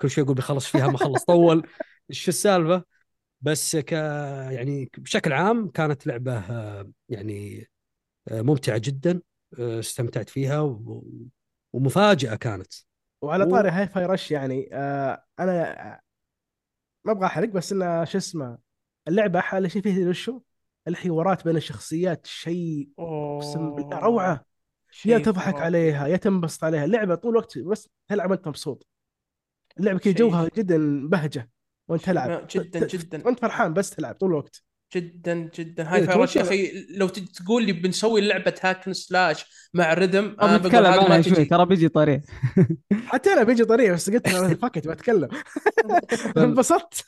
كل شوي يقول بيخلص فيها ما خلص طول. <laughs> إيش السالفة؟ بس ك يعني بشكل عام كانت لعبة آه، يعني آه، ممتعة جدا استمتعت فيها و... ومفاجأة كانت. وعلى طاري هاي فاي رش يعني آه أنا ما أبغى أحرق بس إنه شو اسمه اللعبة أحلى شيء فيها وشو الحوارات بين الشخصيات شيء أقسم بالله روعة. يا تضحك خرافي. عليها يا تنبسط عليها. اللعبة طول الوقت بس تلعب وأنت مبسوط. اللعبة كذا جوها جدا بهجة وأنت تلعب. جدا جدا. وأنت فرحان بس تلعب طول الوقت. جدا جدا. هاي إيه، يا أخي لو تقول لي بنسوي لعبة hack and slash مع rhythm طب أنا هذه ما عنها شوي تجي. ترى بيجي طريق. <laughs> حتى أنا بيجي طريقه بس قلت أنا فكت بتكلم. <laughs> <laughs> انبسطت.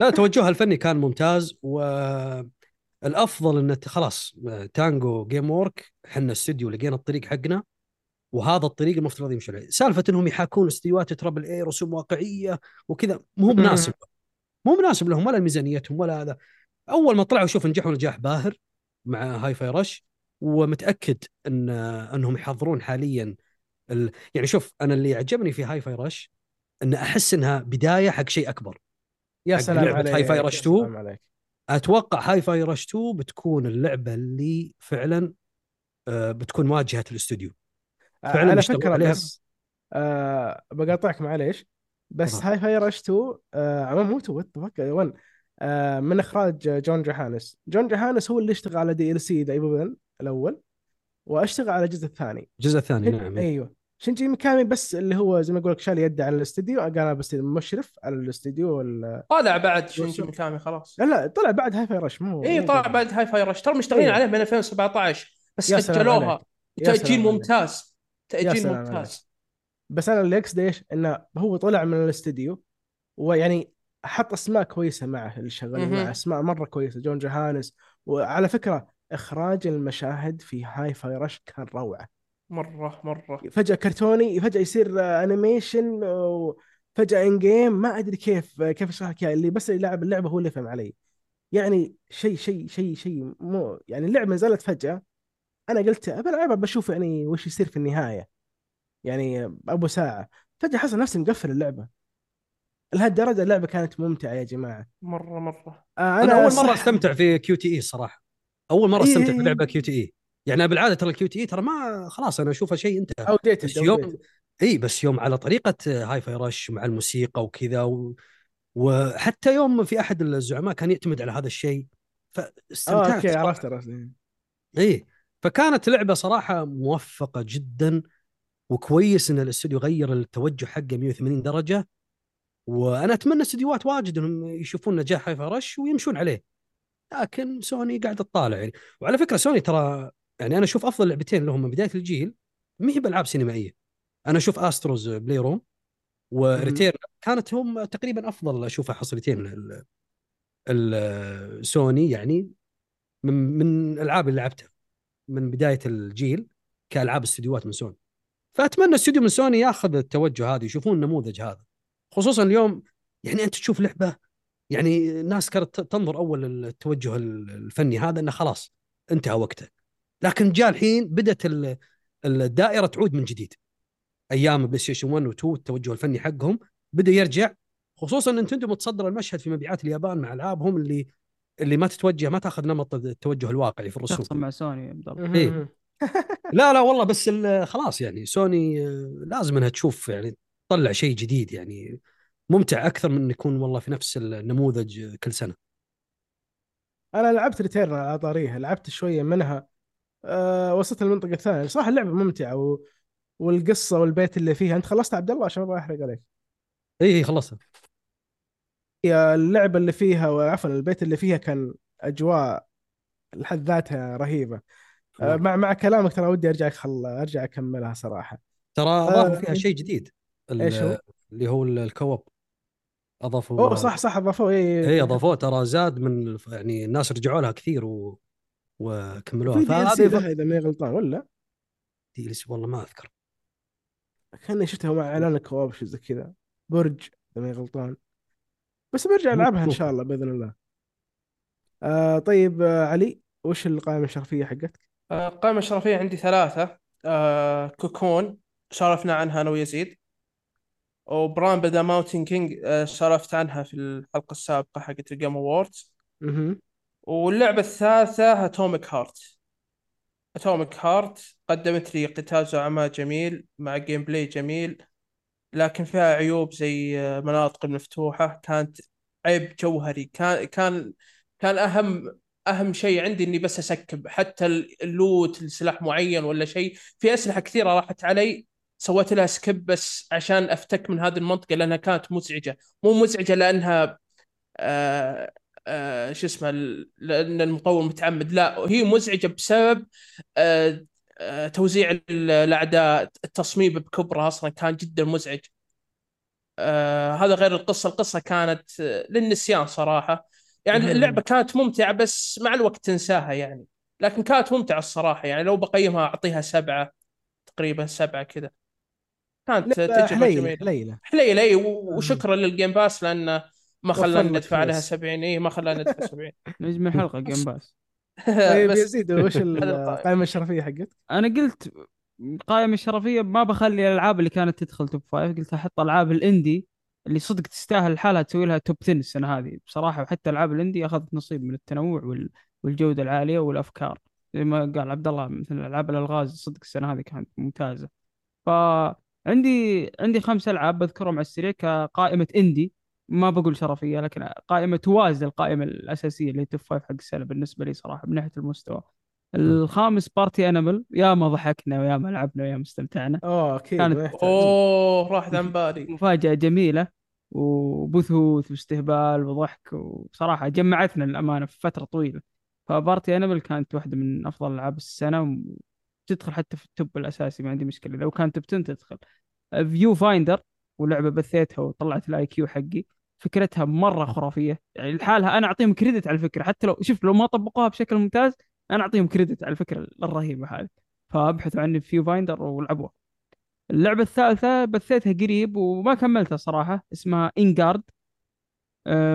لا توجهها الفني كان ممتاز والافضل إن ت- خلاص Tango Gameworks إحنا استديو لقينا الطريق حقنا وهذا الطريق المفترض يمشي عليه. سالفة إنهم يحاكون استديوهات triple A رسوم واقعية وكذا مو مناسب مو مناسب لهم ولا ميزانيتهم ولا هذا. أول ما طلعوا شوف نجحوا نجاح باهر مع Hi-Fi Rush ومتأكد إن إنهم يحضرون حاليا ال... يعني شوف أنا اللي عجبني في Hi-Fi Rush إن أحس إنها بداية حق شيء أكبر يا سلام لعبة عليك Hi-Fi Rush 2. سلام عليك أتوقع Hi-Fi Rush 2 بتكون اللعبة اللي فعلا آه، بتكون واجهة الاستوديو فعلاً على فكرة عليها. بس آه بقاطعك معليش بس. Hi-Fi Rush 2 آه مو 2 what the 1 آه من إخراج جون جوهانس. جون جوهانس هو اللي اشتغل على DLC The Evil Within الأول وأشتغل على الجزء الثاني. الجزء الثاني شن- نعم. أيوه. شنجي ميكامي بس اللي هو زي ما أقول لك شال يده على الاستديو قال أنا بس مشرف على الاستديو وال... طالع بعد شنجي ميكامي خلاص. لا لا طلع بعد Hi-Fi Rush مو اي طلع. بعد Hi-Fi Rush ترى مشتغلين أيوة. عليه من 2017 بس اجلوها تأجيل. ممتاز. تأجيل ممتاز. عليك. بس أنا اللي اقصد إيش؟ إنه هو طلع من الاستديو ويعني حط أسماء كويسة معه اللي شغالين. معه أسماء مرة كويسة جون جوهانس. وعلى فكرة إخراج المشاهد في Hi-Fi Rush كان روعة. مرة مرة. فجأة كرتوني فجأة يصير animation وفجاه in-game ما أدري كيف كيف أشرح لك. اللي بس اللي لعب اللعبة هو اللي فهم علي. يعني شيء شيء شيء شيء مو يعني اللعبة نزلت فجأة. أنا قلت بلعبها بشوف يعني وش يصير في النهاية. يعني أبو ساعة. فجأة حصل نفسي مقفل اللعبة. لهالدرجة اللعبة كانت ممتعة يا جماعة. مرة مرة. آه أنا أول صح- مره أستمتع في QTE صراحة. أول مرة إيه أستمتع إيه. في لعبة QTE. يعني بالعادة ترى ال QTE ترى ما خلاص أنا أشوفها شيء انتهى. outdated بس يوم إي بس يوم على طريقة Hi-Fi Rush مع الموسيقى وكذا و... وحتى يوم في أحد الزعماء كان يعتمد على هذا الشيء. آه فاستمتعت okay صراحة. عرفت عرفت. إي فكانت لعبة صراحة موفقة جدا وكويس إن الاستوديو غير التوجه حقه 180 درجة. وأنا أتمنى استديوهات واجد إنهم يشوفون نجاح Hi Rush ويمشون عليه. لكن سوني قاعدة تطالع يعني. وعلى فكرة سوني ترى يعني أنا أشوف أفضل لعبتين لهم من بداية الجيل ما هي بألعاب سينمائية. أنا أشوف Astro's Playroom و Returnal كانت هم تقريبا أفضل أشوفها ال- سوني يعني من من الألعاب اللي لعبتها من بداية الجيل كألعاب استديوهات من سوني. فأتمنى استوديو من سوني ياخذ التوجه هذا يشوفون النموذج هذا. خصوصا اليوم يعني أنت تشوف لعبة يعني الناس كانت تنظر أول التوجه الفني هذا إنه خلاص انتهى وقته. لكن جاء الحين بدأت ال- الدائرة تعود من جديد. أيام بلاي ستيشن 1 و2 التوجه الفني حقهم بدأ يرجع. خصوصا نينتندو متصدر المشهد في مبيعات اليابان مع ألعابهم اللي اللي ما تتوجه ما تأخذ نمط التوجه الواقعي في الرسوم. مع سوني يا عبد الله. إيه. لا لا والله بس خلاص يعني سوني آه، لازم إنها تشوف يعني تطلع شيء جديد يعني ممتع أكثر من إنه يكون والله في نفس النموذج كل سنة. أنا لعبت Returnal على طاريها لعبت شوية منها. أه وصلت المنطقة الثانية صراحة اللعبة ممتعة و... والقصة والبيت اللي فيها. أنت خلصت عبد الله؟ عشان ما أحرق عليك. إي إي خلصها هي اللعبة اللي فيها وعفوا البيت اللي فيها كان أجواء لحد ذاتها رهيبة. أه مع مع كلامك ترى ودي ارجع خل... أرجع أكملها صراحة. ترى أضافوا آه، فيها شيء جديد. إيش هو؟ اللي هو ال- الكوب. أضافوا أوه صح صح أضافوه. اي اي أضافوه. ترى زاد من يعني الناس رجعوا لها كثير و... وكملوها. فهذه إذا ماني غلطان ولا؟ دي والله ما أذكر. كأني شفتها مع إعلان الكواب شيء زي كذا. برج إذا ماني غلطان. بس برجع ألعبها إن شاء الله بإذن الله. آه طيب آه علي وش القائمة الشرفية حقتك؟ آه، القائمة الشرفية عندي ثلاثة. آه، Cocoon سولفنا عنها أنا ويزيد. و Bramble The Mountain King سولفت عنها في الحلقة السابقة حقت ال Game Awards أها واللعبة الثالثة Atomic Heart Atomic Heart قدمت لي قتال زعماء جميل مع gameplay جميل لكن فيها عيوب زي آه، مناطق المفتوحة كانت عيب جوهري. كان كان كان أهم أهم شيء عندي إني بس أ skip. حتى ال loot لسلاح معين ولا شيء في أسلحة كثيرة راحت علي. سويت لها skip بس عشان أفتك من هذه المنطقة لأنها كانت مزعجة. مو مزعجة لأنها آه آه شو اسمه لأن المطور متعمد. لا هي مزعجة بسبب آه آه توزيع ال- الأعداء. التصميم بكبره أصلا كان جدا مزعج. آه هذا غير القصة. القصة كانت للنسيان صراحة. يعني مهم. اللعبة كانت ممتعة بس مع الوقت تنساها يعني. لكن كانت ممتعة الصراحة يعني. لو بقيمها أعطيها سبعة تقريبا سبعة كذا. كانت لعبة تجربة حليله جميلة. حليلة حليلة. أي و- وشكرا لل Game Pass لأنه ما خلانا ندفع عليها فلوس. 70 إي ما خلانا ندفع <laughs> 70 نجم الحلقة Game Pass <laughs> طيب بس. يزيد وش <laughs> هذا القائمة. القائمة الشرفية حقتك؟ أنا قلت القائمه الشرفية ما بخلي الألعاب اللي كانت تدخل top five قلت أحط ألعاب ال indie اللي صدق تستاهل لحالها تسوي لها top 10 السنة هذه. بصراحة وحتى ألعاب ال indie أخذت نصيب من التنوع وال... والجودة العالية والأفكار. زي ما قال عبد الله مثل ألعاب الألغاز صدق السنة هذه كانت ممتازة. فعندي عندي خمس ألعاب بذكرهم على السريع كقائمة indie. ما بقول شرفية لكن قائمة توازي القائمة الأساسية اللي هي top five حق السنة بالنسبة لي صراحة من ناحية المستوى. الخامس Party Animals يا ما ضحكنا ويا ما لعبنا ويا ما استمتعنا. اوه أكيد كانت- أوه راحت عن بالي. مفاجأة جميلة وبثوث واستهبال وضحك وصراحة جمعتنا للأمانة في فترة طويلة. ف Party Animals كانت واحدة من أفضل ألعاب السنة وتدخل حتى في ال top الأساسي ما عندي مشكلة. لو كانت top 10 تدخل. Viewfinder ولعبة بثيتها وطلعت ال IQ حقي فكرتها مرة خرافية. يعني لحالها أنا أعطيهم credit على الفكرة. حتى لو شوف لو ما طبقوها بشكل ممتاز أنا أعطيهم credit على الفكرة الرهيبة هذه. فابحثوا عن Viewfinder والعبوها اللعبة الثالثة بثيتها قريب وما كملتها صراحة اسمها En Garde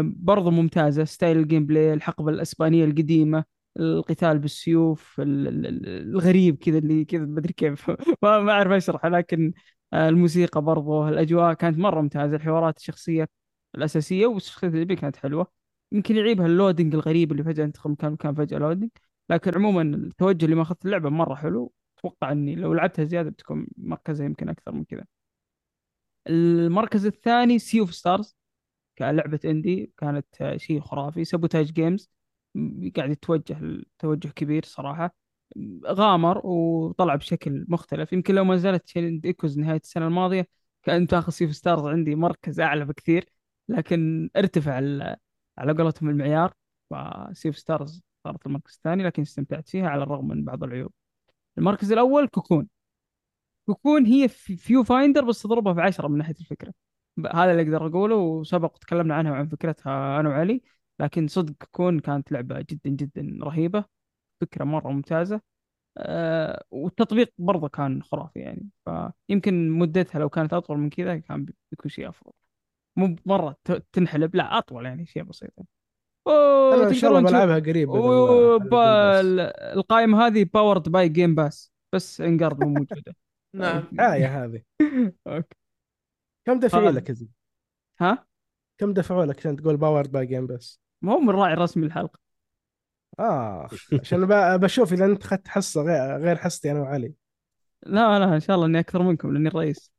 برضو ممتازة. style ال gameplay الحقبة الإسبانية القديمة. القتال بالسيوف ال- ال- ال- الغريب كذا اللي كذا ما أدري كيف. <laughs> ما أعرف أشرح لكن آه، الموسيقى برضو الأجواء كانت مرة ممتازة الحوارات الشخصية الأساسية والشخصية اللي كانت حلوة. يمكن يعيبها ال loading الغريب اللي فجأة تدخل مكان مكان فجأة loading لكن عموما التوجه اللي ما أخذت اللعبة مرة حلو. أتوقع إني لو لعبتها زيادة بتكون مركزها يمكن أكثر من كذا. المركز الثاني Sea of Stars كلعبة indie كانت شيء خرافي. Sabotage Games قاعد يتوجه توجه كبير صراحة. غامر وطلع بشكل مختلف. يمكن لو ما نزلت Chained Echoes نهاية السنة الماضية كان تاخذ Sea of Stars عندي مركز أعلى بكثير لكن ارتفع على قولتهم المعيار ف Sea of Stars صارت المركز الثاني لكن استمتعت فيها على الرغم من بعض العيوب. المركز الأول Cocoon. Cocoon هي في- Viewfinder بس تضربها في عشرة من ناحية الفكرة. ب- هذا اللي أقدر أقوله وسبق وتكلمنا عنها وعن فكرتها أنا وعلي. لكن صدق Cocoon كانت لعبة جدا جدا رهيبة فكرة مرة ممتازة. أه والتطبيق برضه كان خرافي يعني. فيمكن مدتها لو كانت أطول من كذا كان بيكون شيء أفضل. مو مرة ت- تنحلب لا أطول يعني شيء بسيط أنا إن شاء الله بلعبها قريب بس. القائمة هذه powered by Game Pass بس En Garde مو موجودة. <laughs> نعم. <laughs> دعايه هذه. okay. كم دفعوا. لك يا زلمة؟ ها؟ كم دفعوا لك عشان تقول powered by Game Pass ما هو من الراعي الرسمي للحلقه آه عشان بشوف إذا أنت اخذت حصة غير غير حصتي أنا وعلي. لا لا إن شاء الله إني أكثر منكم لأني الرئيس.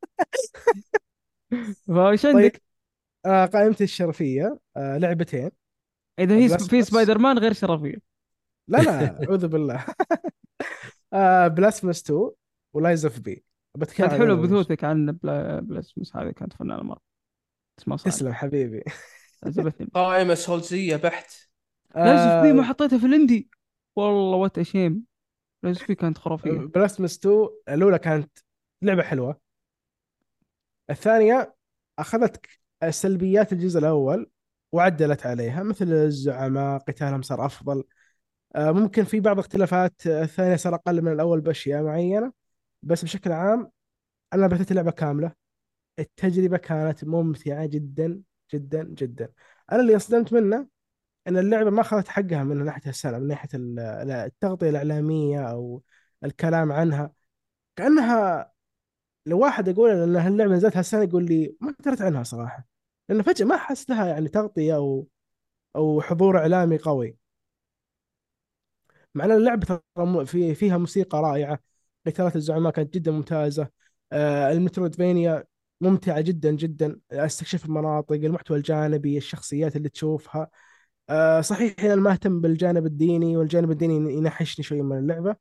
<laughs> فايش طيب عندك؟ آه قائمتي الشرفية آه لعبتين. إذا هي في. سبايدر مان غير شرفية. لا لا <laughs> أعوذ بالله. <laughs> آه Blasphemous 2 و Lies of P بتكلم كانت عن حلوة بثوثك عن بلا Blasphemous هذه كانت فنانة مرة. تسلم حبيبي. عجبتني. قائمة سولزية بحت. Lies P ما آه حطيتها في ال indie. والله what shame Lies P كانت خرافية. <laughs> Blasphemous 2 الأولى كانت لعبة حلوة. الثانية اخذت سلبيات الجزء الأول وعدلت عليها مثل الزعماء قتالهم صار أفضل. آه، ممكن في بعض اختلافات الثانية صار أقل من الأول بأشياء معينة. بس بشكل عام أنا بثت لعبة كاملة. التجربة كانت ممتعة جدا. جدا جدا. أنا اللي انصدمت منه إن اللعبة ما أخذت حقها من ناحية السنة من ناحية ال- التغطية الإعلامية أو الكلام عنها. كأنها لو واحد أقول إن هاللعبة نزلت هالسنة يقول لي ما دريت عنها صراحة. لأنه فجأة ما أحس لها يعني تغطية أو أو حضور إعلامي قوي. مع إن اللعبة في فيها موسيقى رائعة. قتالات الزعماء كانت جدا ممتازة. آه، المترودفينيا ممتعة جدا جدا. استكشاف المناطق المحتوى الجانبي الشخصيات اللي تشوفها. آه، صحيح أنا ما أهتم بالجانب الديني والجانب الديني ينحشني شوي من اللعبة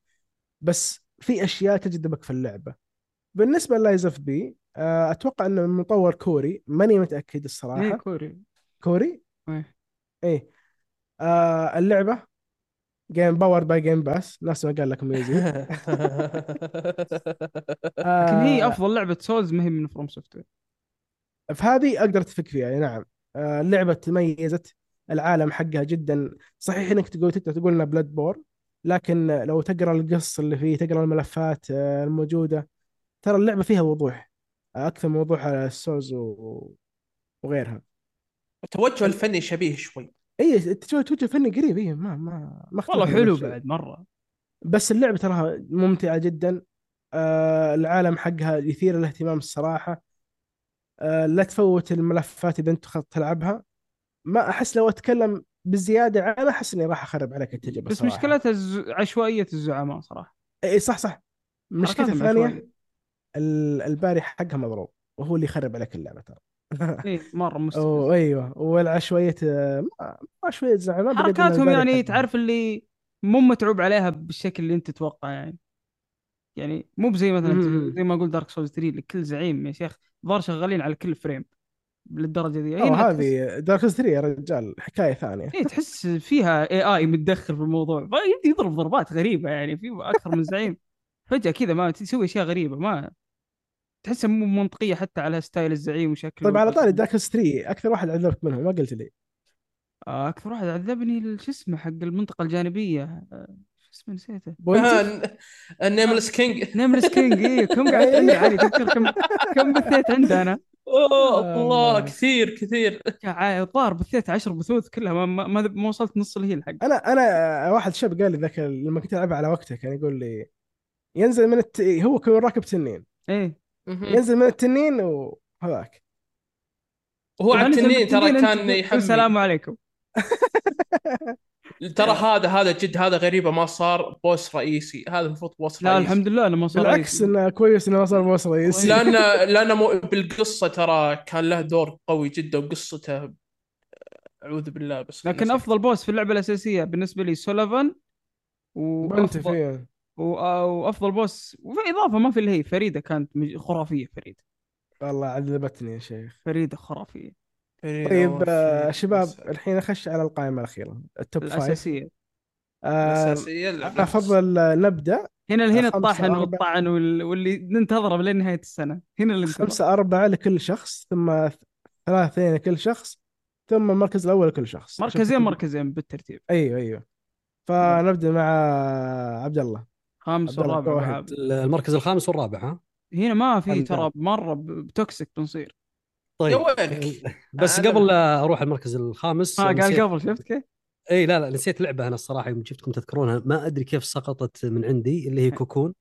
بس في أشياء تجذبك في اللعبة. بالنسبة ل Lies of P أتوقع إنه مطور كوري. ماني متأكد إيه الصراحه كوري. كوري؟ إيه. إيه. آه اللعبة game powered by Game Pass. نفس ما قال لك ميوزي <laughs> لكن هي آه أفضل لعبة Souls ما هي من FromSoftware في هذه أقدر أتفق فيها أي نعم. آه اللعبة تميزت العالم حقها جدا. صحيح إنك تقول تقدر تقول إنها Bloodborne لكن لو تقرأ القص اللي فيه تقرأ الملفات آه الموجودة ترى اللعبة فيها وضوح. آه أكثر من وضوح على السولز و... وغيرها. التوجه الفني شبيه شوي. اي التوجه الفني قريب إيه ما ما ما والله حلو. بعد مرة. بس اللعبة تراها ممتعة جدا. آه العالم حقها يثير الاهتمام الصراحة. آه لا تفوت الملفات أنت خطط تلعبها. ما أحس لو أتكلم بزيادة عنها أحس إني راح أخرب عليك التجربة بس. مشكلتها الز... عشوائية الزعماء صراحة. إي صح صح. المشكلة حركاتهم الثانية عشوائية. ال- ال parry حقها مضروب وهو اللي يخرب عليك اللعبة ترى. إيه مرة <laughs> مستفز. أو أيوه والعشوائية آه، ما بقد إن حركاتهم يعني. تعرف اللي مو متعوب عليها بالشكل اللي أنت تتوقع يعني. يعني مو بزي مثلا. زي ما أقول Dark Souls 3 اللي كل زعيم يا شيخ. ظهر شغالين على كل frame للدرجة دي. هنا تحس هذه Dark 3 يا رجال حكاية ثانية. إيه تحس فيها اي اي متدخل في الموضوع. يضرب ضربات غريبة يعني في أكثر من زعيم. <laughs> فجأة كذا ما تسوي أشياء غريبة ما تحسها مو منطقية حتى على style الزعيم وشكله طيب على طاري Dark 3 أكثر واحد عذبك منهم ما قلت لي. آه، أكثر واحد عذبني شو اسمه حق المنطقة الجانبية. آه، شو اسمه نسيته. ال Nameless King Nameless King إيه كم قاعد عندي علي؟ تذكر كم كم بثيت عنده أنا <laughs> أوه الله آه. كثير كثير. الظاهر بثيت 10 بثوث كلها ما ما, ما, وصلت نص ال health حق أنا أنا واحد شاب قال لي ذاك لما كنت ألعبها على وقته كان يقول لي ينزل من الت... هو يكون راكب تنين. إيه. ينزل من التنين وهذاك وهو على التنين ترى كان يحمل. السلام عليكم. <laughs> ترى هذا هذا جد هذا غريبة ما صار boss رئيسي. هذا المفروض boss لا رئيسي. الحمد لله لما صار بالعكس. إنه كويس إنه ما صار boss رئيسي. لأن <laughs> لأن مو- بالقصة ترى كان له دور قوي جدا وقصته أعوذ بالله بس لكن. أفضل boss في اللعبة الأساسية بالنسبة لي Sulyvahn Pontiff وافضل boss وفي اضافه ما في اللي هي Friede كانت خرافية Friede. والله عذبتني يا شيخ. Friede خرافية. طيب آه شباب الحين أخش على القائمة الأخيرة ال top five الأساسية. آه الأساسية أنا أفضل آه، نبدأ. هنا هنا الطاحن. والطعن وال- واللي ننتظره لين نهاية السنة. هنا اللي ننتظره. خمسة أربعة لكل شخص ثم ثلاثين لكل شخص ثم المركز الأول لكل شخص. مركزين مركزين بالترتيب. أيوه أيوه. فنبدأ مع عبد الله. خامس والرابع. المركز الخامس والرابع ها؟ هنا ما في ترى مرة بتوكسيك بنصير. طيب. <laughs> بس قبل لا أروح المركز الخامس ها قال قبل شفت كيف؟ اي لا لا نسيت لعبة أنا الصراحة يوم جبتكم تذكرونها. ما أدري كيف سقطت من عندي اللي هي <laughs> Cocoon.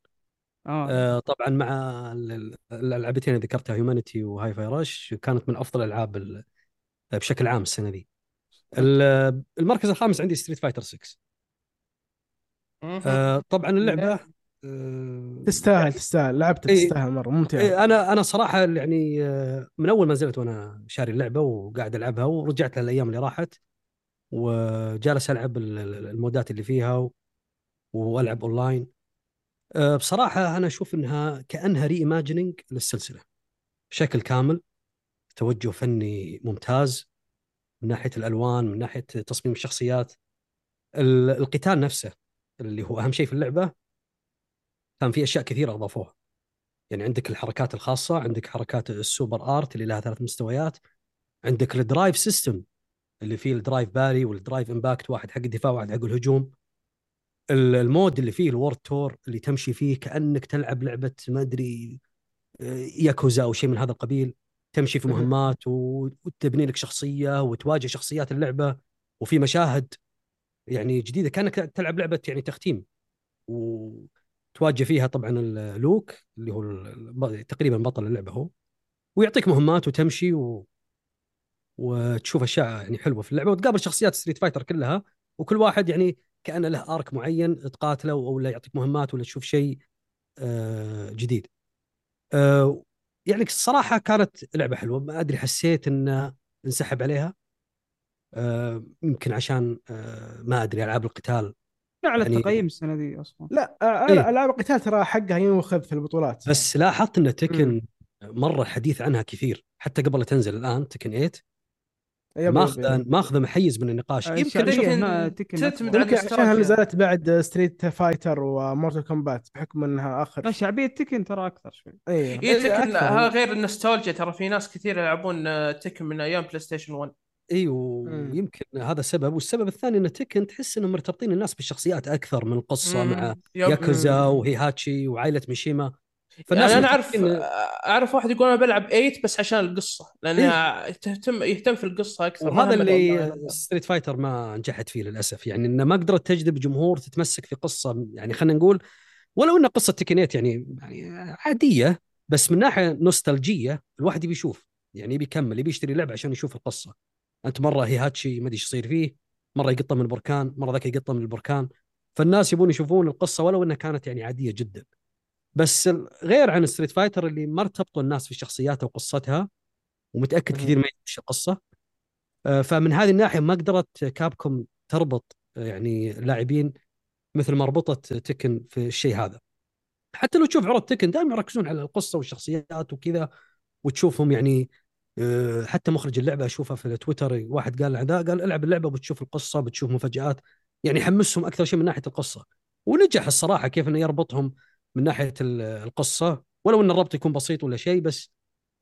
آه. آه، طبعا مع ال- ال- الألعابتين اللي ذكرتها Humanity و Hi-Fi Rush كانت من أفضل الالعاب ال- بشكل عام السنة ذي. ال- المركز الخامس عندي Street Fighter 6 مهم. آه، طبعا اللعبة آه، تستاهل تستاهل. لعبتها إيه. تستاهل مرة ممتعة. إيه، أنا أنا صراحة يعني آه، من أول ما نزلت وأنا شاري اللعبة وقاعد ألعبها ورجعت للأيام اللي راحت وجالس ألعب ال- ال- المودات اللي فيها و- وألعب أونلاين. آه، بصراحة أنا أشوف إنها كأنها reimagining للسلسلة بشكل كامل. توجه فني ممتاز من ناحية الألوان من ناحية تصميم الشخصيات. ال- القتال نفسه اللي هو أهم شيء في اللعبة كان في أشياء كثيرة أضافوها. يعني عندك الحركات الخاصة عندك حركات ال Super Art اللي لها ثلاث مستويات عندك ال Drive System اللي فيه ال Drive Parry وال Drive Impact واحد حق الدفاع واحد حق الهجوم. ال- ال mode اللي فيه ال World Tour اللي تمشي فيه كأنك تلعب لعبة ما أدري آه، ياكوزا أو شيء من هذا القبيل. تمشي في مهم. مهمات وتبني لك شخصية وتواجه شخصيات اللعبة وفي مشاهد. يعني جديدة. كانك تلعب لعبة يعني تختيم. وتواجه فيها طبعا لوك اللي هو تقريبا بطل اللعبة هو. ويعطيك مهمات وتمشي و... وتشوف أشياء يعني حلوة في اللعبة وتقابل شخصيات Street Fighter كلها. وكل واحد يعني كأنه له arc معين تقاتله أو لا يعطيك مهمات ولا تشوف شيء آه، جديد. آه، يعني الصراحه كانت لعبة حلوة. ما أدري حسيت ان انسحب عليها. يمكن عشان آه، ما أدري ألعاب القتال. على يعني- التقييم السنة ذي أصلا. لا آه، إيه. ألعاب القتال ترى حقها ينوخذ في البطولات. بس لاحظت إن Tekken مرة الحديث عنها كثير. حتى قبل لا تنزل الآن Tekken 8 يب- يب- ماخذه. ماخذه حيز من النقاش. آه، يمكن Tekken تعتمد. على عشانها فيها. نزلت بعد Street Fighter و Mortal Kombat بحكم إنها لا اخر شعبية Tekken ترى أكثر شوي. أيوه إيه Tekken غير النوستالجيا ترى في ناس كثير يلعبون آه، Tekken من أيام PlayStation 1 إي مم. ويمكن هذا السبب والسبب الثاني إن Tekken تحس انهم مرتبطين الناس بالشخصيات أكثر من القصة مم. مع. كازويا مم. وهيهاتشي وعائلة ميشيما يعني أنا أعرف مرتبطين- أعرف واحد يقول أنا بلعب 8 بس عشان القصة لانها تهتم يهتم في القصة أكثر وهذا اللي. Street Fighter ما نجحت فيه للأسف يعني إنه ما قدرت تجذب جمهور تتمسك في قصة يعني خلينا نقول ولو إن قصة Tekken يعني يعني عادية بس من ناحية نوستالجية الواحد يبي يشوف يعني يبي يكمل يبي يشتري لعبة عشان يشوف القصة أنت مرة هيهاتشي ما أدري إيش يصير فيه مرة يقطه من البركان مرة ذاك يقطه من البركان. فالناس يبون يشوفون القصة ولو إنها كانت يعني عادية جدا. بس غير عن Street Fighter اللي ما ارتبطوا الناس في شخصياتها وقصتها ومتأكد. كثير ما يدري إيش القصة. آه، فمن هذه الناحية ما قدرت Capcom تربط آه، يعني لاعبين مثل ما ربطت Tekken في الشيء هذا. حتى لو تشوف عروض Tekken دائما يركزون على القصة والشخصيات وكذا وتشوفهم يعني حتى مخرج اللعبة اشوفه في تويتر واحد قال ذا قال العب اللعبة بتشوف القصة بتشوف مفاجآت. يعني يحمسهم أكثر شيء من ناحية القصة. ونجح الصراحة كيف إنه يربطهم من ناحية ال- القصة. ولو إن الربط يكون بسيط ولا شيء بس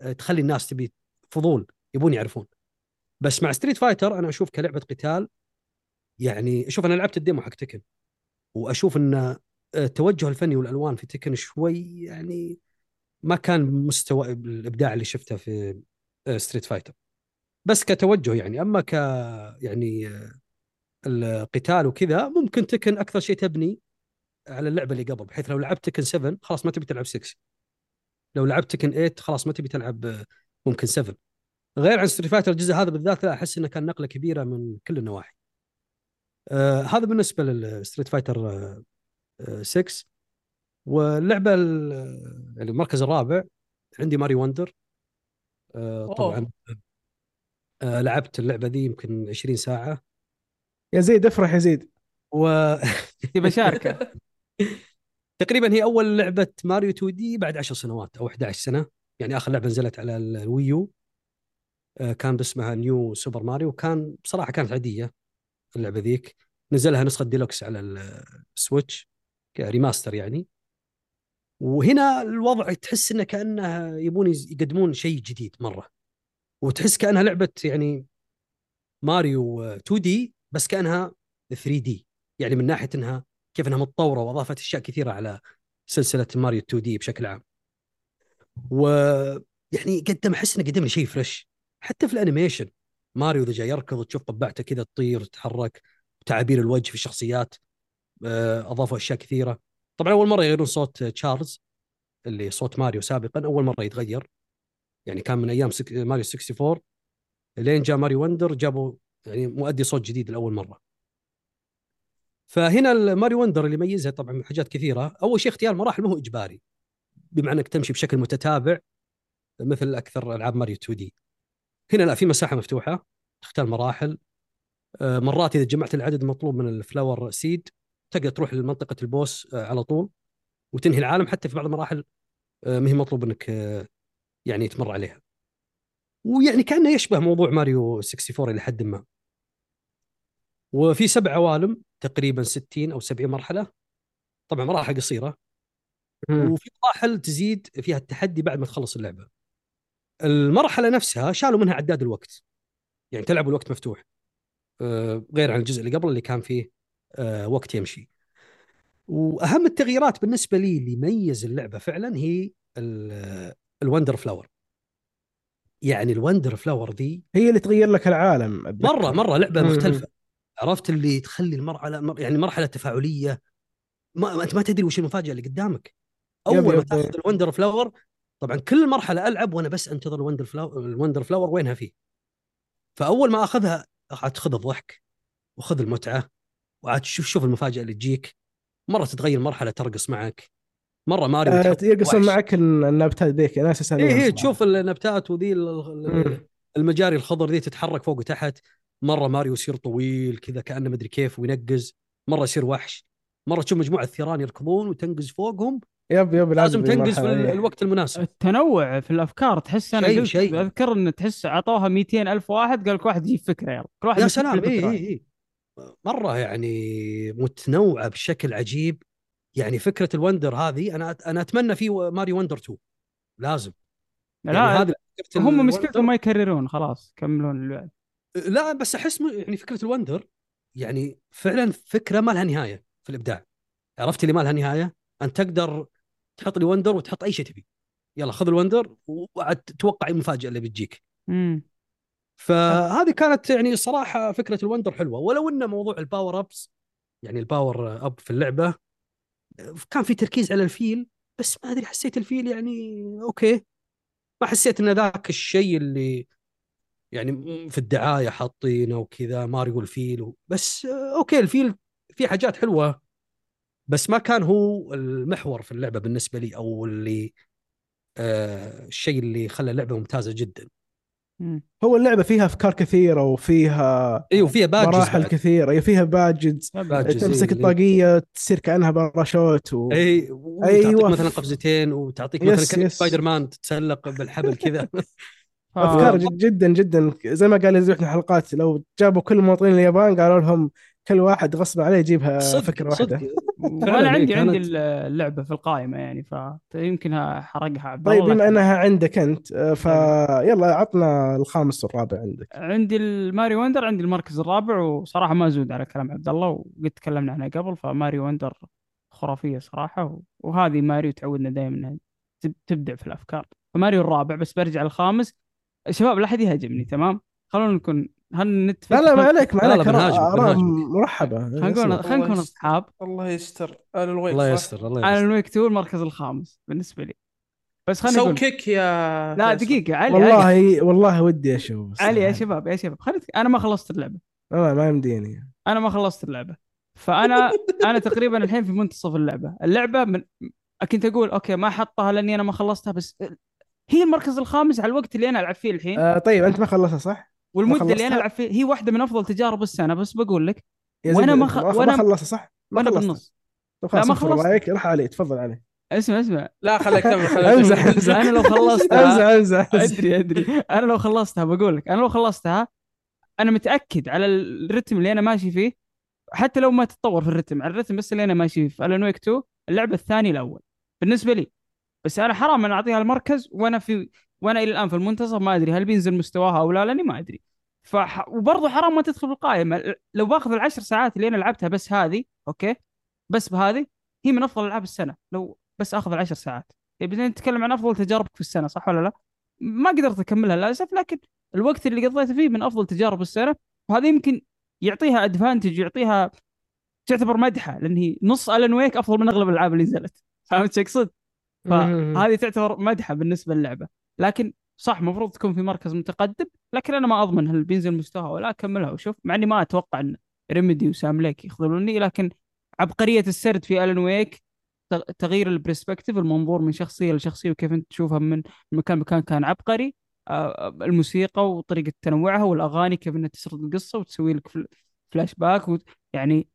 آه، تخلي الناس تبي فضول يبون يعرفون. بس مع Street Fighter أنا أشوف كلعبة قتال يعني شوف أنا لعبت ال demo حق Tekken وأشوف إن التوجه الفني والألوان في Tekken شوي يعني ما كان مستوى الإبداع اللي شفته في Street Fighter بس كتوجه يعني أما ك يعني القتال وكذا ممكن Tekken أكثر شيء تبني على اللعبة اللي قبل بحيث لو لعبت Tekken 7 خلاص ما تبي تلعب 6 لو لعبت Tekken 8 خلاص ما تبي تلعب ممكن 7 غير عن Street Fighter الجزء هذا بالذات لا أحس إنه كان نقلة كبيرة من كل النواحي. آه هذا بالنسبة لل Street Fighter آه 6 واللعبة ال- يعني المركز الرابع عندي ماريو wonder آه طبعا. آه لعبت اللعبة ذي يمكن 20 ساعة. يا زيد افرح يا زيد. و <laughs> تبى شاركه <laughs> تقريبا هي أول لعبة ماريو 2 D بعد 10 سنوات أو 11 سنة. يعني آخر لعبة نزلت على ال- الويو. آه، كان اسمها New Super ماريو. كان بصراحة كانت عادية اللعبة ذيك. نزلها نسخة ديلوكس على ال- Switch كريماستر يعني. وهنا الوضع تحس إنه كأنه يبون يقدمون شيء جديد مرة. وتحس كأنها لعبة يعني ماريو آه، 2 D بس كأنها 3 D. يعني من ناحية إنها كيف إنها متطورة وأضافت أشياء كثيرة على سلسلة ماريو 2 D بشكل عام. و يعني قدم أحس إنه قدم شيء fresh حتى في ال animation ماريو إذا جاي يركض وتشوف قبعته كذا تطير وتتحرك تعابير الوجه في الشخصيات آه، أضافوا أشياء كثيرة. طبعا أول مرة يغيرون صوت تشارلز اللي صوت ماريو سابقا أول مرة يتغير. يعني كان من أيام سك... ماريو 64 لين جاء ماريو wonder جابوا يعني مؤدي صوت جديد لأول مرة. فهنا الماريو wonder اللي يميزها طبعا من حاجات كثيرة أول شيء اختيار المراحل ما هو إجباري بمعنى إنك تمشي بشكل متتابع مثل أكثر ألعاب ماريو 2 D. هنا لا في مساحة مفتوحة تختار مراحل. آه، مرات إذا جمعت العدد المطلوب من الفلاور سيد تقدر تروح لمنطقة البوس آه، على طول وتنهي العالم حتى في بعض المراحل آه، ما هي مطلوب إنك آه، يعني تمر عليها. ويعني كأنه يشبه موضوع ماريو 64 إلى حد ما. وفي سبع عوالم تقريبا 60 أو 70 مرحلة. طبعا مراحل قصيرة. وفي مراحل تزيد فيها التحدي بعد ما تخلص اللعبة. المرحلة نفسها شالوا منها عداد الوقت. يعني تلعب الوقت مفتوح. غير عن الجزء اللي قبل اللي كان فيه وقت يمشي. وأهم التغييرات بالنسبة لي اللي ميز اللعبة فعلا هي ال- ال wonder flower. يعني ال wonder flower دي هي اللي تغير لك العالم أتذكر. مرة مرة لعبة. مختلفة. عرفت؟ اللي تخلي المرحله مر- يعني مرحلة تفاعلية. ما أنت ما تدري وش المفاجأة اللي قدامك. أول ما. تاخذ ال wonder flower طبعا كل مرحلة ألعب وأنا بس أنتظر ال wonder flower ال wonder flower وينها فيه. فأول ما أخذها تاخذ الضحك وخذ المتعة. وعاد تشوف شوف المفاجأة اللي تجيك. مرة تتغير مرحلة ترقص معك. مرة ماريو آه، يرقصون. معك النباتات ذيك أنا أساسا اي اي تشوف النبتات وذي المجاري الخضر ذي تتحرك فوق وتحت. مرة ماريو يصير طويل كذا كأنه مدري كيف وينقز. مرة يصير وحش. مرة تشوف مجموعة ثيران يركضون وتنقز فوقهم. yep yep لازم تنقز في إيه. الوقت المناسب. التنوع في الأفكار تحس أنا شيء- قلت شيء. أذكر إن تحس أعطوها 200 ألف واحد قال لك واحد يجيب فكرة يلا. كل واحد يا سلام. اي. اي اي مرة يعني متنوعة بشكل عجيب. يعني فكرة ال wonder هذه أنا أنا أتمنى في ماريو wonder 2 لازم. يعني لا فكرة هم مشكلتهم ما يكررون خلاص كملون اللعب لا بس أحس يعني فكرة ال wonder يعني فعلا فكرة ما لها نهاية في الإبداع. عرفت اللي ما لها نهاية؟ انت تقدر تحط لي wonder وتحط أي شيء تبي. يلا خذ ال wonder وعاد تتوقع المفاجأة اللي بتجيك. امم فهذه كانت يعني صراحة فكرة ال wonder حلوة. ولو إن موضوع ال power ups يعني ال power up في اللعبة كان في تركيز على الفيل بس ما أدري حسيت الفيل يعني okay. ما حسيت إن ذاك الشيء اللي يعني في الدعاية حاطينه وكذا ماريو الفيل و... بس okay الفيل في حاجات حلوة بس ما كان هو المحور في اللعبة بالنسبة لي أو اللي آه الشيء اللي خلى اللعبة ممتازة جدا. هو اللعبة فيها أفكار كثيرة وفيها إي وفيها badges مراحل بعد. كثيرة. هي فيها badges badges تمسك إيه، الطاقية تصير كأنها باراشوت و... إي وتعطيك أيوة. مثلا قفزتين وتعطيك yes، مثلا كأنك يس. سبايدر مان تتسلق بالحبل كذا. <laughs> أفكار جد جدا جدا. زي ما قال يزوح الحلقات لو جابوا كل مواطنين اليابان قالوا لهم كل واحد غصب عليه يجيبها صدق فكرة واحدة. صدق. <laughs> وأنا فعلاً عندي إيه، عندي كانت- اللعبة في القائمة يعني فيمكن أحرقها. عبد طيب بما إنها عندك أنت آه، فيلا عطنا الخامس والرابع عندك. عندي الماريو wonder عندي المركز الرابع وصراحة ما أزود على كلام عبد الله وقد تكلمنا عنها قبل فماريو wonder خرافية صراحة وهذه ماريو تعودنا دائما إنها تب- تبدع في الأفكار. فماريو الرابع بس برجع الخامس شباب لا أحد يهاجمني تمام؟ خلونا نكون هل نتفق؟ لا لا ما عليك ما لا، لا، عليك اراء بنهاجمك. مرحبة. خلينا نقول. خلينا نكون أصحاب. الله يستر. آل الويك الله؟ يستر الله أنا يستر. الويك 2 المركز الخامس بالنسبة لي. بس خلينا سو نقول كيك يا لا. دقيقة علي علي. والله والله ودي أشوف علي يا. شباب يا شباب خلينا أنا ما خلصت اللعبة. ما ما يمديني. أنا ما خلصت اللعبة. فانا <laughs> أنا تقريبا الحين في منتصف اللعبة. اللعبة من كنت أقول أوكي ما حطها لأني أنا ما خلصتها بس هي المركز الخامس على الوقت اللي أنا ألعب فيه الحين. آه طيب أنت ما خلصتها صح؟ والمدة؟ اللي أنا ألعب فيه هي واحدة من أفضل تجارب السنة بس بقول لك زبد، ما خ- ما وأنا- خلصها صح؟ ما وأنا خلصتها. بالنص طب خلاص لا، ما خلصت. عليك راح علي تفضل علي اسمع اسمع لا خليه يكمل خليه أمزح. أمزح أنا لو <laughs> خلصتها أمزح أمزح امزح. أدري أدري أنا لو خلصتها بقول لك أنا لو خلصتها أنا متأكد على الرتم اللي أنا ماشي فيه حتى لو ما تتطور في الرتم على الرتم بس اللي أنا ماشي فيه في آلان ويك 2 اللعبة الثاني الأول بالنسبة لي بس أنا حرام أنا أعطيها المركز وأنا في وأنا إلى الان في المنتصف ما ادري هل بينزل مستواها أو لا لاني ما ادري. فح... وبرضه حرام ما تدخل في القائمه لو باخذ العشر ساعات اللي أنا لعبتها بس هذه okay؟ بس بهذه هي من أفضل ألعاب السنة لو بس أخذ العشر ساعات. يبي نتكلم عن أفضل تجاربك في السنة صح ولا لا؟ ما قدرت أكملها للأسف لكن الوقت اللي قضيته فيه من أفضل تجارب السنة وهذا يمكن يعطيها advantage يعطيها تعتبر مدحة لأن هي نص آلان ويك أفضل من أغلب الألعاب اللي نزلت. فهمت شو أقصد؟ فهذه تعتبر مدحة بالنسبة للعبة. لكن صح المفروض تكون في مركز متقدم لكن أنا ما أضمن هل بينزل مستوى ولا اكملها وشوف مع إني ما أتوقع إن ريميدي وسام ليك يخذلوني لكن عبقرية السرد في آلان ويك تغ- تغيير ال perspective المنظور من شخصية لشخصية وكيف أنت تشوفها من مكان مكان كان عبقري آه، الموسيقى وطريقة تنوعها والأغاني كيف إنها تسرد القصة وتسوي لك فل- فلاش باك. يعني.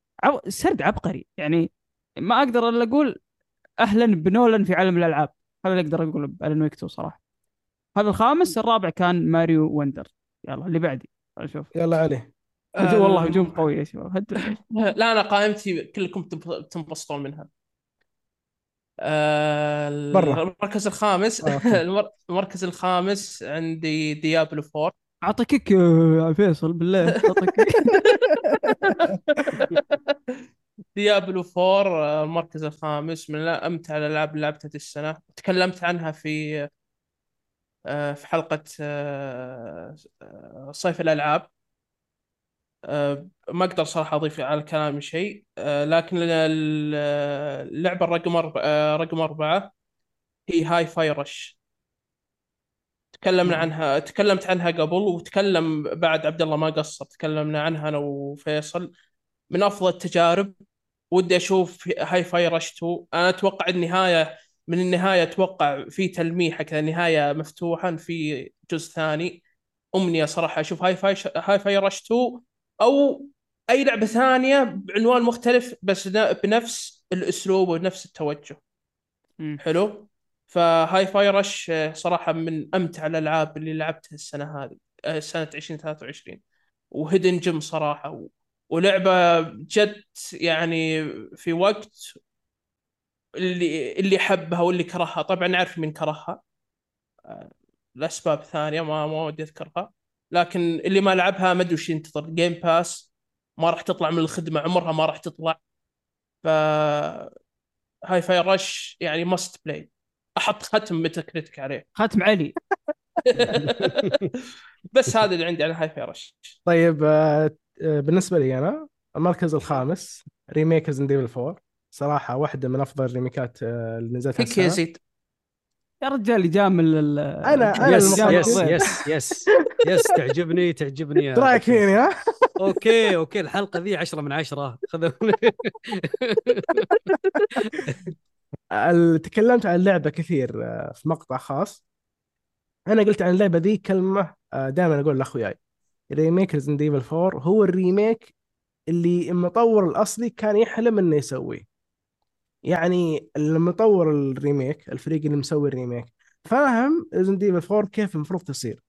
السرد عبقري يعني ما أقدر إلا أقول أهلا بنولن في عالم الألعاب هذا اللي أقدر أقوله ب Alan Wake 2 صراحة هذا الخامس الرابع كان ماريو Wonder يلا اللي بعدي. نشوف يلا علي. هجوم والله هجوم قوي يا شباب. هد- لا أنا قائمتي كلكم تنب- تنبسطون منها. آه، برا. المركز الخامس. آه، <laughs> المركز الخامس عندي ديابلو 4 اعطى كيك يا فيصل بالله. اعطى كيك <laughs> ديابلو 4 آه، المركز الخامس من امتع الالعاب اللي لعبتها السنة. تكلمت عنها في آه، في حلقة آه، آه، صيف الألعاب. آه، ما أقدر صراحة أضيف على كلامي شيء. آه، لكن ال- ال- اللعبه الرقم آه، رقم أربعة هي Hi-Fi Rush. تكلمنا. عنها تكلمت عنها قبل وتكلم بعد عبد الله ما قصر تكلمنا عنها أنا وفيصل. من أفضل التجارب ودي أشوف Hi-Fi Rush 2 أنا أتوقع النهايه من النهاية أتوقع في تلميحه كذا نهايه مفتوحه في جزء ثاني. أمنية صراحة أشوف Hi-Fi Hi-Fi Rush 2 أو أي لعبة ثانية بعنوان مختلف بس بنفس الأسلوب ونفس التوجه. مم. حلو؟ ف Hi-Fi Rush آه، صراحة من أمتع الألعاب اللي لعبتها السنة هذه آه، سنة 2023 و hidden gem صراحة و... ولعبة جد يعني في وقت اللي اللي حبها واللي كرهها طبعا نعرف مين كرهها. آه، لأسباب ثانية ما ما ودي أذكرها. لكن اللي ما لعبها ما أدري وش ينتظر. Game Pass ما راح تطلع من الخدمة عمرها ما راح تطلع. ف Hi-Fi Rush يعني must play أحط ختم Metacritic عليه. <laughs> ختم علي. <laughs> بس هذا اللي عندي عن هاي فاي رش طيب آه، آه، بالنسبة لي أنا المركز الخامس remake Resident Evil 4 صراحة واحدة من أفضل الريميكات آه، اللي نزلت فيك هالسنة. يزيد يا رجال يجامل ال- أنا- أنا يجامل yes. yes. yes yes <laughs> yes تعجبني تعجبني يا إيش رأيك فيني ها؟ okay okay الحلقة ذي 10 من 10 خذ <laughs> ال- تكلمت عن اللعبه كثير آه، في مقطع خاص أنا قلت عن اللعبة ذي كلمة دائما أقول لأخوياي remake Resident Evil 4 هو ال remake اللي المطور الأصلي كان يحلم إنه يسويه يعني المطور ال remake الفريق اللي مسوي الريميك فاهم Resident Evil 4 كيف المفروض تصير.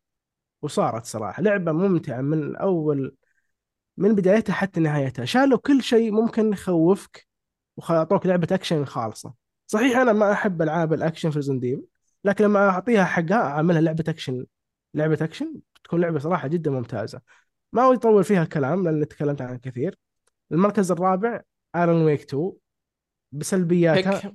وصارت صراحة لعبة ممتعة من أول من بدايتها حتى نهايتها. شالوا كل شيء ممكن يخوفك وأعطوك لعبة أكشن خالصة. صحيح أنا ما أحب ألعاب الأكشن في Resident Evil لكن لما أعطيها حقها أعملها لعبة أكشن. لعبة أكشن تكون لعبة صراحة جدا ممتازة. ما ودي أطول فيها كلام لأن تكلمت عنها كثير. المركز الرابع Alan Wake 2 بسلبياتها. هيك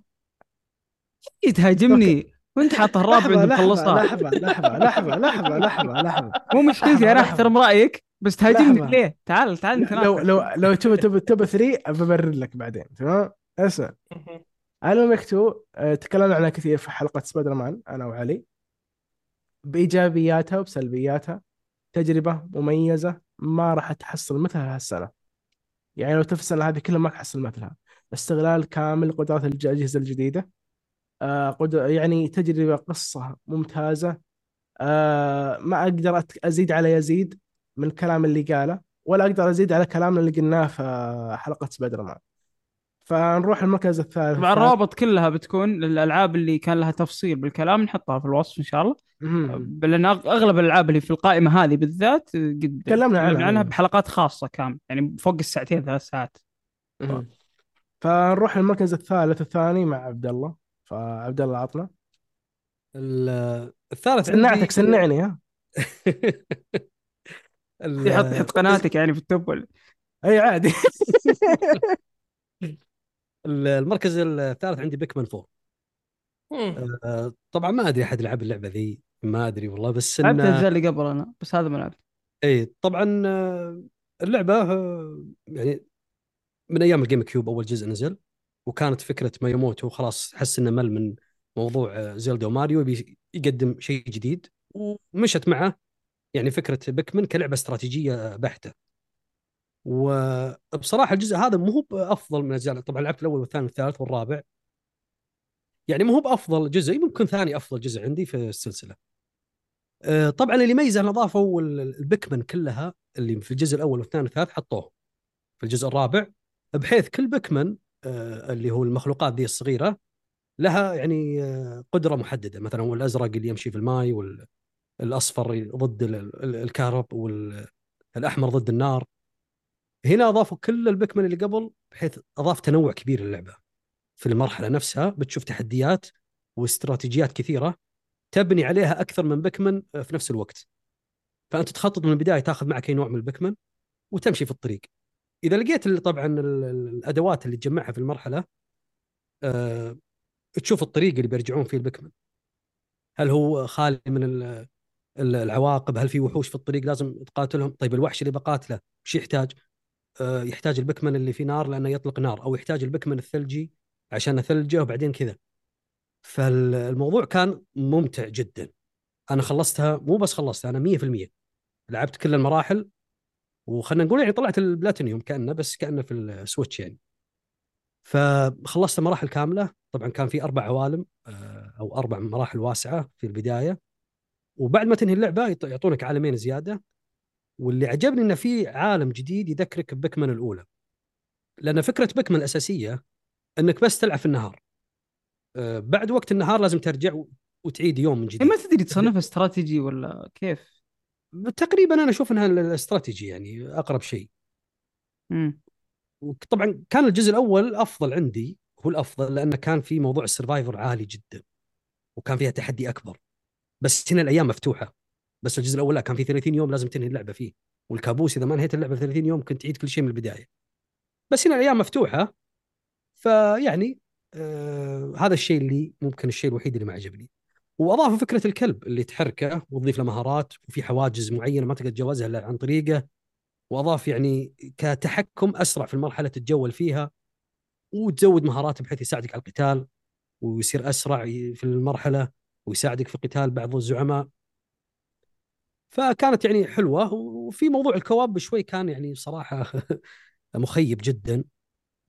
إيه تهاجمني. وأنت حاط <laughs> الرابع لحظة عند لحظة مخلصها لحظة لحظة لحظة لحظة لحظة لحظة. مو مشكلتي أنا. أحترم رأيك بس تهاجمني. ليه؟ تعال تعال لو نتناقش. لو لو تبي تبي تبي 3 ببرر لك بعدين تمام؟ اسمع Alan Wake 2 آه، تكلمنا عنها كثير في حلقة سبايدر مان أنا وعلي. بإيجابياتها وبسلبياتها. تجربة مميزة ما راح تحصل مثلها هالسنة. يعني لو تفصل هذه كلها ما تحصل مثلها. استغلال كامل قدرات الأجهزة الجديدة آه قد يعني تجربة قصة ممتازة آه ما أقدر أزيد على يزيد من الكلام اللي قاله ولا أقدر أزيد على كلامنا اللي قلناه في حلقة سبايدر مان فنروح المركز الثالث طبعا الروابط كلها بتكون للألعاب اللي كان لها تفصيل بالكلام نحطها في الوصف إن شاء الله. لأن أغلب الألعاب اللي في القائمة هذه بالذات قد تكلمنا عنها. عنها بحلقات خاصة كام يعني فوق الساعتين ثلاث ساعات. فنروح المركز الثالث الثاني مع عبد الله فعبد الله عطنا. ال- الثالث سنعتك سنعني ها؟ <laughs> يحط يحط قناتك يعني في التوب. ولا أي عادي. <laughs> ال- المركز الثالث عندي بيكمان 4 مم. آه، طبعا ما أدري أحد لعب اللعبة ذي ما أدري والله بس لعبت الاجزاء اللي قبل أنا بس هذا ما لعبت. اي طبعا آه، اللعبة آه، يعني من أيام ال GameCube أول جزء نزل وكانت فكرة مياموتو خلاص حس إنه مل من موضوع آه، زيلدا وماريو يبي يقدم شيء جديد ومشت معه. يعني فكرة Pikmin كلعبة استراتيجية بحتة. وبصراحة الجزء هذا مو هو بأفضل من الاجزاء طبعا لعبت الأول والثاني والثالث والرابع. يعني مو هو بأفضل جزء ممكن ثاني أفضل جزء عندي في السلسلة. آه، طبعا اللي يميزه ان اضافوا البيكمن كلها اللي في الجزء الأول والثاني والثالث حطوه. في الجزء الرابع بحيث كل بيكمن آه، اللي هو المخلوقات ذي الصغيرة لها يعني آه، قدرة محددة. مثلا هو الأزرق اللي يمشي في الماء والاصفر ضد الكهرب والأحمر ضد النار. هنا أضافوا كل البيكمن اللي قبل بحيث أضاف تنوع كبير للعبة. في المرحلة نفسها بتشوف تحديات واستراتيجيات كثيرة تبني عليها أكثر من بيكمن في نفس الوقت. فأنت تخطط من البداية تاخذ معك أي نوع من البيكمن وتمشي في الطريق. إذا لقيت طبعا الأدوات اللي تجمعها في المرحلة أه تشوف الطريق اللي بيرجعون فيه البيكمن هل هو خالي من العواقب؟ هل في وحوش في الطريق لازم تقاتلهم؟ طيب الوحش اللي بقاتله وش يحتاج؟ أه يحتاج البكمن اللي في نار لأنه يطلق نار أو يحتاج البكمن الثلجي عشان ثلجه وبعدين كذا. فالموضوع كان ممتع جدا. أنا خلصتها مو بس خلصتها أنا 100% لعبت كل المراحل وخلنا نقول يعني طلعت البلاتينيوم كأنه بس كأنه في السويتش يعني. فخلصت مراحل كاملة. طبعا كان في أربع عوالم آه، أو أربع مراحل واسعة في البداية. وبعد ما تنهي اللعبة يعطونك عالمين زيادة. واللي عجبني إنه في عالم جديد يذكرك ببكمن الأولى. لأن فكرة بكمن الأساسية إنك بس تلعب في النهار. آه، بعد وقت النهار لازم ترجع وتعيد يوم من جديد. ما تدري <laughs> تصنفها استراتيجي ولا كيف؟ تقريبا أنا أشوف إنها الاستراتيجي يعني أقرب شيء. امم وطبعا كان الجزء الأول أفضل عندي هو الأفضل لأنه كان في موضوع السرفايفر عالي جدا وكان فيها تحدي أكبر. بس هنا الأيام مفتوحة. بس الجزء الأول لا كان في 30 يوم لازم تنهي اللعبة فيه. والكابوس إذا ما انهيت اللعبة في 30 يوم كنت تعيد كل شيء من البداية. بس هنا الأيام مفتوحة. فيعني آه هذا الشيء اللي ممكن الشيء الوحيد اللي ما عجبني. واضافوا فكرة الكلب اللي تحركه وتضيف له مهارات وفي حواجز معينة ما تقدر تتجاوزها إلا عن طريقه. وأضاف يعني كتحكم أسرع في المرحلة تتجول فيها وتزود مهارات بحيث يساعدك على القتال ويصير أسرع في المرحلة ويساعدك في قتال بعض الزعماء. فكانت يعني حلوة وفي موضوع الكواب شوي كان يعني صراحة <laughs> مخيب جدا.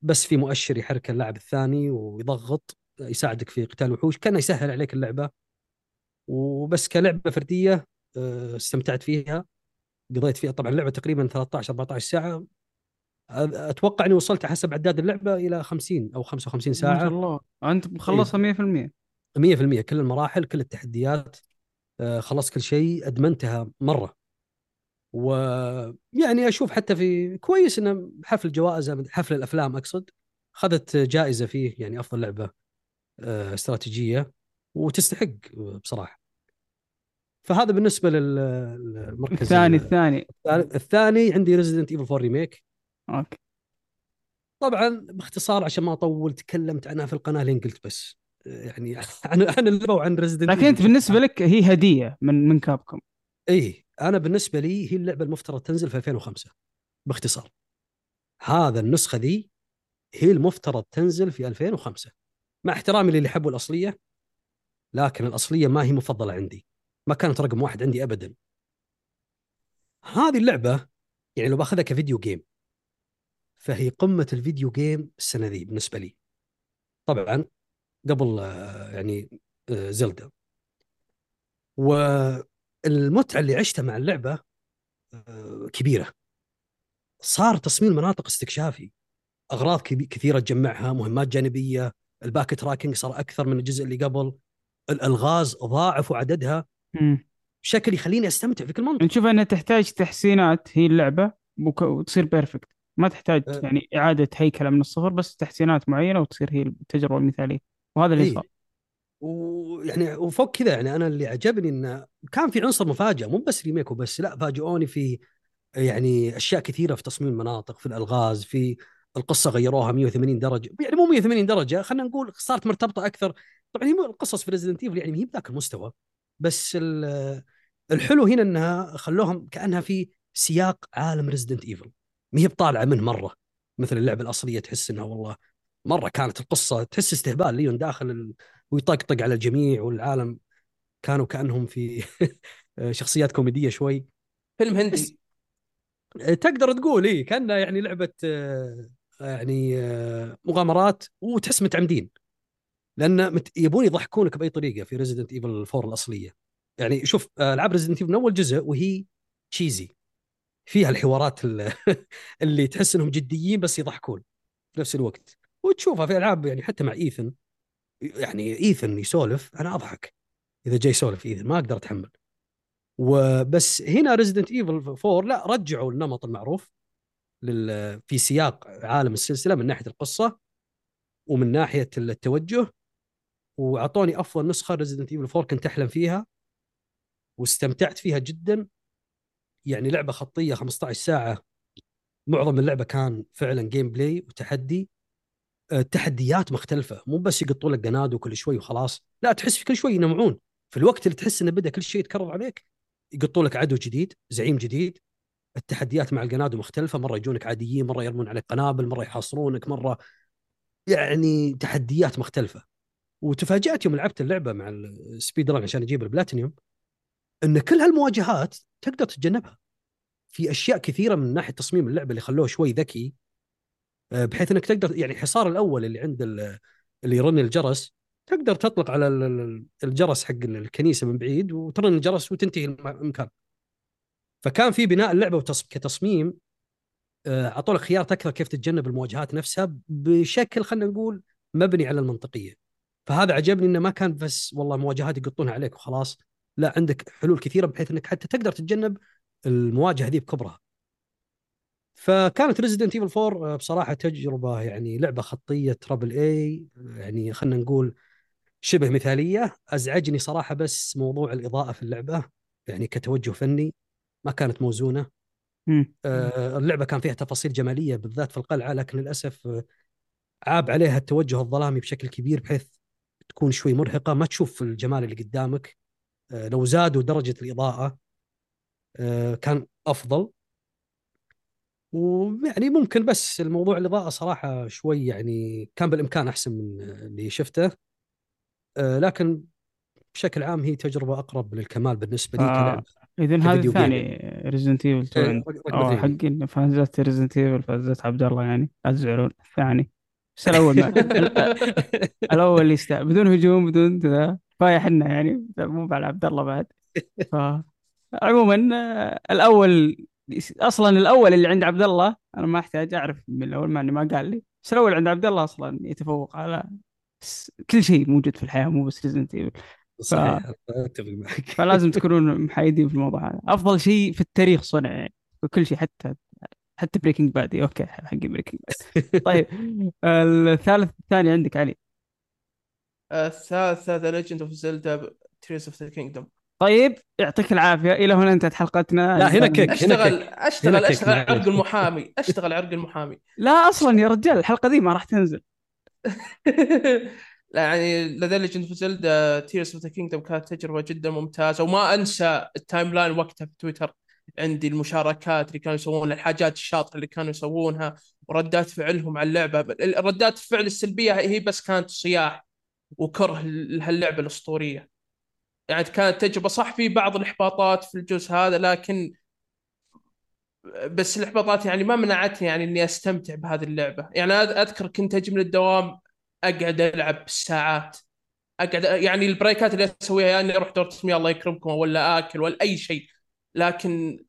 بس في مؤشر يحرك اللاعب الثاني ويضغط يساعدك في قتال الوحوش كان يسهل عليك اللعبة. وبس كلعبة فردية آه، استمتعت فيها. قضيت فيها طبعا اللعبه تقريبا 13 14 ساعة. أتوقع إني وصلت حسب عداد اللعبة إلى 50 أو 55 ساعه ما شاء الله. أنت مخلصها 100% 100% كل المراحل كل التحديات آه، خلصت كل شيء أدمنتها مرة. ويعني أشوف حتى في كويس إنه حفل جوائز حفل الأفلام أقصد. اخذت جائزة فيه يعني أفضل لعبة آه، استراتيجية. وتستحق بصراحة. فهذا بالنسبة للمركز الثاني الثاني. الثاني عندي Resident Evil 4 remake okay. طبعا باختصار عشان ما أطول تكلمت عنها في القناة لين قلت بس. يعني عن عن اللعبه وعن ريزدنت لكن أنت بالنسبة لك هي هدية من من كابكم إي أنا بالنسبة لي هي اللعبة المفترض تنزل في 2005 باختصار. هذا النسخة ذي هي المفترض تنزل في 2005 مع احترامي للي يحبوا الأصلية لكن الأصلية ما هي مفضلة عندي. ما كانت رقم واحد عندي ابدا. هذه اللعبة يعني لو بأخذها ك video game فهي قمة ال video game السنة ذي بالنسبة لي. طبعا قبل آه، يعني آه، زلدا والمتعة اللي عشتها مع اللعبة آه، كبيرة. صار تصميم مناطق استكشافي. أغراض كثيرة تجمعها مهمات جانبية. ال backtracking صار أكثر من الجزء اللي قبل. الألغاز ضاعفوا عددها بشكل يخليني أستمتع في كل منطقة. نشوف انها تحتاج تحسينات هي اللعبة وتصير perfect ما تحتاج أه. يعني إعادة هيكله من الصفر بس تحسينات معينة وتصير هي التجربة المثالية. وهذا اللي إيه. صار. ويعني وفوق كذا يعني أنا اللي عجبني انه كان في عنصر مفاجأة مو بس remake وبس لا فاجئوني في يعني أشياء كثيرة في تصميم المناطق في الألغاز في القصة غيروها 180 درجة. يعني مو 180 درجة خلينا نقول صارت مرتبطة أكثر طبعا هي القصص في Resident Evil يعني هي بذاك المستوى بس الحلو هنا إنها خلوهم كأنها في سياق عالم Resident Evil ما هي بطالعة منه مرة. مثل اللعبة الأصلية تحس إنها والله مرة كانت القصة تحس استهبال ليون داخل ويطقطق على الجميع والعالم كانوا كأنهم في <laughs> شخصيات كوميدية شوي. فيلم هندي. تقدر تقول إيه كأنه يعني لعبة آه، يعني آه، مغامرات وتحس متعمدين. لأن يبون يضحكونك بأي طريقة في Resident Evil 4 الأصلية. يعني شوف آه، ألعاب Resident Evil من أول جزء وهي cheesy فيها الحوارات ال- <laughs> اللي تحس إنهم جديين بس يضحكون في نفس الوقت. وتشوفها في ألعاب يعني حتى مع Ethan يعني Ethan يسولف أنا أضحك. إذا جاي يسولف Ethan ما أقدر أتحمل. وبس هنا Resident Evil 4 لا رجعوا النمط المعروف. في سياق عالم السلسلة من ناحية القصة ومن ناحية التوجه. وأعطوني أفضل نسخة Resident Evil 4 كنت أحلم فيها واستمتعت فيها جدا. يعني لعبة خطية 15 ساعة. معظم اللعبة كان فعلا gameplay وتحدي. آه، تحديات مختلفة. مو بس يقطوا لك Ganado كل شوي وخلاص. لا تحس في كل شوي ينوعون. في الوقت اللي تحس إنه بدأ كل شيء يتكرر عليك يقطوا لك عدو جديد زعيم جديد. التحديات مع الجنادو مختلفة. مرة يجونك عاديين مرة يرمون عليك قنابل مرة يحاصرونك مرة يعني تحديات مختلفة. وتفاجأت يوم لعبت اللعبة مع السبيد ران عشان أجيب البلاتينيوم إن كل هالمواجهات تقدر تتجنبها. في أشياء كثيرة من ناحية تصميم اللعبة اللي خلوه شوي ذكي آه، بحيث إنك تقدر يعني الحصار الأول اللي عند ال- اللي يرن الجرس تقدر تطلق على ال- ال- الجرس حق الكنيسة من بعيد وترن الجرس وتنتهي الم- المكان. فكان في بناء اللعبة كتصميم آه، اعطوا لك خيارات أكثر كيف تتجنب المواجهات نفسها بشكل خلينا نقول مبني على المنطقية. فهذا عجبني إنه ما كان بس والله مواجهات يقطونها عليك وخلاص. لا عندك حلول كثيرة بحيث إنك حتى تقدر تتجنب المواجهة ذي بكبرها. فكانت Resident Evil 4 بصراحة تجربة يعني لعبة خطية triple A يعني خلينا نقول شبه مثالية. أزعجني صراحة بس موضوع الإضاءة في اللعبة يعني كتوجه فني ما كانت موزونة. آه، اللعبة كان فيها تفاصيل جمالية بالذات في القلعة لكن للأسف آه، عاب عليها التوجه الظلامي بشكل كبير بحيث تكون شوي مرهقة. ما تشوف الجمال اللي قدامك. آه، لو زادوا درجة الإضاءة آه، كان أفضل. ويعني ممكن بس الموضوع الإضاءة صراحة شوي يعني كان بالإمكان أحسن من اللي شفته. آه، لكن بشكل عام هي تجربة أقرب للكمال بالنسبة لي آه. اذا هذا الثاني ريزنت ايفل 2 إيه، عند رقم أو. حق فازت ريزنت ايفل فازت عبد الله يعني. لا تزعلون الثاني بس الأول ما <laughs> الأول اللي يستاهل بدون هجوم بدون ذا كفايه حنا يعني مو على عبد الله بعد. ف عموما آه، الأول أصلا الأول اللي عند عبد الله أنا ما أحتاج أعرف من الأول مع انه ما قال لي. بس الأول عند عبد الله أصلا يتفوق على كل شيء موجود في الحياة مو بس Resident Evil صحيح أتفق معك. <laughs> فلازم تكونون محايدين في الموضوع هذا. أفضل شيء في التاريخ صنع يعني في كل شيء حتى حتى Breaking Bad okay حق Breaking Bad طيب <laughs> الثالث الثاني عندك علي. الثالثة The Legend of Zelda Tears of the Kingdom طيب يعطيك العافية. إلى هنا انتهت حلقتنا. لا، هنا كيك. اشتغل كيك. اشتغل هنا كيك، أشتغل معليش. عرق المحامي. أشتغل عرق المحامي. لا أصلا يا رجال الحلقة دي ما راح تنزل. <laughs> لا يعني The Legend of Zelda Tears of the Kingdom كانت تجربة جدا ممتازة وما أنسى ال timeline وقتها في تويتر عندي المشاركات اللي كانوا يسوونها الحاجات الشاطرة اللي كانوا يسوونها وردات فعلهم على اللعبة. ردات الفعل السلبية هي بس كانت صياح. وكره لهاللعبه الأسطورية. يعني كانت تجربة صح في بعض الإحباطات في الجزء هذا لكن بس الإحباطات يعني ما منعتني يعني إني أستمتع بهذه اللعبة. يعني أذكر كنت أجي من الدوام أقعد ألعب بالساعات أقعد يعني البريكات اللي أسويها يعني أروح دورة المياه الله يكرمكم ولا آكل ولا أي شيء. لكن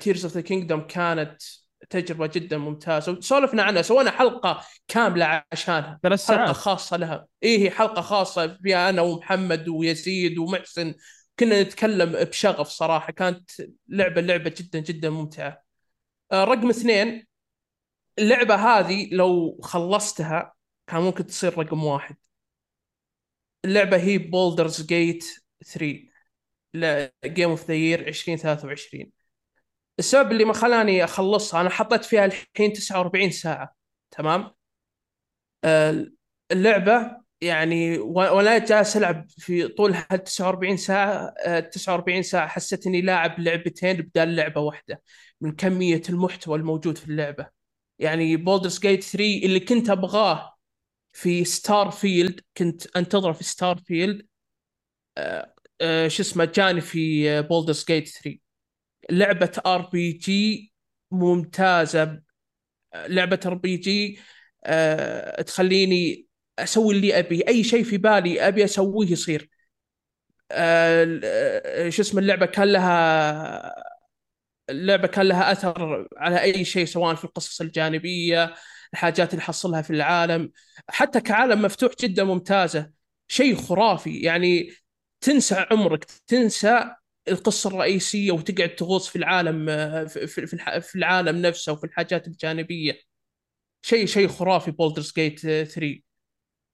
Tears of the Kingdom كانت تجربة جدا ممتازة. وسولفنا عنها سوينا حلقة كاملة عشانها ثلاث حلقة ساعات خاصة لها. إيه هي حلقة خاصة فيها أنا ومحمد ويزيد ومحسن. كنا نتكلم بشغف صراحة كانت لعبة لعبة جدا جدا ممتعة. آه، رقم اثنين اللعبة هذه لو خلصتها كان ممكن تصير رقم واحد. اللعبة هي Baldur's Gate 3 game of the year 2023 السبب اللي ما خلاني أخلصها أنا حطيت فيها الحين 49 ساعة تمام؟ آه، اللعبة يعني وأنا جالس ألعب في طول هال 49 ساعة آه، 49 ساعة حسيت اني لاعب لعبتين بدال لعبة واحدة من كمية المحتوى الموجود في اللعبة. يعني Baldur's Gate 3 اللي كنت أبغاه في Starfield كنت أنتظره في Starfield آه، آه، شو اسمه جاني في Baldur's Gate 3 لعبة RPG ممتازة. لعبة RPG تخليني أسوي اللي أبي. أي شيء في بالي أبي أسويه يصير. آه، شو اسمه اللعبة؟ كان لها اللعبة كان لها أثر على أي شيء سواء في القصص الجانبية الحاجات اللي حصلها في العالم. حتى كعالم مفتوح جدا ممتازة. شيء خرافي. يعني تنسى عمرك تنسى القصة الرئيسية وتقعد تغوص في العالم في في في العالم نفسه وفي الحاجات الجانبية. شيء شيء خرافي Baldur's Gate 3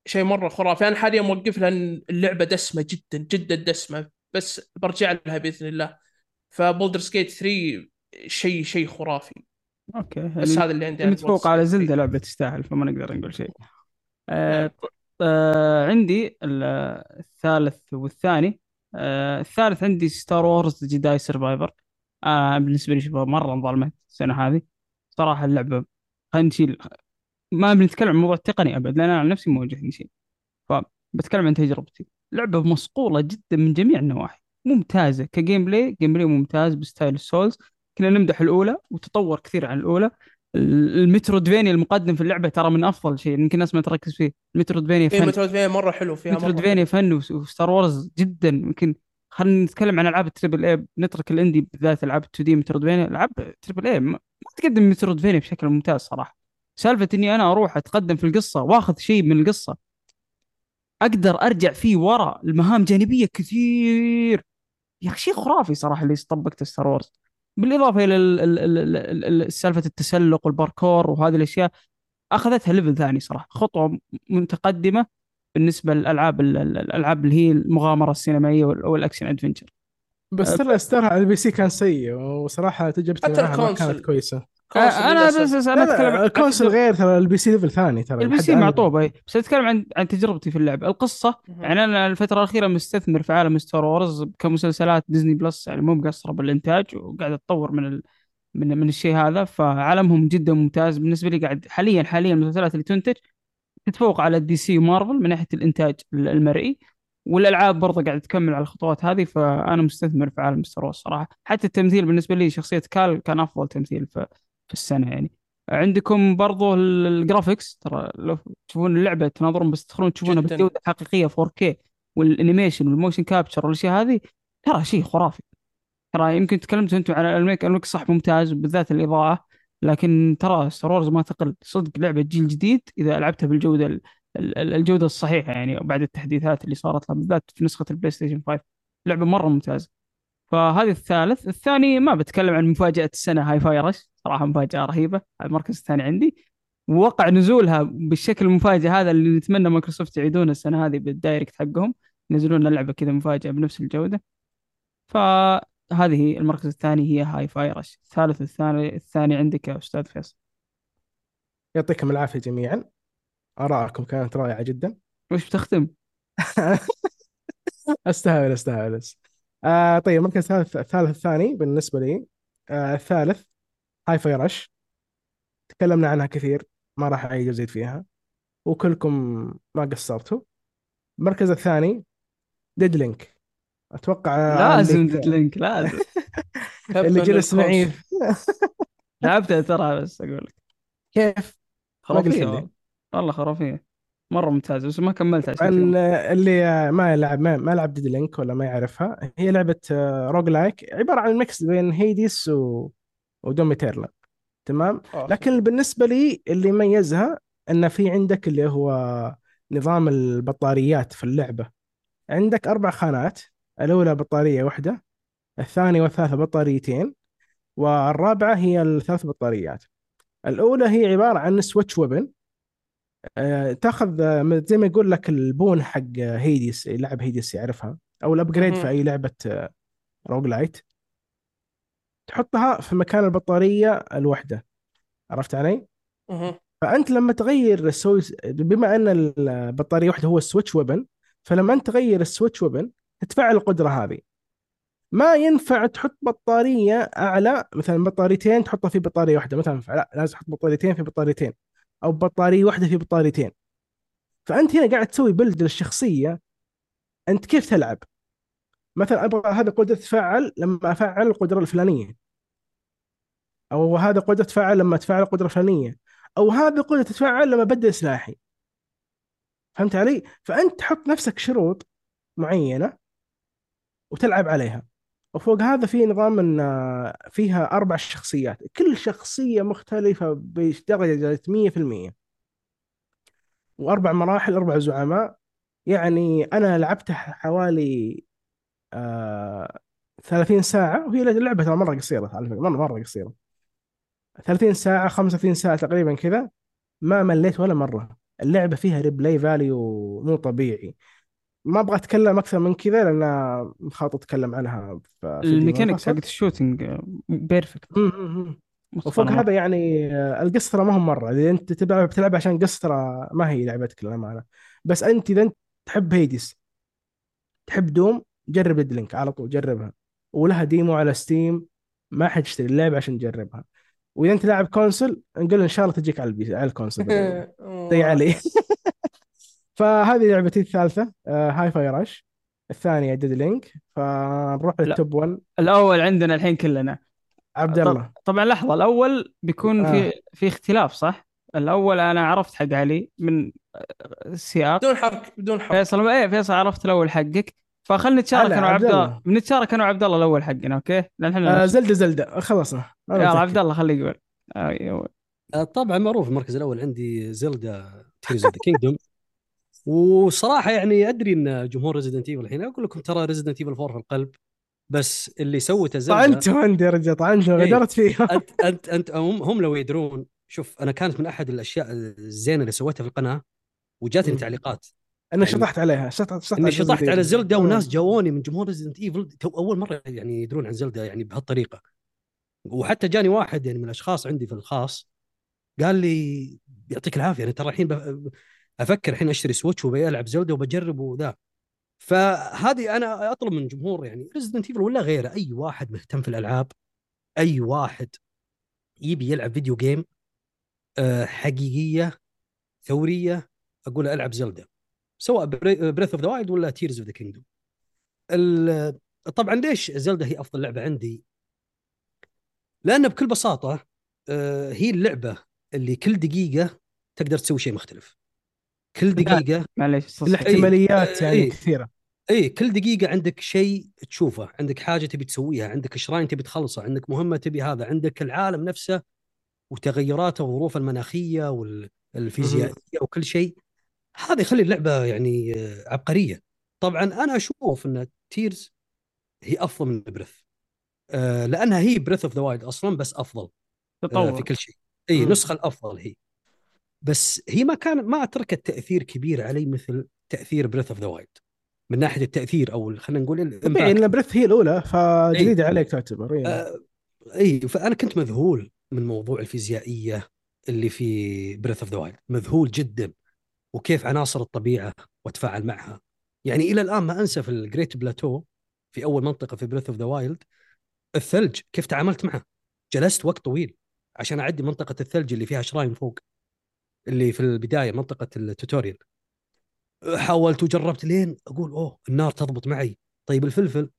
شيء مرة خرافي. أنا حاليا موقف لأن اللعبة دسمة جدا جدا دسمة بس برجع لها بإذن الله. ف Baldur's Gate 3 شيء شيء خرافي. okay. بس هذا اللي عندي عن متفوق على Gate 3. Zelda لعبة تستاهل فما نقدر نقول شيء. آه نعم. آه عندي ال- الثالث والثاني. آه الثالث عندي Star Wars Jedi Survivor آه بالنسبة لي شباب مرة انظلمت السنة هذه. صراحة اللعبة خلينا نشيل ما بنتكلم عن موضوع تقني أبد لأن أنا عن نفسي ما واجهني شيء فبتكلم عن تجربتي. لعبة مصقولة جدا من جميع النواحي. ممتازة ك gameplay gameplay ممتاز ب style ال Souls كنا نمدح الأولى وتطور كثير عن الأولى. ال- ال Metroidvania المقدم في اللعبة ترى من أفضل شيء يمكن الناس ما تركز فيه. ال Metroidvania أي fan. Metroidvania مرة حلو فيها مرة Metroidvania fan وس- و Star Wars جدا. يمكن خلينا نتكلم عن ألعاب ال triple A نترك ال indie بالذات ألعاب 2D metroidvania. ألعاب triple A ما ما تقدم metroidvania بشكل ممتاز صراحة. سالفة إني أنا أروح أتقدم في القصة وأخذ شيء من القصة أقدر أرجع فيه ورا المهام جانبية كثير. يا أخي شيء خرافي صراحة اللي طبقته Star Wars. بالإضافة إلى ال- ال- ال- ال- ال- سالفة التسلق والباركور وهذه الأشياء أخذتها level ثاني صراحة خطوة متقدمة بالنسبة للألعاب ال- ال- الألعاب اللي هي المغامرة السينمائية وال- وال action adventure بس أه، ترى Star على ال PC كان سيء وصراحة تجربتي حتى. كانت كويسة أنا. بس بس أنا أتكلم عن ال console غير ترى ال PC level ثاني ترى ال PC. معطوبة إيه. بس أتكلم عن عن تجربتي في اللعبه القصة. يعني أنا الفترة الأخيرة مستثمر في عالم Star Wars كمسلسلات Disney Plus يعني مو مقصرة بالإنتاج وقاعد أتطور من ال... من من الشيء هذا فعالمهم جدا ممتاز بالنسبة لي قاعد حاليا حاليا المسلسلات اللي تنتج تتفوق على DC و Marvel من ناحية الإنتاج المرئي والألعاب برضه قاعدة تكمل على الخطوات هذه فأنا مستثمر في عالم Star Wars صراحة حتى التمثيل بالنسبة لي شخصية كال كان أفضل تمثيل في, في السنة يعني. عندكم برضو ال- ال graphics ترى لو تشوفون اللعبة تناظرون بس تدخلون تشوفونها. بالجودة الحقيقية 4K وال animation وال motion capture والأشياء هذه ترى شيء خرافي. ترى يمكن تكلمتوا أنتم على ال remake ال remake صح ممتاز بالذات الإضاءة لكن ترى Star Wars ما تقل. صدق لعبة جيل جديد إذا لعبتها بالجودة ال- ال- الجودة الصحيحة يعني بعد التحديثات اللي صارت لها بالذات في نسخة ال PlayStation 5 لعبة مرة ممتازة. فهذه الثالث. الثاني ما بتكلم عن مفاجأة السنة Hi-Fi Rush. صراحة مفاجأة رهيبة المركز الثاني عندي. ووقع نزولها بالشكل المفاجئ هذا اللي نتمنى مايكروسوفت يعيدونه السنة هذه بال direct حقهم. ينزلون لنا لعبة كذا مفاجأة بنفس الجودة. فهذه المركز الثاني هي Hi-Fi Rush. الثالث والثاني الثاني عندك يا أستاذ فيصل. يعطيكم العافية جميعا. آرائكم كانت رائعة جدا. وش بتختم؟ <laughs> استهبل استهبل آه طيب المركز الثالث الثالث الثاني بالنسبة لي آه الثالث Hi-Fi Rush تكلمنا عنها كثير ما راح أعيد وأزيد فيها. وكلكم ما قصرتوا. المركز الثاني Dead Link أتوقع لازم Dead Link لازم. <laughs> اللي جلس معي. لعبتها ترى بس أقول لك. كيف؟ لي. والله. والله مرة ممتازة بس ما كملتها عشان. آه، اللي ما يلعب ما, ما لعب Dead Link ولا ما يعرفها هي لعبة roguelike عبارة عن mix بين Hades و... و Doom Eternal تمام آه. لكن بالنسبة لي اللي يميزها إن في عندك اللي هو نظام البطاريات في اللعبة عندك أربع خانات الأولى بطارية واحدة الثانية والثالثه بطاريتين والرابعة هي الثلاث بطاريات الأولى هي عبارة عن switch weapon آه، تاخذ آه، زي ما يقول لك ال boon حق آه، Hades لاعب Hades يعرفها أو ال upgrade. في أي لعبة roguelite تحطها في مكان البطارية الواحده عرفت علي؟ فأنت لما تغير السوي بما أن البطارية واحدة هو ال switch weapon فلما أنت تغير ال switch weapon تتفعل القدرة هذه ما ينفع تحط بطارية أعلى مثلا بطاريتين تحطها في بطارية واحدة مثلا لا لازم تحط بطاريتين في بطاريتين أو بطارية واحدة في بطاريتين. فأنت هنا قاعد تسوي build للشخصية. أنت كيف تلعب؟ مثلا أبغى هذا قدرة تتفاعل لما أفعل القدرة الفلانية. أو هذا قدرة تتفاعل لما تفعل القدرة الفلانية. أو هذا قدرة تتفاعل لما بدل سلاحي. فهمت علي؟ فأنت تحط نفسك شروط معينة وتلعب عليها. وفوق هذا في نظام إن فيها أربع شخصيات. كل شخصية مختلفة بدرجة 100% وأربع مراحل أربع زعماء. يعني أنا لعبتها حوالي آه 30 ساعة. وهي لعبة ترى مرة قصيرة على فكرة مرة مرة قصيرة. 30 ساعة 35 ساعة تقريبا كذا. ما مليت ولا مرة. اللعبة فيها replay value مو طبيعي. ما أبغى أتكلم أكثر من كذا لأن مخطط أتكلم عنها في ال mechanics. حقت ال shooting perfect م. وفوق هذا يعني آه، القصة ترى ما هم مرة. إذا أنت تلعب بتلعب عشان قصه ترى ما هي لعبتك للأمانة. بس أنت إذا أنت تحب Hades تحب Doom جرب Link على طول جربها. ولها demo على Steam ما حد يشتري اللعبة عشان تجربها. وإذا أنت لاعب console نقول إن شاء الله تجيك على ال P على ال console. زي <laughs> علي. <laughs> فهذه لعبتي الثالثة آه، Hi-Fi Rush الثانية Dead Link فنروح. لل top 1 الأول عندنا الحين كلنا. عبد الله. طبعا لحظة الأول بيكون آه. في في اختلاف صح؟ الأول أنا عرفت حق علي من السياق بدون حرق بدون حرق فيصل إيه فيصل عرفت الأول حقك. فخلنا نتشارك أنا وعبد عبد الله. بنتشارك أنا وعبد الله الأول حقنا okay؟ لأن إحنا آه زلدة زلدة. خلصنا. يلا. عبد الله خليه يقول. أيوه آه، طبعا معروف المركز الأول عندي Zelda Tears of the Kingdom وصراحة يعني أدري إن جمهور Resident Evil الحين أقول لكم ترى Resident Evil 4 في القلب بس اللي سوته Zelda طعنتوا عندي يا رجال طعنتوا إيه. غدرت فيه <laughs> انت انت انت هم, هم لو يدرون شوف أنا كانت من أحد الأشياء الزينة اللي سويتها في القناة وجاتني. تعليقات أنا يعني- شطحت عليها شطحت شطحت إني على شطحت على. Zelda وناس. جاوني من جمهور Resident Evil تو أول مرة يعني يدرون عن Zelda يعني بهالطريقة وحتى جاني واحد يعني من الأشخاص عندي في الخاص قال لي يعطيك العافية أنا ترى الحين أفكر الحين أشتري Switch وبلعب Zelda وبجرب وذا. فهذه أنا أطلب من جمهور يعني Resident Evil ولا غيره أي واحد مهتم في الألعاب أي واحد يبي يلعب video game آه، حقيقية ثورية أقول ألعب Zelda سواء Breath of the Wild ولا Tears of the Kingdom طبعا ليش Zelda هي أفضل لعبة عندي؟ لأن بكل بساطة آه، هي اللعبة اللي كل دقيقة تقدر تسوي شيء مختلف. كل دقيقة معليش. الاحتماليات يعني إيه. كثيرة اي كل دقيقة عندك شيء تشوفه، عندك حاجة تبي تسويها، عندك shrine تبي تخلصه، عندك مهمة تبي هذا، عندك العالم نفسه وتغيراته والظروف المناخية والفيزيائية وكل شيء. هذا يخلي اللعبة يعني آه، عبقرية. طبعا أنا أشوف إن Tears هي أفضل من Breath. آه، لأنها هي Breath of the Wild أصلا بس أفضل آه، تطور في كل شيء. اي. النسخة الأفضل هي. بس هي ما كان ما تركت تأثير كبير علي مثل تأثير Breath of the Wild. من ناحية التأثير أو خلينا نقول طبيعي. ان Breath هي الأولى فجديدة إيه. عليك تعتبر إيه. آه، اي فأنا كنت مذهول من موضوع الفيزيائية اللي في Breath of the Wild مذهول جدا وكيف عناصر الطبيعة وأتفاعل معها يعني إلى الآن ما أنسى في ال Great Plateau في أول منطقة في Breath of the Wild الثلج كيف تعاملت معه جلست وقت طويل عشان أعدي منطقة الثلج اللي فيها شراين فوق اللي في البداية منطقة التوتوريال. حاولت وجربت لين أقول أوه النار تضبط معي. طيب الفلفل؟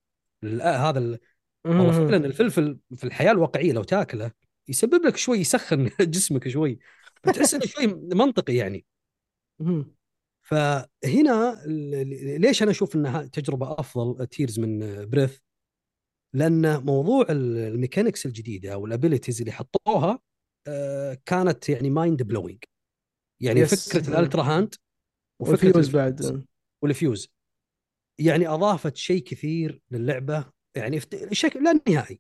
لا هذا ال- والله. فعلا الفلفل في الحياة الواقعية لو تاكله يسبب لك شوي يسخن <laughs> جسمك شوي فتحس إنه شوي منطقي يعني. فهنا ليش أنا أشوف إنها تجربة أفضل Tears من Breath لأن موضوع ال- ال mechanics الجديدة أو ال abilities اللي حطوها آه، كانت يعني mind blowing يعني yes. فكرة ال Ultrahand وفكرة وال Fuse ال Fuse بعد. والفيوز. يعني أضافت شيء كثير للعبة يعني شكل لا نهائي.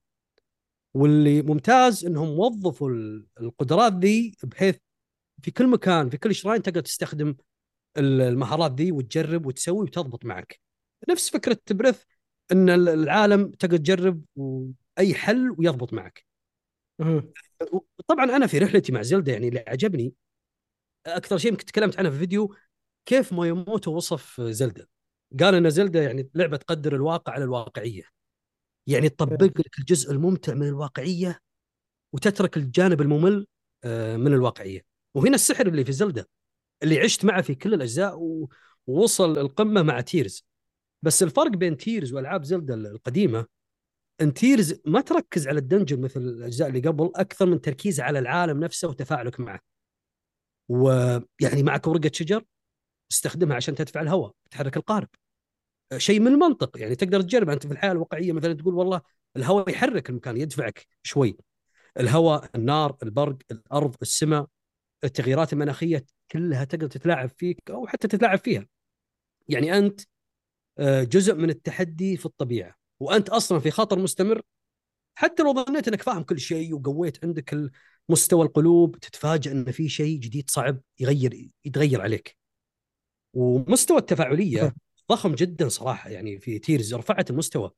واللي ممتاز إنهم وظفوا ال- القدرات ذي بحيث في كل مكان في كل shrine تقدر تستخدم ال- المهارات ذي وتجرب وتسوي وتضبط معك. نفس فكرة Breath إن ال- العالم تقدر تجرب اي حل ويضبط معك. طبعا أنا في رحلتي مع Zelda يعني اللي عجبني أكثر شيء يمكن تكلمت عنه في فيديو كيف Miyamoto وصف Zelda قال إن Zelda يعني لعبة تقدر الواقع على الواقعية. يعني تطبق لك الجزء الممتع من الواقعية وتترك الجانب الممل آه، من الواقعية. وهنا السحر اللي في Zelda اللي عشت معه في كل الأجزاء. ووصل القمة مع Tears. بس الفرق بين Tears وألعاب Zelda القديمة إن Tears ما تركز على ال dungeon مثل الأجزاء اللي قبل أكثر من تركيز على العالم نفسه وتفاعلك معه. ويعني معك ورقة شجر استخدمها عشان تدفع الهواء تحرك القارب. شيء من المنطق. يعني تقدر تجرب أنت في الحياة الواقعية مثلا تقول والله الهواء يحرك المكان يدفعك شوي. الهواء النار البرق الأرض السماء التغييرات المناخية كلها تقدر تتلاعب فيك أو حتى تتلاعب فيها. يعني أنت آه، جزء من التحدي في الطبيعة. وأنت أصلا في خطر مستمر حتى لو ظنيت إنك فاهم كل شيء وقويت عندك مستوى القلوب تتفاجئ إن في شيء جديد صعب يغير يتغير عليك. ومستوى التفاعلية ضخم جدا صراحة يعني في Tears رفعت المستوى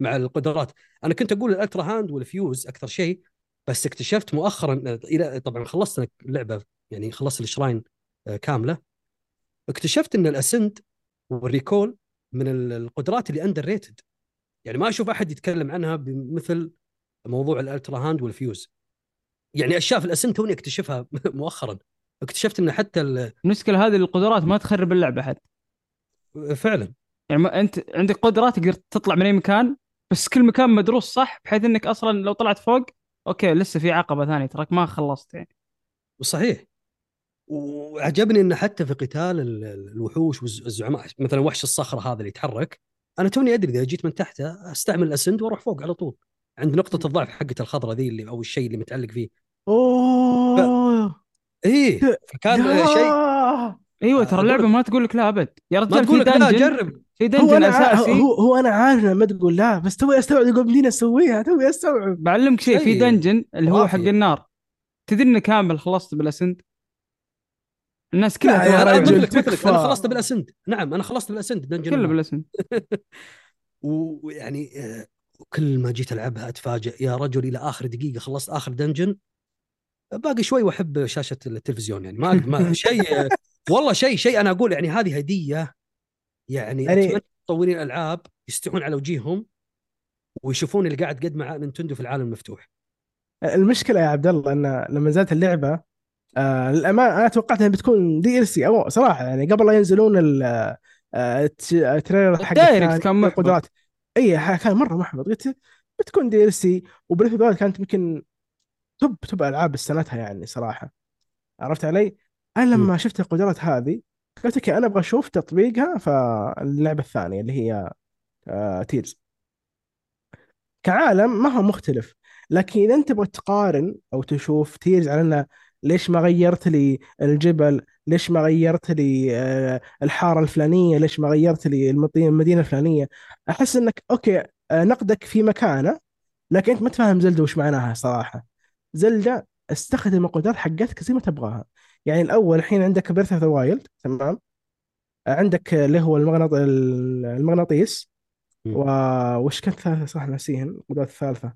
مع القدرات. أنا كنت أقول ال Ultrahand وال Fuse أكثر شيء بس اكتشفت مؤخرا إلى طبعا خلصت اللعبه يعني خلصت ال shrine آه، كاملة. اكتشفت إن ال Ascend وال Recall من القدرات اللي underrated يعني ما أشوف أحد يتكلم عنها بمثل موضوع ال Ultrahand وال Fuse. يعني أشياء في ال Ascend توني اكتشفها <laughs> مؤخرا. اكتشفت إن حتى المشكلة هذه القدرات ما تخرب اللعبة حد فعلا. يعني ما أنت عندك قدرات تقدر تطلع من أي مكان بس كل مكان مدروس صح بحيث إنك أصلا لو طلعت فوق okay لسه في عقبة ثانية تراك ما خلصت يعني. صحيح. وعجبني انه حتى في قتال الوحوش والزعماء مثلا وحش الصخرة هذا اللي يتحرك أنا توني أدري إذا جيت من تحته أستعمل ال Ascend وأروح فوق على طول. عند نقطة الضعف حقت الخضراء ذي اللي أو الشيء اللي متعلق فيه. أوه. ف... إيه فكان شيء. أيوه ترى اللعبة ما تقول لك لا أبد. يا ما رجال تقول لك لا جرب. في هو dungeon أنا ع- أساسي. هو, هو أنا عارف لما تقول لا بس توي أستوعب يقول بدينا نسويها توي أستوعب. بعلمك شيء في dungeon اللي هو حق. النار. تدري إنه كامل خلصت بال Ascend الناس كلها يا رجل،. مثلك مثلك. أنا خلصت بال Ascend نعم أنا خلصت بال Ascend dungeon كله. بال Ascend <laughs> ويعني آه، كل ما جيت ألعبها أتفاجئ يا رجل إلى آخر دقيقة خلصت آخر dungeon باقي شوي وأحب شاشة التلفزيون يعني ما ما <laughs> شيء آه، والله شيء شيء أنا أقول يعني هذه هدية يعني, يعني- أتمنى مطورين الألعاب يستحون على وجيههم ويشوفون اللي قاعد قد مع Nintendo في العالم المفتوح. المشكلة يا عبد الله إن لما نزلت اللعبة آه للأمانة أنا توقعت إنها بتكون DLC أو صراحة يعني قبل لا ينزلون آه، الت- ال trailer حق ال Direct كان. اي كان مرة محبط. قلت بتكون DLC و Breath of كانت يمكن top top ألعاب سنتها يعني صراحة. عرفت علي؟ أنا لما شفت القدرات هذه قلت okay أنا أبغى أشوف تطبيقها في اللعبة الثانية اللي هي آه Tears كعالم ما هو مختلف. لكن إذا أنت تبغى تقارن أو تشوف Tears على انه ليش ما غيرت لي الجبل؟ ليش ما غيرت لي آه، الحارة الفلانية؟ ليش ما غيرت لي المدينة الفلانية؟ أحس إنك okay آه، نقدك في مكانة لكن أنت ما تفهم Zelda وش معناها صراحة. Zelda استخدم القدرات حقتك زي ما تبغاها. يعني الأول الحين عندك Breath of the Wild تمام؟ عندك اللي هو المغناط المغناطيس. مم. وش كانت الثالثه صح ناسيهن القدرات الثالثة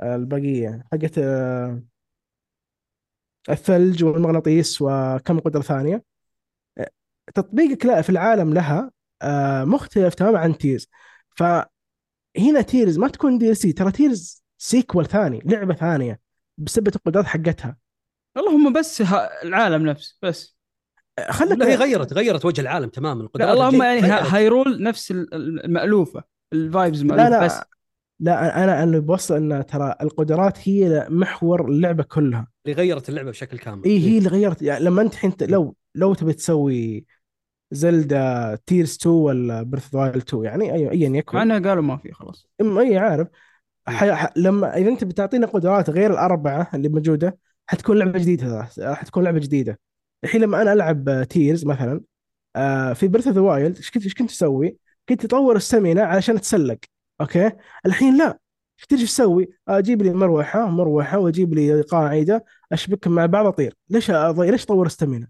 آه، البقية حقت الثلج والمغناطيس وكم قدرة ثانية. آه، تطبيقك لا في العالم لها آه، مختلف تماما عن Tears. فهنا Tears ما تكون DLC ترى Tears sequel ثاني لعبة ثانية بسبب القدرات حقتها. اللهم بس العالم نفسه بس. خلك لا هي غيرت غيرت وجه العالم تماما لا القدرات اللهم يعني غيرت. ه- Hyrule نفس ال- ال- المألوفة ال vibes لا مألوفة لا بس. لا أنا أنا بوصل إن ترى القدرات هي محور اللعبة كلها. اللي غيرت اللعبة بشكل كامل. اي هي اللي غيرت. يعني لما أنت الحين ت- لو لو تبي تسوي Zelda Tears 2 ولا Breath Wild 2 يعني اي ايا مع يكن انها قالوا ما في خلاص. أي عارف. ح... ح... لما إذا أنت بتعطينا قدرات غير الأربعة اللي موجودة حتكون لعبة جديدة حتكون لعبة جديدة. الحين لما أنا ألعب Tears مثلا آه، في Breath of the Wild إيش كنت إيش كنت تسوي؟ كنت تطور ال stamina علشان تسلق. أوكي؟ الحين لا. إيش تسوي؟ أجيب لي مروحة مروحة وأجيب لي قاعدة اشبكهم مع بعض أطير. ليش أضي... ليش اطور السمينه؟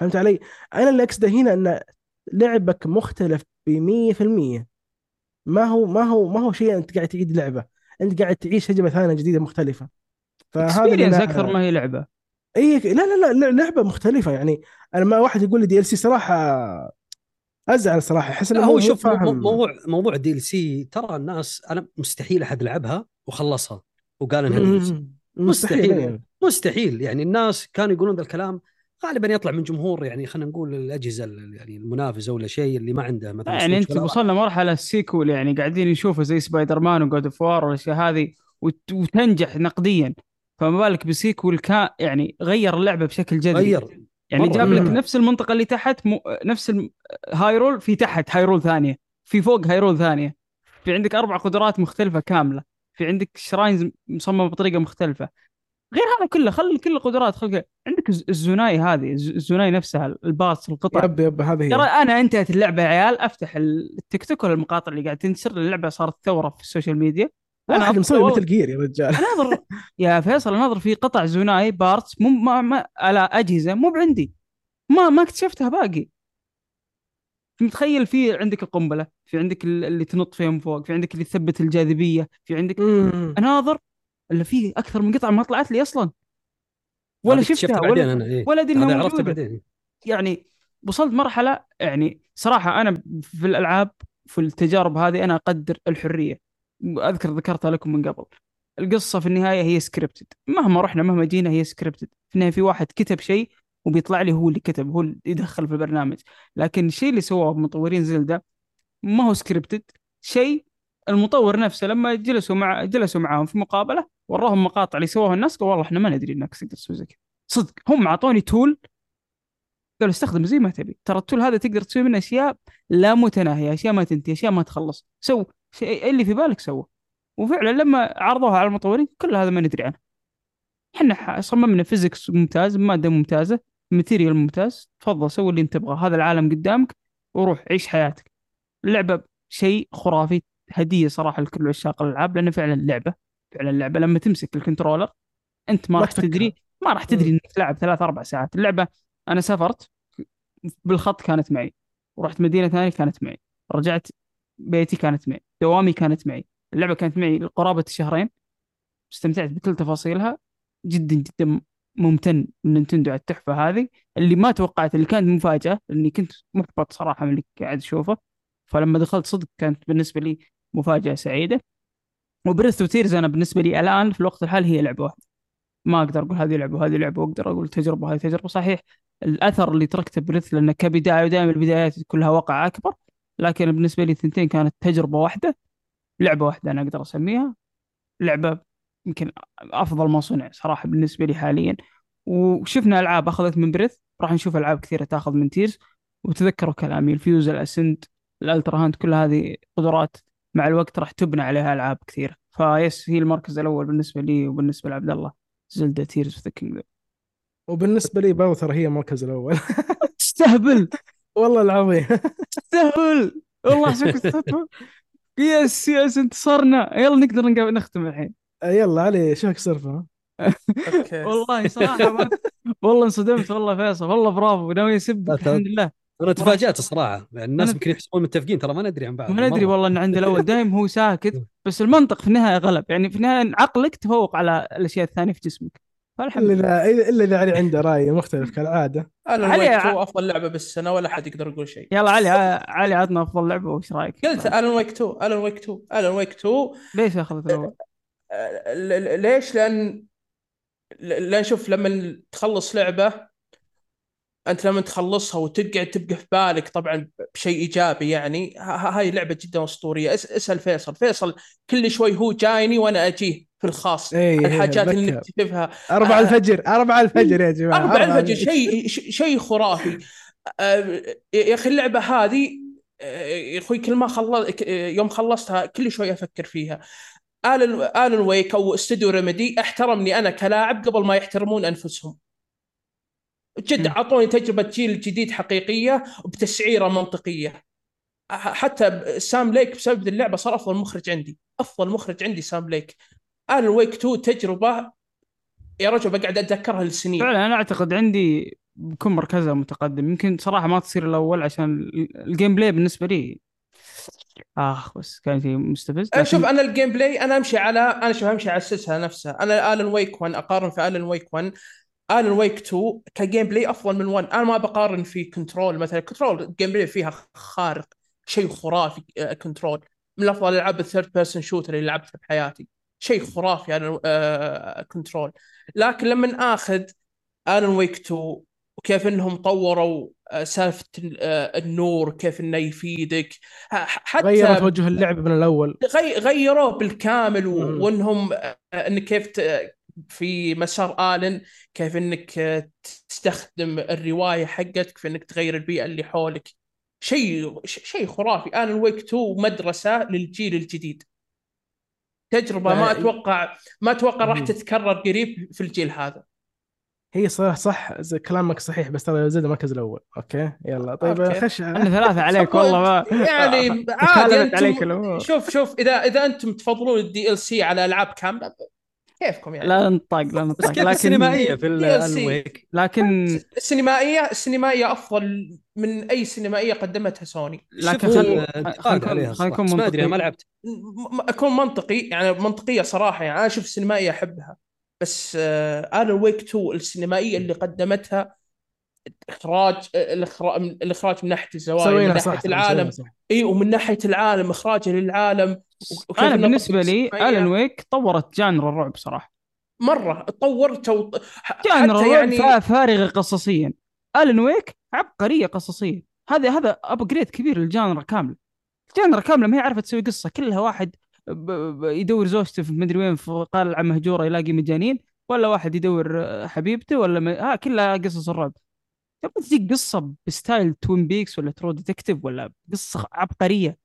فهمت علي؟ أنا اللي أقصده هنا إن لعبك مختلف ب 100% ما هو ما هو ما هو شيء أنت قاعد تعيد لعبة. أنت قاعد تعيش تجربه ثانية جديدة مختلفة. فهذا أكثر ما هي لعبة. اي لا لا لا لعبة مختلفة. يعني أنا ما واحد يقول لي دي ال سي صراحة أزعل صراحة أحس إنه هو شوف موضوع موضوع ال DLC ترى الناس أنا مستحيل أحد لعبها وخلصها وقال إنها. مستحيل. مستحيل يعني. مستحيل. يعني الناس كانوا يقولون ذا الكلام غالبا يطلع من جمهور يعني خلينا نقول الأجهزة ال- يعني المنافسة ولا شيء اللي ما عنده مثلا يعني أنت وصلنا مرحلة ال sequel يعني قاعدين نشوفه زي Spider-Man و God of War والأشياء هذه وت- وتنجح نقديا. فما بالك ب sequel كان يعني غير اللعبة بشكل جذري غير. يعني مرة. جاب لك. نفس المنطقة اللي تحت مو نفس الم- Hyrule في تحت Hyrule ثانية في فوق Hyrule ثانية. في عندك أربع قدرات مختلفة كاملة. في عندك shrines مصممة بطريقة مختلفة. غير هذا كله خلي كل القدرات خلي عندك الز- ال Zonai هذه الز- ال Zonai نفسها ال parts القطع. yep yep هذه ترى هي أنا أنتهت اللعبة يا عيال أفتح التيك توك ولا المقاطع اللي قاعد تنشر. اللعبة صارت ثورة في ال social media. واحد أنا مسوي Metal Gear يا رجال. اناظر يا فيصل اناظر في قطع Zonai parts مو ما, ما على أجهزة مو بعندي. ما ما اكتشفتها باقي. متخيل في عندك القنبلة في عندك ال- اللي تنط فيها من فوق في عندك اللي تثبت الجاذبية في عندك. اناظر الا في أكثر من قطعة ما طلعت لي أصلا. ولا شفتها ولا أنا إيه. ولا ادري هذا انها عرفته موجودة. بعدين. يعني وصلت مرحلة يعني صراحة أنا في الألعاب في التجارب هذه أنا أقدر الحرية. أذكر ذكرتها لكم من قبل. القصة في النهاية هي scripted مهما رحنا مهما جينا هي scripted في النهاية في واحد كتب شيء وبيطلع لي هو اللي كتب هو اللي يدخل في البرنامج. لكن الشيء اللي سووه مطورين Zelda ما هو scripted شيء المطور نفسه لما جلسوا مع جلسوا معاهم في مقابلة وراهم مقاطع اللي سووها الناس قالوا والله إحنا ما ندري إنك تقدر تسوي زي كذا. صدق هم أعطوني tool قالوا استخدم زي ما تبي. ترى ال tool هذا تقدر تسوي منه أشياء لا متناهية أشياء ما تنتهي أشياء ما تخلص. سو شيء اللي في بالك سوى وفعلا لما عرضوها على المطورين كل هذا ما ندري عنه. إحنا صممنا physics ممتاز مادة ممتازة material ممتاز. تفضل سوي اللي أنت تبغاه. هذا العالم قدامك وروح عيش حياتك. اللعبه شيء خرافي هدية صراحة لكل عشاق الألعاب لأنه فعلا لعبة فعلا لعبة. لما تمسك ال controller أنت ما راح. تدري ما راح تدري إنك تلعب ثلاث أربع ساعات. اللعبة أنا سافرت بالخط كانت معي. ورحت مدينة ثانية كانت معي. رجعت بيتي كانت معي. دوامي كانت معي. اللعبة كانت معي قرابه الشهرين استمتعت بكل تفاصيلها. جدا جدا ممتن من Nintendo على التحفة هذه. اللي ما توقعت اللي كانت مفاجأة لأني كنت محبط صراحة من اللي قاعد أشوفه. فلما دخلت صدق كانت بالنسبة لي مفاجأة سعيدة. و Breath و Tears أنا بالنسبة لي الآن في الوقت الحالي هي لعبة واحدة. ما أقدر أقول هذه لعبة وهذه لعبة وأقدر أقول تجربة هذه تجربة. صحيح الأثر اللي تركته Breath لأنه كبداية ودائما البدايات كلها وقع أكبر. لكن بالنسبة لي الثنتين كانت تجربة واحدة لعبة واحدة أنا أقدر أسميها لعبة يمكن أفضل ما صنع صراحة بالنسبة لي حاليا. وشفنا ألعاب أخذت من Breath راح نشوف ألعاب كثيرة تأخذ من Tears. وتذكروا كلامي ال Fuse ال Ascend ال Ultrahand كل هذه قدرات مع الوقت راح تبنى عليها ألعاب كثيرة. فيس هي المركز الأول بالنسبة لي وبالنسبة لعبد الله. Zelda Tears of the وبالنسبة لي ترى هي المركز الأول. <laughs> تستهبل! والله العظيم. تستهبل والله احسبك تستهبل yes yes انتصرنا. يلا نقدر نق- نختم الحين. يلا علي شوك صرفه أوكي. والله صراحة ما... <laughs> والله انصدمت. والله فيصل والله برافو. ناوي يسبك ت- الحمد لله. أنا تفاجأت الصراحه يعني الناس يمكن يحسبون متفقين ترى ما ندري عن بعض. ما ندري. والله ان عند الأول دايم هو ساكت بس المنطق في النهاية غلب يعني في النهاية عقلك تفوق على الأشياء الثانية في جسمك. فالحمد الا لله. الا إذا علي عنده رأي مختلف كالعادة. Alan Wake 2 أفضل لعبة بالسنة ولا حد يقدر يقول شيء. يلا علي علي عطنا أفضل لعبة وش رأيك؟ قلت Alan Wake 2 Alan Wake 2 Alan Wake 2 ليش اخذت الأول؟ ل- ل- ليش؟ لأن ل- لأن شوف لما تخلص لعبة أنت لما تخلصها وتقعد تبقى في بالك طبعا بشيء إيجابي يعني هاي لعبة جدا أسطورية. اس- اسأل فيصل. فيصل كل شوي هو جايني وأنا أجيه. في الخاص إيه، إيه، الحاجات اللي. نكتشفها أربعة آه. الفجر أربعة الفجر يا جماعة أربع الفجر. شيء شيء خرافي آه، يا أخي اللعبة هذه آه، يا أخوي كل ما خلص يوم خلصتها كل شوي أفكر فيها آلن آلن ويك أو استوديو ريميدي احترمني أنا كلاعب قبل ما يحترمون أنفسهم جد. أعطوني تجربة جيل جديد حقيقية بتسعيرة منطقية حتى Sam Lake بسبب اللعبة صار أفضل مخرج عندي أفضل مخرج عندي Sam Lake Alan Wake 2 تجربة. يا رجل بقعد أتذكرها لسنين. فعلا أنا أعتقد عندي بكون مركزها متقدم. يمكن صراحة ما تصير الأول عشان ال- ال gameplay بالنسبة لي آخ بس كان شيء مستفز. أنا شوف لكن أنا ال game play أنا أمشي على أنا شوف أمشي على السلسلة نفسها. أنا Alan Wake 1 أقارن في Alan Wake 1 Alan Wake 2 ك gameplay أفضل من 1 أنا ما بقارن في Control مثلا Control ال gameplay فيها خارق شيء خرافي آه، Control من افضل العاب ال third person shooter اللي لعبتها بحياتي شيء خرافي أنا Control لكن لما اخذ Alan Wake 2 وكيف إنهم طوروا آه، سالفة آه، النور كيف إنه يفيدك حتى غيروا توجه اللعب من الأول. غي- غيروه بالكامل. وإنهم آه، إنك كيف ت- في مسار آلن كيف إنك آه، تستخدم الرواية حقتك في إنك تغير البيئة اللي حولك. شيء شيء خرافي. Alan Wake 2 مدرسة للجيل الجديد. تجربة ما أتوقع ما أتوقع راح. تتكرر قريب في الجيل هذا. هي صح صح كلامك صحيح بس ترى زلدا المركز الأول. أوكي يلا. طيب أوكي. خش. إحنا ثلاثة عليك والله ما يعني <laughs> عادي عليك شوف شوف إذا إذا أنتم تفضلون ال DLC على ألعاب كاملة كيفكم يعني؟ لا نطاق لا بس نطاق كيف لكن السينمائية في. ال Wake؟ لكن السينمائية السينمائية أفضل من أي سينمائية قدمتها سوني. لكن خل-. نكون ما أدري ما. لعبت. أكون منطقي يعني منطقية صراحة يعني أنا أشوف السينمائية أحبها. بس آه Alan Wake 2 السينمائية اللي قدمتها إخراج الإخراج الإخراج من ناحية الزوايا من ناحية صح العالم. صح. إي ومن ناحية العالم إخراجه للعالم أنا قدم لي. الن ويك طورت genre الرعب صراحة. مرة تطورت و... genre الرعب يعني فا- فارغة قصصيا. Alan Wake عبقرية قصصية هذا هذا upgrade كبير لل genre كامل. ال genre كاملة ما هي عارفة تسوي قصة. كلها واحد ب- ب- يدور زوجته في مدري وين في قلعة مهجورة يلاقي مجانين ولا واحد يدور آه، حبيبته ولا م... ها كلها قصص الرعب. تبغى تجيك قصة ب style Twin Peaks ولا True Detective ولا قصة عبقرية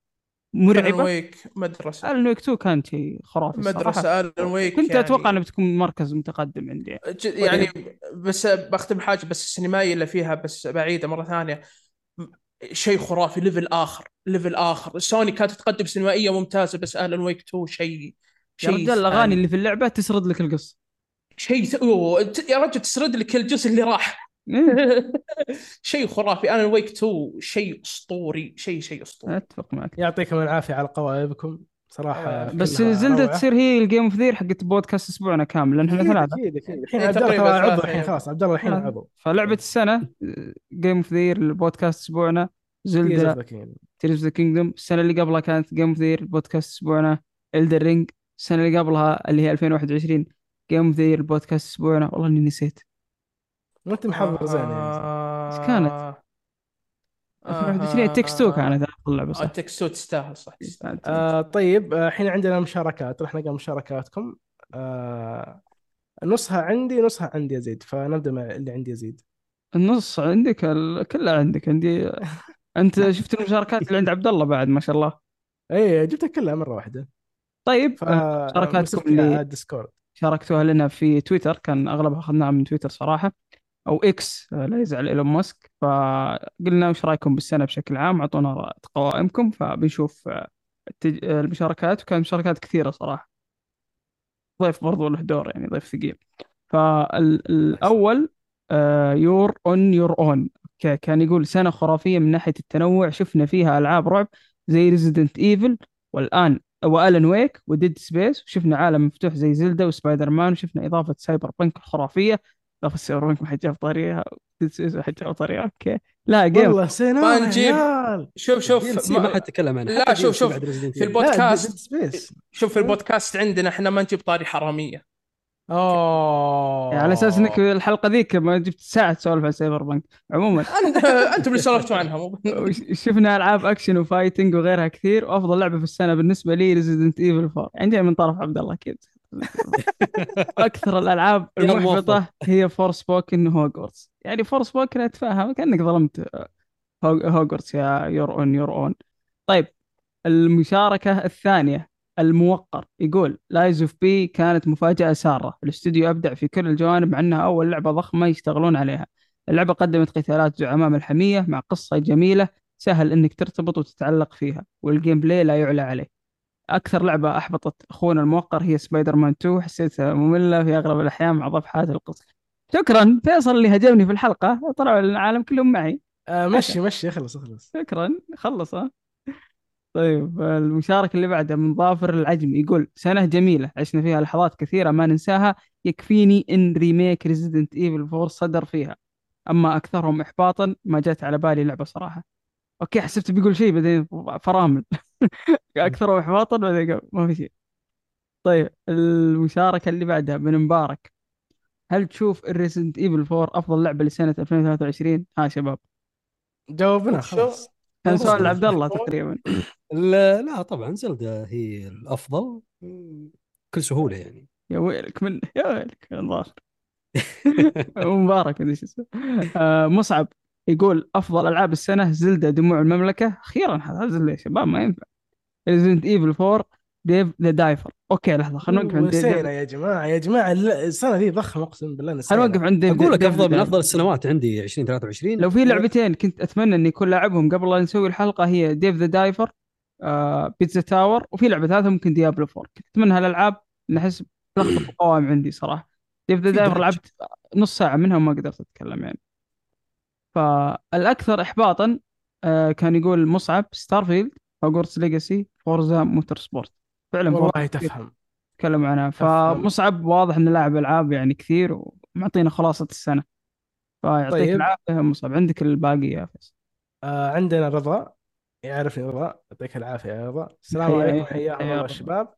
ألان مرعبة Wake مدرسة. Alan Wake 2 كان شيء خرافي مدرسة Alan Wake كنت يعني أتوقع انها بتكون مركز متقدم عندي. يعني بس بختم حاجة بس السينمائية اللي فيها بس بعيدة مرة ثانية. شيء خرافي level آخر level آخر. سوني كانت تقدم سينمائية ممتازة بس Alan Wake 2 شيء يا شيء رجال الأغاني. اللي في اللعبة تسرد لك القصة. شيء ت- يا رجل تسرد لك الجزء اللي راح. <laughs> شيء خرافي. Alan Wake 2 شيء أسطوري شيء شيء أسطوري. أتفق معك. يعطيكم العافية على قوائمكم. صراحة آه، بس زلدة روعة. تصير هي ال game of the year حقت بودكاست أسبوعنا كامل لأن إحنا ثلاثة. أكيد أكيد. الحين عبد الله عضو الحين. خلاص. عبد الله الحين ثلاثة. عضو. فلعبة السنة game of the year البودكاست أسبوعنا. زلدة زلدة Tears of the Kingdom السنة اللي قبلها كانت game of the year البودكاست أسبوعنا. Elden Ring السنة اللي قبلها اللي هي 2021 game of the year البودكاست أسبوعنا. والله إني نسيت. وانت محضر زين يعني آه، إيش كانت؟ 2021 It Takes 2 كانت افضل لعبه صح It Takes 2 تستاهل صح تستاهل. آه طيب آه، الحين عندنا مشاركات رح نلقى مشاركاتكم. آه نصها عندي نصها عندي يزيد فنبدأ مع اللي عندي يزيد النص عندك ال- كلها عندك عندي. <laughs> أنت شفت المشاركات اللي عند عبد الله بعد ما شاء الله. اي جبتها كلها مرة واحدة. طيب ف مشاركاتكم اللي- ال Discord. شاركتوها لنا في تويتر كان أغلبها اخذناها من تويتر صراحة. أو X آه، لا يزعل إيلون ماسك. فقلنا وش رأيكم بالسنة بشكل عام؟ أعطونا قوائمكم فبنشوف آه، التج- آه، المشاركات. وكان مشاركات كثيرة صراحة. ضيف برضو له دور يعني ضيف ثقيل. فالأول Your Own Your Own كان يقول سنة خرافية من ناحية التنوع. شفنا فيها ألعاب رعب زي Resident Evil والآن و Alan Wake و Dead Space. وشفنا عالم مفتوح زي زلدا وسبايدر مان. وشفنا إضافة Cyberpunk الخرافية. اضافه Cyberpunk ما حد جاب طاريها ما حد جاب طاريها أوكي. لا جيم. والله سنة ما يا نجيب. شوف شوف ما حد تكلم عنها لا، شوف، شوف. في Evil. البود- بودكاست. لا سبيس شوف في البودكاست عندنا إحنا ما نجيب طاري حرامية. أوه. يعني على أساس إنك الحلقة ذيك ما جبت ساعة تسولف عن سايبر بنك عموما أنتم اللي سولفتوا عنها. <laughs> شفنا ألعاب أكشن وفايتنج وغيرها كثير وأفضل لعبة في السنة بالنسبة لي ريزيدنت ايفل 4 يعني جاي من طرف عبد الله أكيد. <laughs> أكثر الألعاب <laughs> المحبطة هي فور سبوكن هوجورتس يعني فور سبوكن اتفهم كأنك ظلمت Hog- Hogwarts يا Your Own Your Own طيب المشاركة الثانية الموقر. يقول Lies of P كانت مفاجأة سارة. الاستوديو أبدع في كل الجوانب مع أنها أول لعبة ضخمة يشتغلون عليها. اللعبة قدمت قتالات زعماء ملحمية مع قصة جميلة سهل إنك ترتبط وتتعلق فيها وال gameplay لا يعلى عليه. أكثر لعبة أحبطت أخونا الموقر هي سبايدر مان 2 حسيتها مملة في أغلب الأحيان مع صفحات القصة. شكرا. فيصل اللي هجمني في الحلقة. طلعوا العالم كلهم معي. آه مشي مشي. خلاص خلاص. شكرا. خلاص طيب المشاركة اللي بعدها من ظافر العجمي يقول سنة جميلة. عشنا فيها لحظات كثيرة ما ننساها. يكفيني إن remake Resident Evil 4 صدر فيها. أما أكثرهم إحباطا ما جت على بالي لعبة صراحة. أوكي حسبت بيقول شيء بعدين فرامل. <laughs> أكثرهم إحباطا بعدين قال ما في شيء. طيب المشاركة اللي بعدها من مبارك. هل تشوف ال Resident Evil 4 أفضل لعبة لسنة 2023 ها شباب. جاوبنا؟ خلاص. كان سؤال عبد الله. تقريبا. <coughs> لا, لا طبعا زلدة هي الأفضل بكل سهولة يعني. يا ويلك من يا ويلك الظاهر. <laughs> مبارك مدري شو اسمه. آه، مصعب يقول أفضل ألعاب السنة زلدة دموع المملكة. أخيرا هذا زلدة يا شباب ما ينفع. Resident Evil 4 Dave the Diver okay لحظة خلينا نوقف عند Dave نسينا يا جماعة يا جماعة السنة ذي ضخمة أقسم بالله نسينا خلينا نوقف عند Dave أقول لك أفضل من. أفضل السنوات عندي 2023 لو في لعبتين كنت أتمنى إني اكون لاعبهم قبل لا نسوي الحلقة هي Dave the Diver آه Pizza Tower وفي لعبة ثالثة ممكن Diablo 4 كنت أتمنى هالألعاب ان أحس تلخبط القوائم عندي صراحة. Dave the Diver. لعبت نص ساعة منها وما قدرت أتكلم يعني. فالأكثر احباطا آه كان يقول مصعب Starfield Hogwarts Legacy Forza Motorsport. فعلا والله تفهم. تكلموا عنها. فمصعب واضح انه لاعب ألعاب يعني كثير ومعطينا خلاصة السنة. فيعطيك طيب. العافية مصعب. عندك الباقي يا فيصل. آه عندنا رضا. يعرفني رضا. يعطيك العافية يا رضا. السلام عليكم. حيا حياكم الله. الشباب.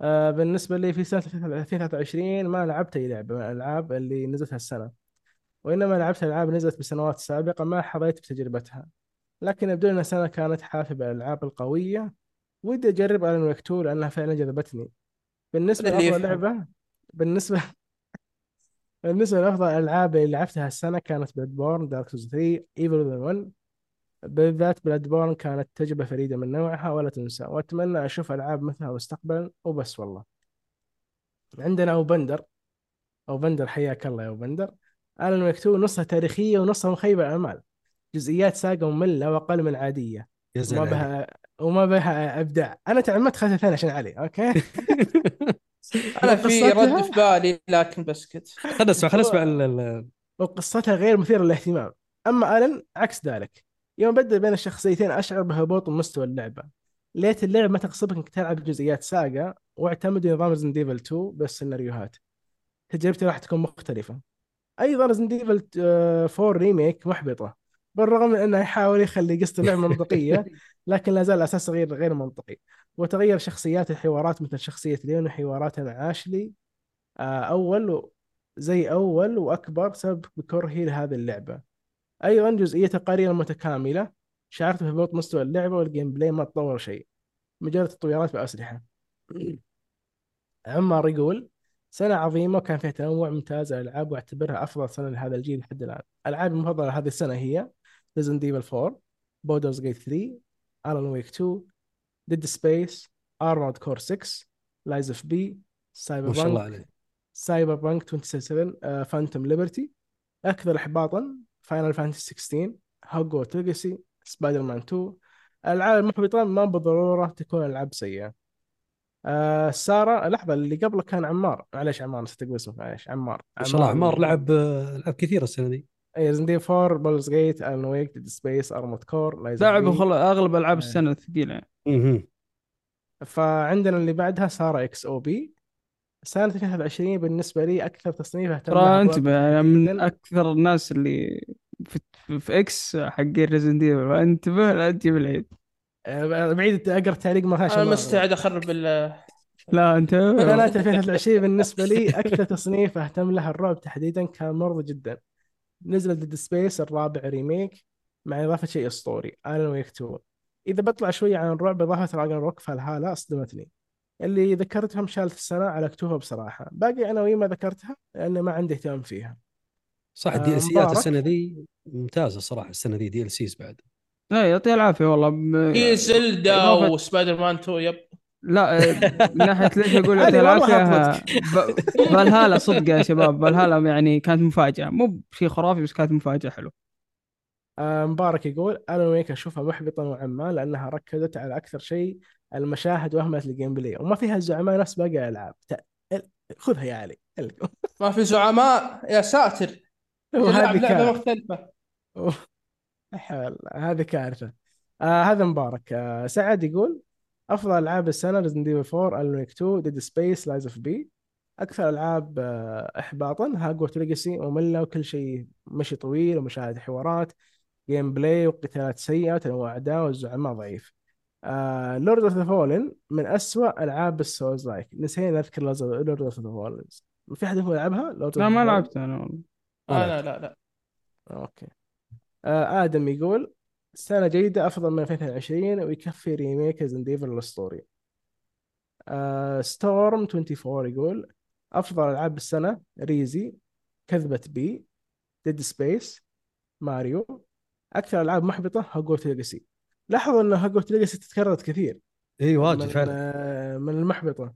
آه بالنسبة لي في سنة 2023 ما لعبت أي لعبة من الألعاب اللي نزلت هالسنه وإنما لعبت ألعاب نزلت بسنوات سابقه ما حظيت بتجربتها. لكن يبدو انها سنة كانت حافله بالألعاب القوية. ودي أجرب Alan Wake 2 لأنها فعلا جذبتني. لأفضل يفهم. لعبة بالنسبة <laughs> بالنسبة لأفضل الالعاب اللي لعبتها السنة كانت Bloodborne Dark Souls 3 Evil 1 بالذات Bloodborne كانت تجربة فريدة من نوعها ولا تنسى. وأتمنى أشوف ألعاب مثلها مستقبلا وبس والله. عندنا أو بندر. أو بندر حياك الله يا أبو بندر. ويك 2 نصها تاريخية ونصها مخيبة الاعمال جزئيات ساقة مملة وأقل من عادية. يا وما بها وما بها أبداع. أنا تعمدت خذها ثاني عشان علي أوكي؟ <laughs> أنا في رد في بالي لكن بسكت خلنا نسمع خلنا نسمع ال- ال- وقصتها غير مثيرة للاهتمام. أما ألن عكس ذلك. يوم بدل بين الشخصيتين أشعر بهبوط مستوى اللعبة. ليت اللعبة ما تغصبك إنك تلعب جزئيات Saga واعتمدوا نظام Resident Evil 2 بالسيناريوهات. تجربتي راح تكون مختلفة. أيضا Resident Evil 4 Remake محبطة. بالرغم من أنه يحاول يخلي قصة اللعبة منطقية <laughs> لكن لا زال الأساس غير غير منطقي. وتغير شخصيات الحوارات مثل شخصية ليون وحواراتها مع آشلي آه، أول و- زي أول وأكبر سبب بكرهي لهذه اللعبة. أيضا جزئية القرية المتكاملة شعرت بهبوط مستوى اللعبة وال gameplay ما تطور شيء. مجرد تطويرات بأسلحة. عمار يقول سنة عظيمة وكان فيها تنوع ممتاز للألعاب وأعتبرها أفضل سنة لهذا الجيل لحد الآن. الألعاب المفضلة هذه السنة هي Resident Evil 4 Baldur's Gate 3 Alan Wake 2 Dead Space Armored Core 6 Lies of P ما شاء الله Cyberpunk عليه. Cyberpunk 27 Phantom Liberty أكثر احباطا Final Fantasy 16 Hogwarts Legacy Spider-Man 2 الالعاب المحبطة ما بالضرورة تكون ألعاب سيئة. آه سارة لحظة اللي قبله كان عمار. معليش عمار نسيت أقول اسمه معليش عمار. ما شاء الله عمار. لعب آه، العاب كثيره السنة دي. اي Resident 4 Baldur's Gate Alan Wake Dead Space Armored Core لعبوا خل... أغلب ألعاب إيه. السنة الثقيلة يعني. مهم. فعندنا اللي بعدها سارة إكس أو بي سنة 2023 بالنسبة لي أكثر تصنيف أهتم ترى أنتبه يعني من. أكثر الناس اللي في, في, إكس حقين ريزن ديفل فأنتبه لا تجيب العيد آه، بعيد أقرأ التعليق ما أنا مستعد أخرب ال لا أنتبه سنة 2023 بالنسبة لي أكثر تصنيف أهتم له الرعب تحديدا كان مرضي جدا نزل ديد سبيس الرابع ريميك مع إضافة شيء أسطوري ألان ويك 2 إذا بطلع شوية عن الرعب إضافة راجن روك فالهالة أصدمتني. اللي ذكرتهم شالت السنة على كتوفها بصراحة. باقي عناوين ما ذكرتها لأن ما عندي اهتمام فيها. صح آه، الدي ال سيات مبارك. السنة دي ممتازة الصراحه السنة دي دي ال سيز بعد. لا يعطيه العافية والله. ب... هي زلدا إضافة- وسبايدر مان 2 يب. لا من ناحية ليش أقول <laughs> ب... فالهالا صدق يا شباب فالهالا يعني كانت مفاجأة. مو بشيء خرافي بس كانت مفاجأة حلوة. آه، مبارك يقول Alan Wake أشوفها محبطة نوعا ما لأنها ركزت على أكثر شيء المشاهد وأهملت ال gameplay وما فيها الزعماء نفس باقي الألعاب. ت- خذها يا علي. ما في زعماء يا ساتر. <laughs> تلعب وهذه لعبه مختلفة. هذه كارثة. آه هذا مبارك. آه سعد يقول أفضل ألعاب السنة Resident Evil 4 Alan Wake 2 Dead Space Lies of P أكثر ألعاب آه إحباطا Hogwarts Legacy مملة وكل شيء مشي طويل ومشاهد حوارات gameplay وقتالات سيئة وتنوع أعداء والزعماء ضعيف. آه Lords of the Fallen من أسوأ ألعاب ال Souls-like. نسينا نذكر Lords of the Fallen في أحد منكم لعبها؟ Lords لا of ما the Fallen؟ لعبت أنا والله. ما أنا لا لا. Okay. آه آدم يقول سنة جيدة أفضل من 2022 ويكفي remake Resident Evil الاسطوري آه Storm 24 يقول أفضل ألعاب السنة Resi كذبة بي ديد سبيس ماريو. أكثر ألعاب محبطة هوجورت ليجاسي لاحظوا إن هوجورت ليجاسي تتكررت كثير. اي واجد فعلا. آه، من المحبطة.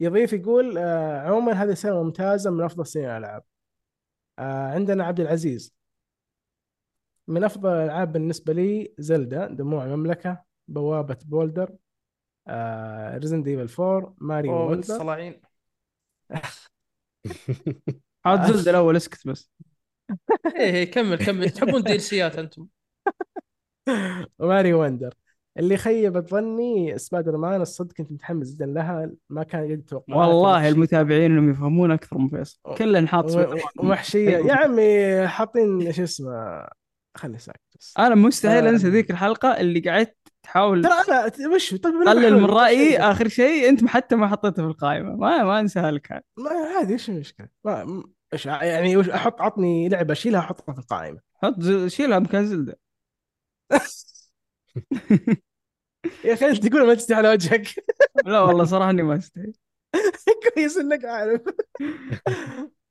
يضيف يقول آه، عموما هذه سنة ممتازة من أفضل سنين الألعاب آه، عندنا عبد العزيز. من أفضل الألعاب بالنسبة لي زلدا دموع المملكة بوابة بولدر ريزن ديفل 4 ماريو الصلاعين <laughs> عاد زلد الأول اسكت بس. <laughs> إيه إيه، كمل كمل. تحبون دي سيات أنتم؟ <laughs> وماريو وندر. اللي خيبت ظني سبايدر مان الصدق كنت متحمس جدا لها ما كان قد توقعات والله المتابعين انهم يفهمون أكثر من فيصل. كلنا نحط و- سبايدر و- مان. ومحشية يا عمي حاطين شو اسمه خلي ساكت بس أنا مستحيل آه. أنسى ذيك الحلقة اللي قعدت تحاول ترى أنا وش طيب بحاول. من رأيي وش- آخر شيء أنت حتى ما حطيته في القائمة ما ما انساها لك هذا. ما عادي إيش المشكلة؟ ما إيش يعني وش أحط عطني لعبة اشيلها أحطها في القائمة حط شيلها مكان زلدة <laughs> يا أخي أنت تقول ما تستحي على وجهك <laughs> لا والله صراحة إني ما أستحي <laughs> كويس إنك عارف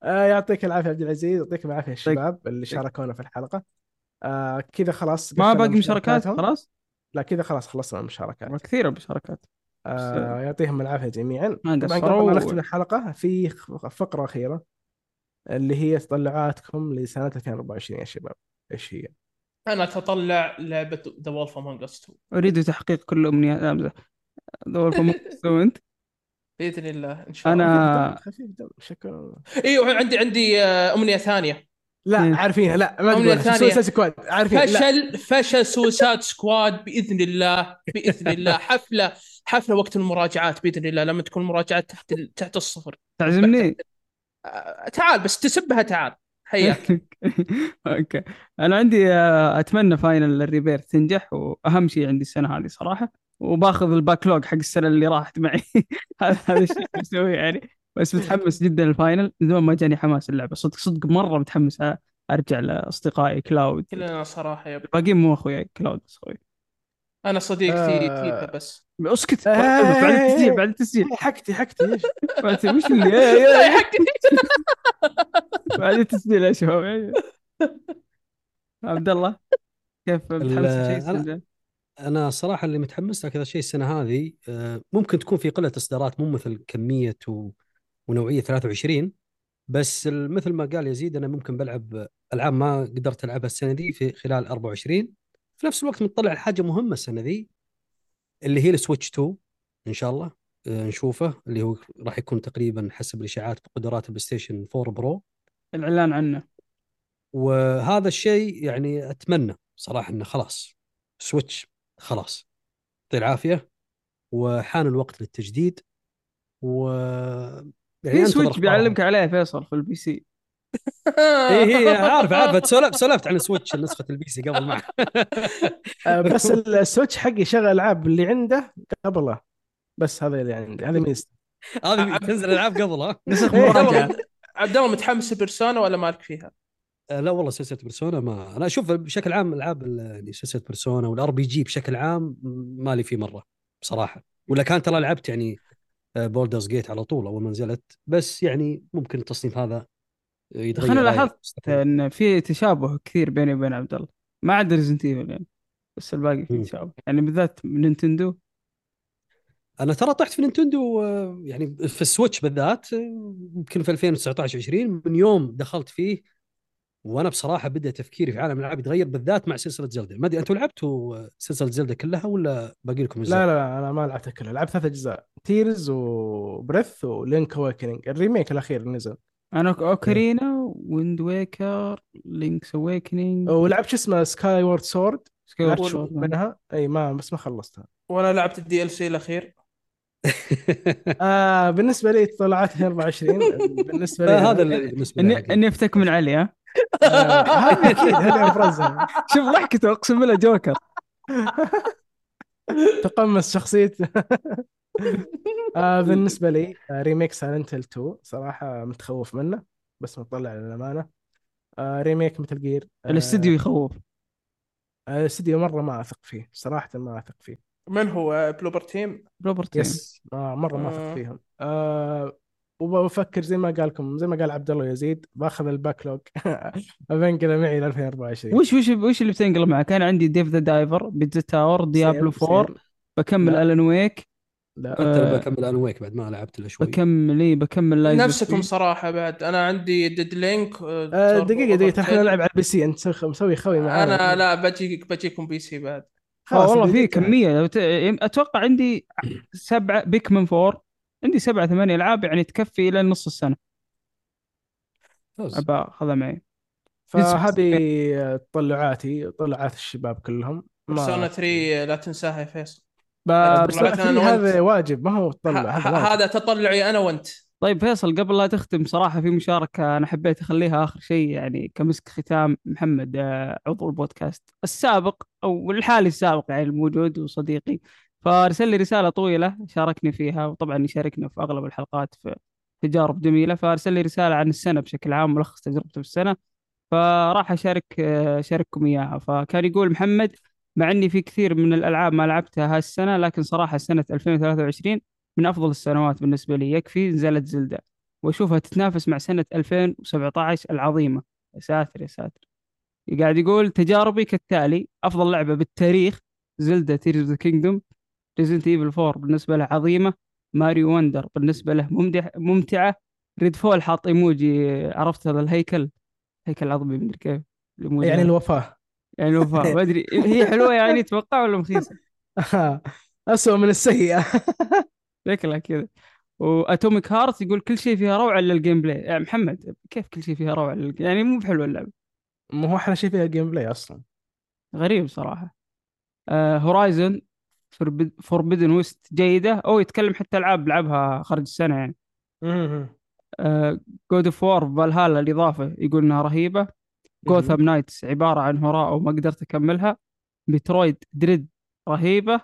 آه يعطيك العافية عبد العزيز يعطيكم العافية الشباب اللي شاركونا في الحلقة آه كذا خلاص ما باقي مشاركات. خلاص؟ لا كذا خلاص خلصنا المشاركات. كثيرة مشاركات آه يعطيهم العافية جميعا. ما طبعا قصروا قبل ما و- نختم الحلقة في فقرة أخيرة اللي هي تطلعاتكم لسنة 2024 يا شباب. إيش هي؟ أنا أتطلع لعبة The Wolf Among Us 2 أريد تحقيق كل امنيات لا امزح دور فم أنت؟ بإذن الله إن شاء الله. أنا- خفيف دم. شكرا. إيوه عندي عندي آه، أمنية ثانية. لا إيه. عارفينها. لا ما ثانية. Suicide Squad. عارفين لا. فشل فشل Suicide Squad بإذن الله بإذن الله. <laughs> حفلة حفلة وقت المراجعات بإذن الله. لما تكون المراجعات تحت تحت الصفر. تعزمني؟ آه، تعال بس تسبها تعال. حياك. <laughs> أوكي. أنا عندي آه، أتمنى Final ال Rebirth تنجح وأهم شيء عندي السنة هذه صراحة. وباخذ ال backlog حق السنة اللي راحت معي. <laughs> هذا الشيء اللي بسويه يعني. بس متحمس جدا ال Final من زمان ما جاني حماس اللعبة. صدق صدق مرة متحمس أرجع لأصدقائي كلاود. كلنا صراحة يا ابو الباقيين مو اخويا كلاود بس أخوي. أنا صديق آه. تي تيتا بس. أسكت. آه. بعد التسجيل بعد التسجيل. حكتي حكتي. إيش؟ <laughs> بعد وش اللي؟ <laughs> <laughs> بعد التسجيل يا شباب. عبد الله كيف متحمس السنة؟ أنا صراحة اللي متحمس له كذا شيء السنة هذه آه، ممكن تكون في قلة إصدارات مو مثل كمية و... ونوعية 23 بس مثل ما قال يزيد أنا ممكن بلعب ألعاب ما قدرت ألعبها السنة دي في خلال 24 في نفس الوقت متطلع لحاجه مهمة السنة دي اللي هي ال Switch 2 إن شاء الله آه، نشوفه اللي هو راح يكون تقريبا حسب الإشاعات بقدرات ال PlayStation 4 Pro. الإعلان عنه. وهذا الشيء يعني أتمنى صراحة إنه خلاص Switch خلاص يعطيه العافية وحان الوقت للتجديد و يعني في Switch. بيعلمك عليه فيصل في ال PC. <laughs> اي هي عارف عارف <laughs> سولفت سولفت عن Switch نسخة ال PC قبل معه. آه، بس <laughs> ال Switch حقي شغل الالعاب اللي عنده قبله. بس هذا اللي عندي هذا ميزته. هذه تنزل ألعاب قبل ها نسخ إيه، عبد مراجعه الله عبد الله متحمس Persona ولا مالك فيها؟ آه، لا والله سلسلة Persona ما أنا أشوف بشكل عام ألعاب ال- يعني سلسلة Persona وال RPG بشكل عام مالي فيه مرة بصراحة. ولا كان ترى لعبت يعني Baldur's Gate على طول أول ما نزلت بس يعني ممكن التصنيف هذا يتغير رأيي. لاحظت إن في تشابه كثير بيني وبين عبد الله ما عدا Resident Evil يعني بس الباقي في. تشابه يعني بالذات Nintendo أنا ترى طحت في Nintendo آه، يعني في ال Switch بالذات يمكن في 2019 20 من يوم دخلت فيه وأنا بصراحة بدأ تفكيري في عالم الالعاب يتغير بالذات مع سلسلة Zelda. ما أدري أنتم لعبتوا سلسلة Zelda كلها ولا باقي لكم لا لا أنا ما لعبتها كلها. لعبت ثلاث أجزاء. Tears و Breath و Link's Awakening ال remake الأخير اللي نزل. أنا Ocarina Wind Waker Link's Awakening ولعبت شو اسمه Skyward Sword Sky شوط منها. أي ما بس ما خلصتها. وأنا لعبت ال DLC الأخير. <laughs> آه بالنسبة لي طلعت 22 <laughs> بالنسبة لي هذا اللي بالنسبة لي. إني افتك من علي ها؟ آه، هذه أكيد هذه افرزها شوف ضحكته أقسم بالله جوكر. تقمص شخصية. آه بالنسبة لي آه remake Silent Hill 2 صراحة متخوف منه بس مطلع للأمانة. آه remake Metal Gear. آه الاستديو يخوف. آه، الاستديو مرة ما أثق فيه صراحة ما أثق فيه. من هو؟ Bloober Team؟ Bloober Team. yes. آه مرة ما أثق. فيهم. آه وبفكر زي ما قالكم زي ما قال عبد الله يزيد باخذ ال backlog بنقله <laughs> معي ل 2024 وش وش وش اللي بتنقل معك؟ أنا عندي ديف ذا دايفر بيتزا تاور ديابلو سيم- 4 سيم. بكمل لا. الان ويك لا. حتى أنا آه، بكمل أنا ويك بعد ما لعبت الا شوي. بكمل إيه بكمل لايز نفسكم صراحة بعد. أنا عندي ديد لينك آه دقيقة دقيقة إحنا نلعب على البي سي. أنت مسوي- خوي معانا. أنا لا بجيك بجيكم بي سي بعد. آه والله في. كمية. لو ت- أتوقع عندي سبعة بيكمن فور عندي سبعة ثمانية ألعاب يعني تكفي إلى نص السنة. ابى اخذها معي. فهذه تطلعاتي طلعات الشباب كلهم. بيرسونا 3 لا تنساها يا فيصل. أنا. هذا واجب ما هو تطلع هذا تطلعي أنا وأنت. طيب فيصل قبل لا تختم صراحة في مشاركة أنا حبيت أخليها آخر شيء يعني كمسك ختام محمد آه، عضو البودكاست السابق أو الحالي السابق يعني الموجود وصديقي. فارسل لي رسالة طويلة شاركني فيها وطبعا يشاركنا في أغلب الحلقات في تجارب جميلة. فارسل لي رسالة عن السنة بشكل عام ملخص تجربته في السنة. فراح أشارك أشارككم إياها. فكان يقول محمد مع إني في كثير من الألعاب ما لعبتها هالسنه لكن صراحة سنة 2023 من أفضل السنوات بالنسبة لي. يكفي نزلت Zelda. وأشوفها تتنافس مع سنة 2017 العظيمة. يا ساتر يا ساتر. قاعد يقول تجاربي كالتالي أفضل لعبة بالتاريخ Zelda Tears of the Kingdom Resident Evil 4 بالنسبة له عظيمة. Mario Wonder بالنسبة له ممدح ممتعة. Redfall حاط إيموجي عرفت هذا الهيكل؟ هيكل عظمي مدري كيف يعني. الوفاة. يعني الوفاء ما أدري هي حلوة يعني تتوقع ولا مخيسة؟ <laughs> أسوأ من السيئة. شكلها كذا. و Atomic Heart يقول كل شيء فيها روعة إلا ال gameplay. يا محمد كيف كل شيء فيها روعة الج- يعني مو بحلوة اللعبة. ما هو أحلى شيء فيها ال gameplay أصلا. غريب صراحة. آه Horizon Forbidden West جيدة. أو يتكلم حتى ألعاب لعبها خارج السنة يعني. God of War Valhalla الإضافة يقول إنها رهيبة. Gotham Knights عبارة عن هراء وما قدرت أكملها. Metroid Dread رهيبة.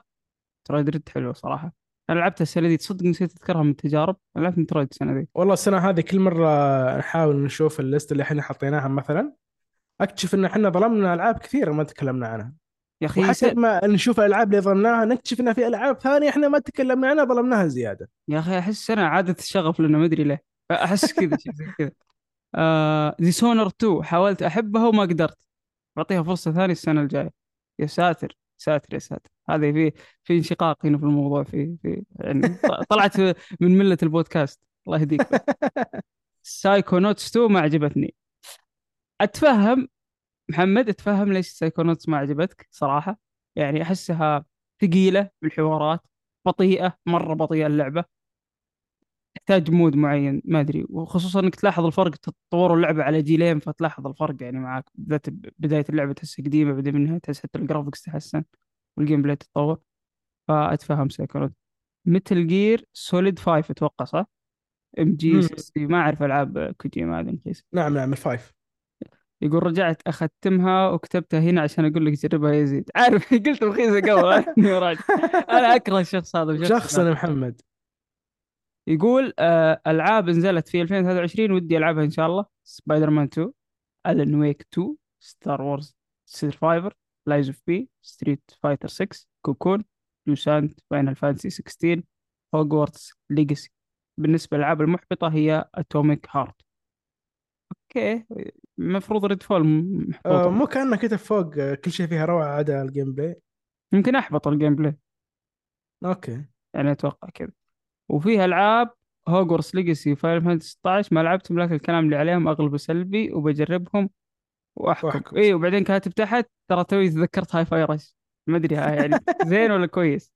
Metroid Dread حلوة صراحة. أنا لعبتها السنة دي تصدق نسيت أذكرها من التجارب أنا لعبت Metroid السنة دي. والله السنة هذه كل مرة نحاول نشوف ال list اللي إحنا حطيناها مثلا. أكتشف إن إحنا ظلمنا ألعاب كثيرة ما تكلمنا عنها. يا أخي س... ما نشوف الالعاب اللي ظلمناها نكتشف ان في ألعاب ثانية إحنا ما تكلمنا عنها ظلمناها زيادة. يا أخي أحس أنا عادة الشغف لأنه ما أدري ليه. أحس كذا شيء زي كذا. آه Dishonored 2 حاولت أحبها وما قدرت. بعطيها فرصة ثانية السنة الجاية. يا ساتر ساتر يا ساتر. هذه في في انشقاق هنا في الموضوع في في يعني طلعت من ملة البودكاست. الله يهديك. Psychonauts 2 ما عجبتني. أتفهم محمد أتفهم ليش Psychonauts ما عجبتك صراحة؟ يعني أحسها ثقيلة بالحوارات بطيئة مرة بطيئة اللعبة. تحتاج mood معين ما أدري. وخصوصا إنك تلاحظ الفرق تطور اللعبة على جيلين فتلاحظ الفرق. يعني معك بالذات بداية اللعبة تحسها قديمة بعدين منها تحس حتى ال graphics تحسن وال gameplay تتطور. فأتفهم Psychonauts. Metal Gear Solid 5 أتوقع صح؟ MG ما أعرف ألعاب كوجيما هذه نعم نعم ال five يقول رجعت أختمها وكتبتها هنا عشان أقول لك جربها يا يزيد عارف <laughs> قلت رخيصه قبل. أنا أكره الشخص هذا بشخص شخص أنا محمد. يقول آه ألعاب نزلت في 2023 ودي ألعبها إن شاء الله. سبايدر مان 2 Alan Wake 2 Star Wars Survivor Lies of P Street Fighter 6 Cocoon لوسانت Final Fantasy 16 Hogwarts Legacy. بالنسبة للألعاب المحبطة هي Atomic Heart. okay. المفروض Redfall آه محبوطة. مو كأنه كتب فوق آه، كل شيء فيها روعة عدا ال gameplay. يمكن أحبط ال gameplay. okay. يعني أتوقع كذا. وفيها ألعاب Hogwarts Legacy و Final Fantasy 16 ما لعبتهم لكن الكلام اللي عليهم اغلبه سلبي وبجربهم وأحكم, وأحكم. اي وبعدين كاتب تحت 2023 تذكرت Hi-Fi Rush ما أدري ها يعني زين ولا كويس.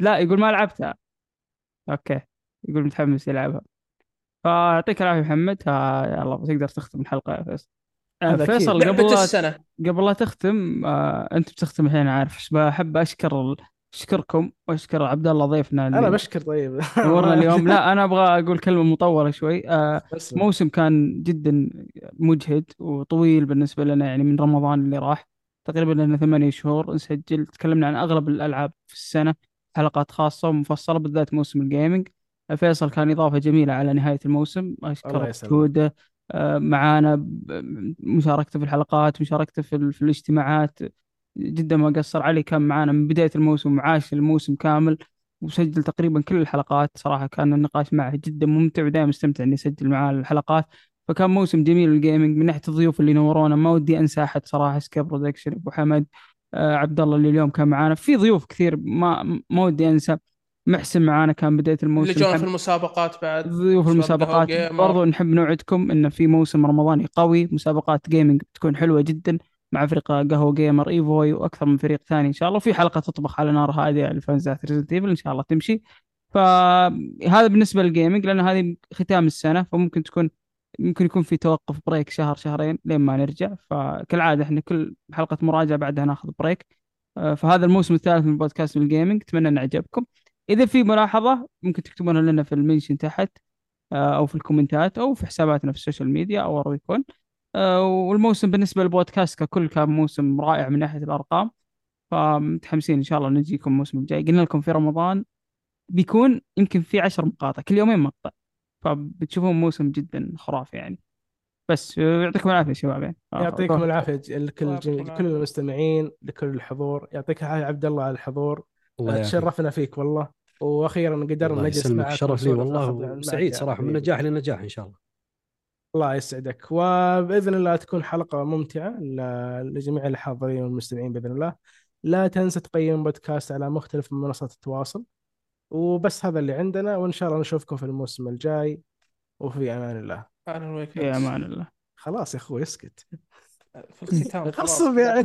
لا يقول ما لعبتها. okay. يقول متحمس يلعبها. فيعطيك العافية محمد. ها يلا تقدر تختم الحلقة يا فيصل. آه،. فيصل قبل قبل لا تختم آه، أنت بتختم الحين عارف. بحب أشكر أشكركم وأشكر عبد الله ضيفنا اللي أنا بشكر طيب. <laughs> نورنا <laughs> اليوم. لا أنا أبغى أقول كلمة مطولة شوي. آه. موسم كان جدا مجهد وطويل بالنسبة لنا يعني من رمضان اللي راح. تقريبا لنا ثمانية شهور نسجل تكلمنا عن أغلب الألعاب في السنة حلقات خاصة ومفصلة بالذات موسم الجيمنج فيصل كان إضافة جميلة على نهاية الموسم. الله أشكر يسلمك. جهوده آه، معانا مشاركته في الحلقات مشاركته في, في الاجتماعات. جدا ما قصر علي كان معانا من بداية الموسم وعاش الموسم كامل وسجل تقريبا كل الحلقات. صراحة كان النقاش معه جدا ممتع ودائما استمتع إني أسجل معاه الحلقات. فكان موسم جميل لل gaming من ناحية الضيوف اللي نورونا ما ودي أنسى أحد صراحة. Skip Production أبو حمد آه عبد الله اللي اليوم كان معانا. في ضيوف كثير ما ما ودي أنسى. محسن معانا كان بداية الموسم. اللي في المسابقات بعد. ضيوف شباب المسابقات. برضو نحب نوعدكم إن في موسم رمضاني قوي. مسابقات gaming بتكون حلوة جدا مع فريق قهوة gamer ايفوي وأكثر من فريق ثاني. إن شاء الله وفي حلقة تطبخ على نار هادئه ل fansات Resident Evil إن شاء الله تمشي. فهذا بالنسبة لل gaming لأن هذه ختام السنة فممكن تكون ممكن يكون في توقف break شهر شهرين لين ما نرجع. فكالعادة إحنا كل حلقة مراجعة بعدها ناخذ break آه، فهذا الموسم الثالث من بودكاست ال gaming أتمنى ان عجبكم. إذا في ملاحظة ممكن تكتبونها لنا في ال mention تحت آه، أو في ال commentات أو في حساباتنا في ال social media أو وراء يكون آه، والموسم بالنسبة للبودكاست ككل كان موسم رائع من ناحية الأرقام. فمتحمسين إن شاء الله نجيكم الموسم الجاي. قلنا لكم في رمضان بيكون يمكن في عشر مقاطع كل يومين مقطع. فبتشوفون موسم جدا خرافي يعني. بس آه، يعطيكم العافية شباب. يعطيكم العافية لكل الله الجميع يعطيكم كل العافية. المستمعين لكل الحضور. يعطيك العافية عبد الله على الحضور. تشرفنا فيك والله. وأخيرا قدرنا الله نجلس يسلمك معك شرف لي. والله يا صراحة من حبيبي. نجاح لنجاح إن شاء الله. الله يسعدك. وبإذن الله تكون حلقة ممتعة لجميع الحاضرين والمستمعين بإذن الله. لا تنسى تقيم بودكاست على مختلف منصات التواصل. وبس هذا اللي عندنا وإن شاء الله نشوفكم في الموسم الجاي. وفي أمان الله. أهلا وسهلا في أمان الله. خلاص يا أخوي اسكت. <laughs> في الختام <laughs> خلاص. يعني